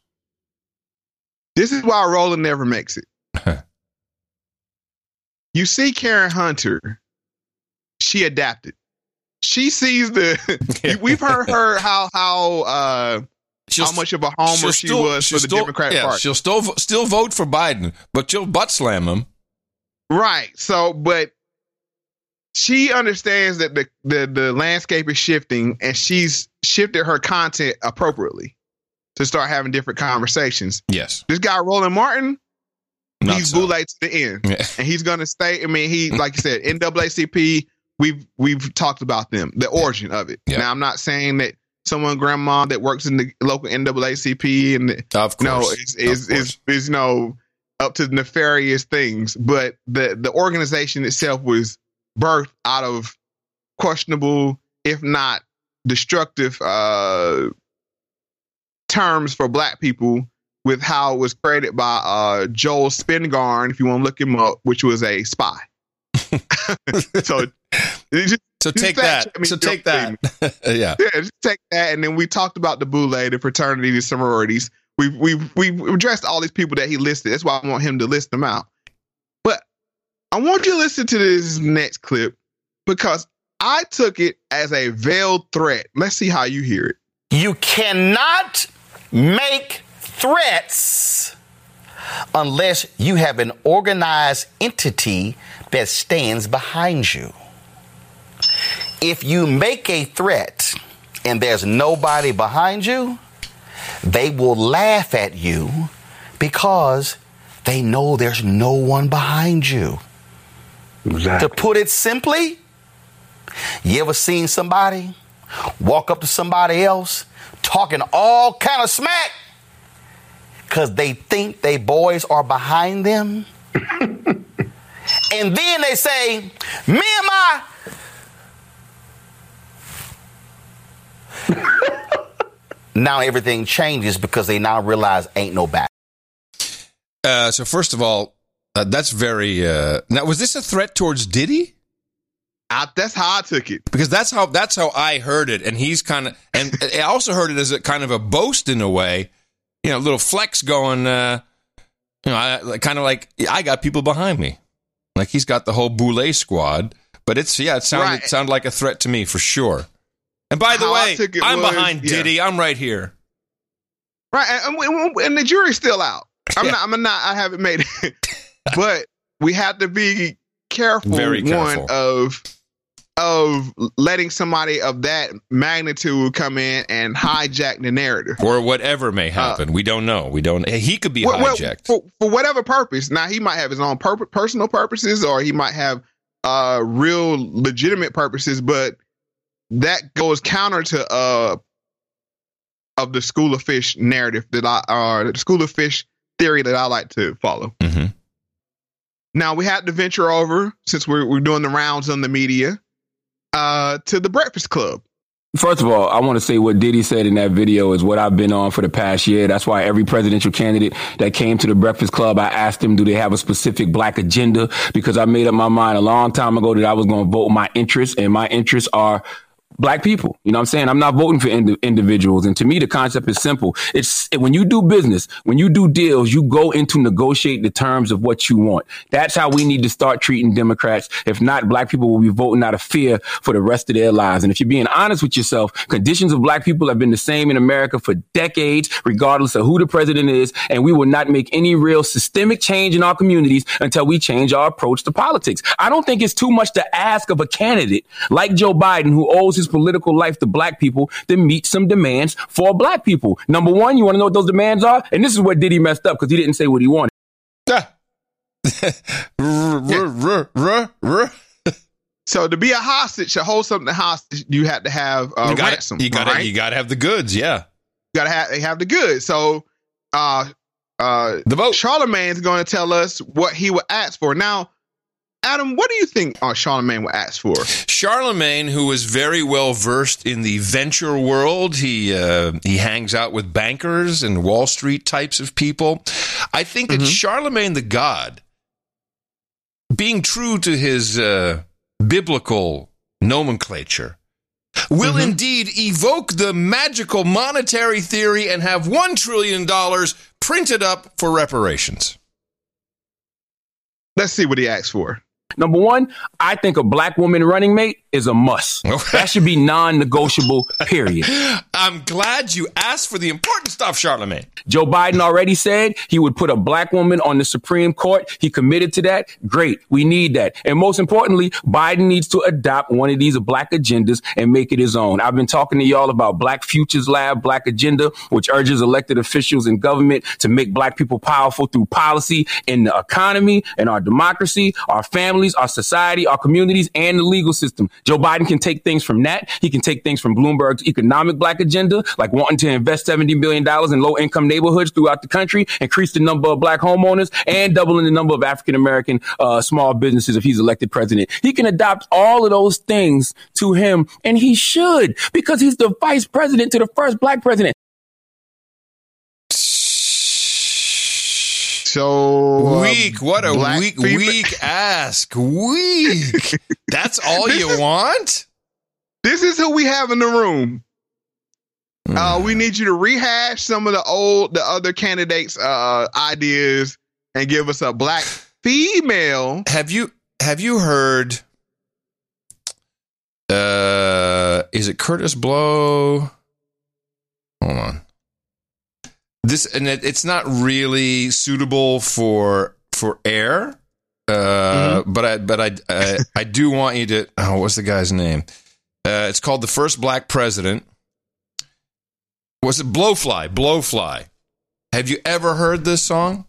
This is why Roland never makes it. you see Karen Hunter, she adapted. She sees the. We've heard her how how uh how much of a homer She'll still- was for the still- Democrat yeah, Party. She'll still still vote for Biden, but she'll butt slam him. Right. So, but she understands that the, the the landscape is shifting, and she's shifted her content appropriately to start having different conversations. Yes. This guy Roland Martin, Not he's so. boule to the end, and he's going to stay. I mean, he like you said, NAACP. We've we've talked about them, the origin of it. Now, I'm not saying that someone grandma that works in the local NAACP and of no course. is is, is is you know up to nefarious things, but the the organization itself was birthed out of questionable, if not destructive, uh, terms for Black people. With how it was created by uh, Joel Spingarn, if you want to look him up, which was a spy. so, just, so take that. check me, So take that. yeah. Yeah, just take that, and then we talked about the boule, the fraternity, the sororities. We've we've we've addressed all these people that he listed. That's why I want him to list them out. But I want you to listen to this next clip because I took it as a veiled threat. Let's see how you hear it. You cannot make threats unless you have an organized entity that stands behind you. If you make a threat and there's nobody behind you, they will laugh at you because they know there's no one behind you. Exactly. To put it simply, you ever seen somebody walk up to somebody else talking all kind of smack because they think they boys are behind them? and then they say, me and my now everything changes because they now realize ain't no back. Uh, so first of all, uh, that's very. Uh, now, was this a threat towards Diddy? I, that's how I took it because that's how that's how I heard it, and he's kind of, and I also heard it as a kind of a boast in a way, you know, little flex going, uh, you know, I, kind of like I got people behind me, like he's got the whole Boule squad, but it's yeah, it sounded Right. sounded like a threat to me for sure. And by the How way, I'm was- behind yeah. Diddy. I'm right here. Right, and, and, the jury's still out. I'm not. I'm not. I haven't made it, but we have to be careful. Very careful. One of of letting somebody of that magnitude come in and hijack the narrative Or whatever may happen, we don't know. We don't. He could be Well, well, hijacked. for, for whatever purpose. Now he might have his own pur- personal purposes, or he might have uh real legitimate purposes, but that goes counter to uh of the school of fish narrative that I uh the school of fish theory that I like to follow. Mhm. Now we had to venture over since we're we're doing the rounds on the media uh to the Breakfast Club. First of all, I want to say what Diddy said in that video is what I've been on for the past year. That's why every presidential candidate that came to the Breakfast Club, I asked them, do they have a specific black agenda? Because I made up my mind a long time ago that I was going to vote my interests, and my interests are black people. You know what I'm saying? I'm not voting for indi- individuals. And to me, the concept is simple. It's when you do business, when you do deals, you go into negotiate the terms of what you want. That's how we need to start treating Democrats. If not, black people will be voting out of fear for the rest of their lives. And if you're being honest with yourself, conditions of black people have been the same in America for decades, regardless of who the president is. And we will not make any real systemic change in our communities until we change our approach to politics. I don't think it's too much to ask of a candidate like Joe Biden, who owes his political life to black people, to meet some demands for black people. Number one, you want to know what those demands are? And this is where Diddy messed up because he didn't say what he wanted. So to be a hostage, to hold something hostage, you have to have uh, you got ransom. You got right? You got to have the goods. Yeah. You gotta have they have the goods. So uh uh the vote. Charlemagne's gonna tell us what he would ask for. Now, Adam, what do you think uh, Charlemagne would ask for? Charlemagne, who is very well versed in the venture world, he uh, he hangs out with bankers and Wall Street types of people. I think that Charlemagne the God, being true to his uh, biblical nomenclature, will Mm-hmm. indeed evoke the magical monetary theory and have $1 trillion printed up for reparations. Let's see what he asks for. Number one, I think a black woman running mate is a must. That should be non-negotiable. Period. I'm glad you asked for the important stuff, Charlemagne. Joe Biden already said he would put a black woman on the Supreme Court. He committed to that. Great. We need that. And most importantly, Biden needs to adopt one of these black agendas and make it his own. I've been talking to y'all about Black Futures Lab, Black Agenda, which urges elected officials in government to make black people powerful through policy in the economy and our democracy, our families, our society, our communities, and the legal system. Joe Biden can take things from that. He can take things from Bloomberg's economic black agenda, like wanting to invest $70 billion in low income neighborhoods throughout the country, increase the number of black homeowners, and doubling the number of African American uh, small businesses if he's elected president. He can adopt all of those things to him, and he should, because he's the vice president to the first black president. So weak. What a weak, weak ask. Weak. That's all you is- want? This is who we have in the room. Uh, we need you to rehash some of the old, the other candidates' uh, ideas and give us a black female. Have you have you heard? Uh, is it Kurtis Blow? Hold on. This and it, it's not really suitable for for air. Uh, but I but I, I I do want you to. Oh, what's the guy's name? Uh, it's called the first black president. Was it Blowfly? Blowfly. Have you ever heard this song?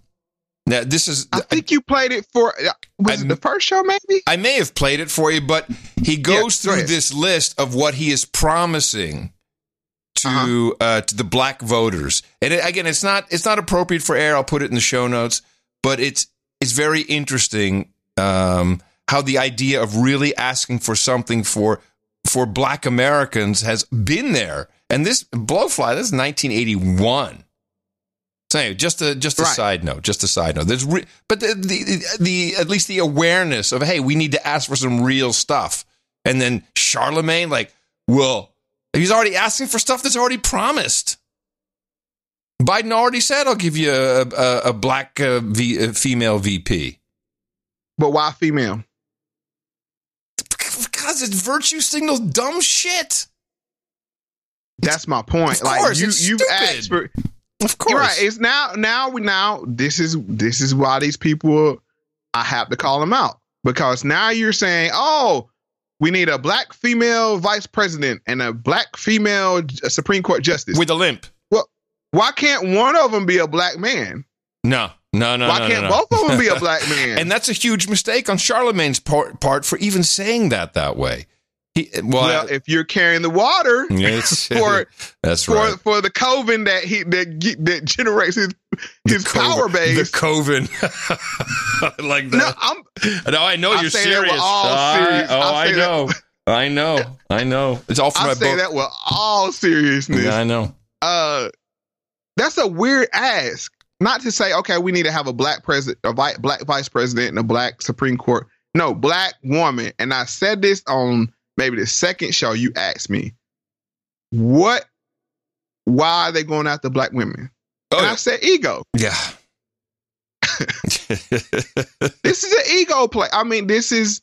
Now this is. I think you played it for. uh, Was it the first show? Maybe I may have played it for you, but he goes Yeah, through this list of what he is promising to Uh-huh. uh to the black voters. And it, again, it's not it's not appropriate for air. I'll put it in the show notes, but it's it's very interesting um, how the idea of really asking for something for for black Americans has been there. And this blowfly, this is 1981. So anyway, just a just a Right. side note, just a side note. There's re- but the, the the at least the awareness of hey, we need to ask for some real stuff. And then Charlemagne, like, well, he's already asking for stuff that's already promised. Biden already said, "I'll give you a a, a black uh, v, a female VP." But why female? Because it's virtue signals dumb shit. That's my point. Of like course, you, you've asked for. Of course, right. It's now, now we now. This is this is why these people. I have to call them out because now you're saying, oh, we need a black female vice president and a black female Supreme Court justice with a limp. Well, why can't one of them be a black man? No, no, no. Why no, can't no, no. both of them be a black man? and that's a huge mistake on Charlemagne's part, part for even saying that that way. He, well, well, if you're carrying the water for that's for right. for the coven that he that that generates his his power base. The coven. Like that. No, I'm No, I know I you're say that with serious. I- serious- oh, I I, say that- know. I know. I know. It's all for I my say book. that with all seriousness. Yeah, I know. uh that's a weird ask. Not to say, okay, we need to have a black president, a vi- black vice president, and a black Supreme Court. No, black woman. And I said this on maybe the second show you asked me, what? Why are they going after black women? Oh, and I said ego. Yeah. This is an ego play. I mean, this is,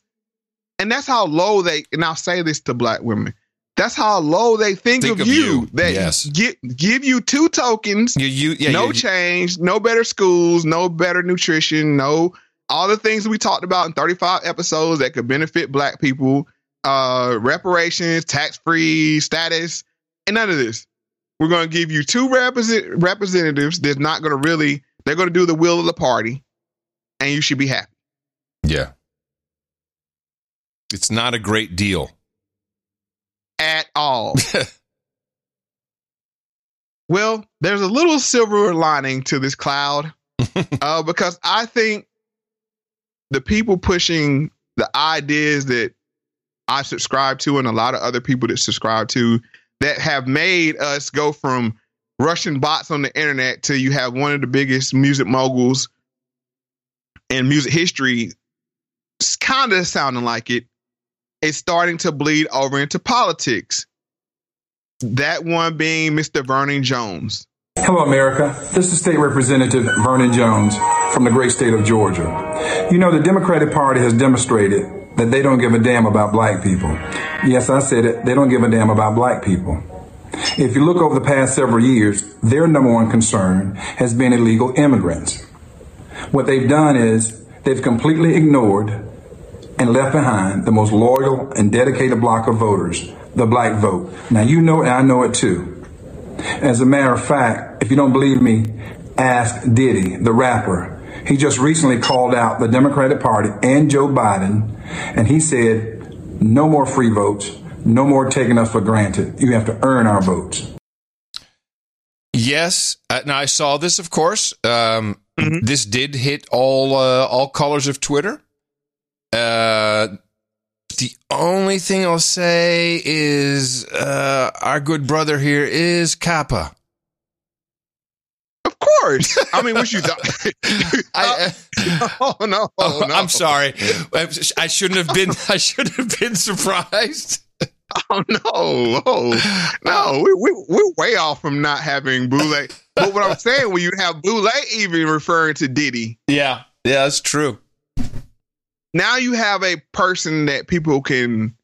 and that's how low they. And I'll say this to black women. That's how low they think, Think of, of you. you. That Yes. give give you two tokens. You, you, yeah, no change, no better schools, no better nutrition, no all the things we talked about in 35 episodes that could benefit black people, uh, reparations, tax free status, and none of this. We're going to give you two represent- representatives that's not going to really, they're going to do the will of the party, and you should be happy. Yeah. It's not a great deal. at all. well, there's a little silver lining to this cloud uh, because I think the people pushing the ideas that I subscribe to and a lot of other people that subscribe to that have made us go from Russian bots on the internet to you have one of the biggest music moguls in music history kind of sounding like it is starting to bleed over into politics. That one being Mr. Vernon Jones. Hello, America. This is State Representative Vernon Jones from the great state of Georgia. You know, the Democratic Party has demonstrated that they don't give a damn about black people. Yes, I said it. They don't give a damn about black people. If you look over the past several years, their number one concern has been illegal immigrants. What they've done is they've completely ignored and left behind the most loyal and dedicated block of voters, the black vote. Now, you know it, I know it too. As a matter of fact, if you don't believe me, ask Diddy, the rapper. He just recently called out the Democratic Party and Joe Biden, and he said, no more free votes, no more taking us for granted. You have to earn our votes. Yes. and I saw this, of course. Um, This did hit all uh, all colors of Twitter. Uh, the only thing I'll say is uh, our good brother here is Kappa. Course. I mean, what you thought? I, oh no! Oh, no. I'm sorry. I shouldn't have been. I should have been surprised. Oh no! Oh no! We we we're way off from not having Boule. but what I'm saying, when you have Boule even referring to Diddy, Yeah, yeah, that's true. now you have a person that people can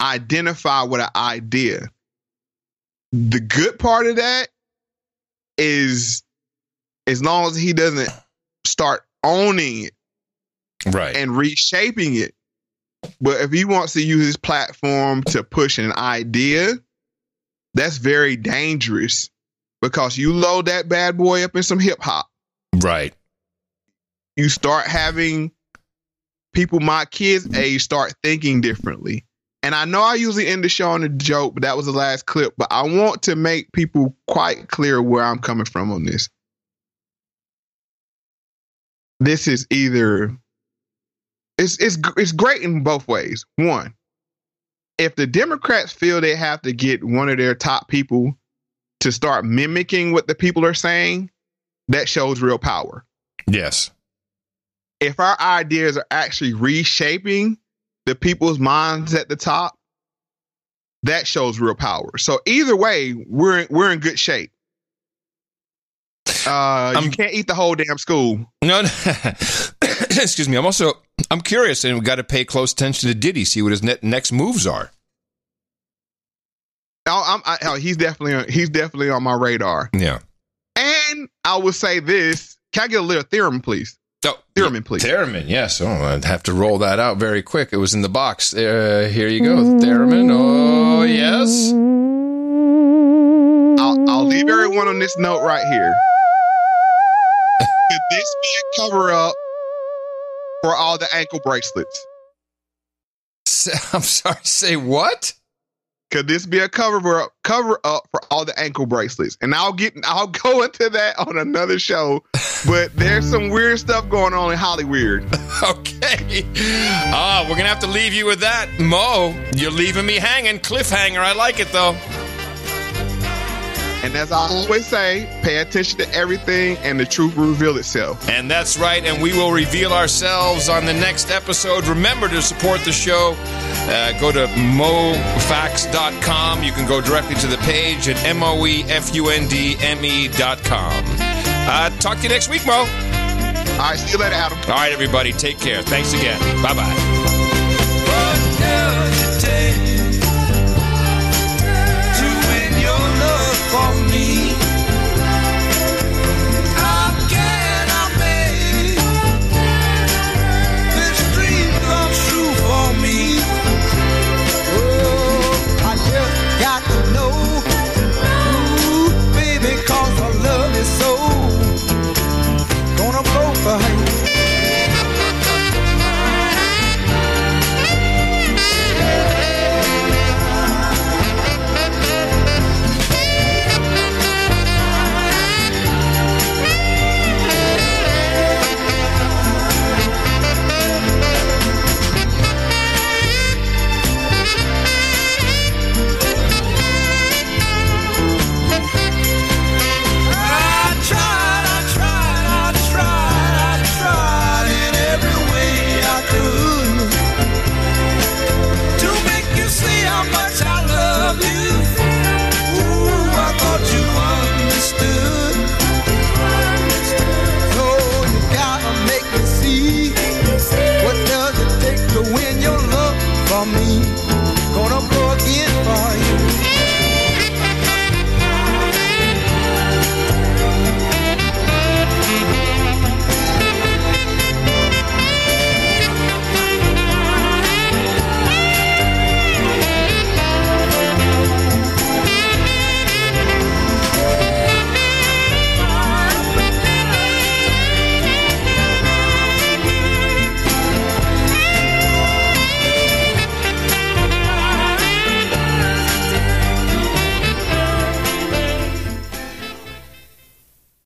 identify with an idea. The good part of that is as long as he doesn't start owning it right and reshaping it. But if he wants to use his platform to push an idea, that's very dangerous because you load that bad boy up in some hip hop. Right. You start having people my kids' age start thinking differently. And I know I usually end the show on a joke, but that was the last clip. But I want to make people quite clear where I'm coming from on this. This is either it's it's it's great in both ways. One, if the Democrats feel they have to get one of their top people to start mimicking what the people are saying, that shows real power. Yes. If our ideas are actually reshaping the people's minds at the top, that shows real power. So either way, we're we're in good shape. Uh, you can't eat the whole damn school. No, no. excuse me. I'm also I'm curious, and we got to pay close attention to Diddy, see what his ne- next moves are. Oh, I'm, I, oh, he's definitely on, he's definitely on my radar. Yeah. And I will say this: Can I get a little theorem, please? Oh, theorem, please. Theremin, yes. Oh, I'd have to roll that out very quick. It was in the box. Uh, here you go, Theremin. Oh, yes. I'll, I'll leave everyone on this note right here. Could this be a cover up for all the ankle bracelets? I'm sorry. Say what? Could this be a cover up cover up for all the ankle bracelets? And I'll get I'll go into that on another show. But there's some weird stuff going on in Hollywood. okay. Ah, we're gonna have to leave you with that, Mo. You're leaving me hanging. Cliffhanger. I like it though. And as I always say, pay attention to everything and the truth will reveal itself. And that's right. And we will reveal ourselves on the next episode. Remember to support the show. Uh, go to mofax.com. You can go directly to the page at M O E F U N D M E.com. Uh, talk to you next week, Mo. All right, see you later, Adam. All right, everybody. Take care. Thanks again. Bye bye.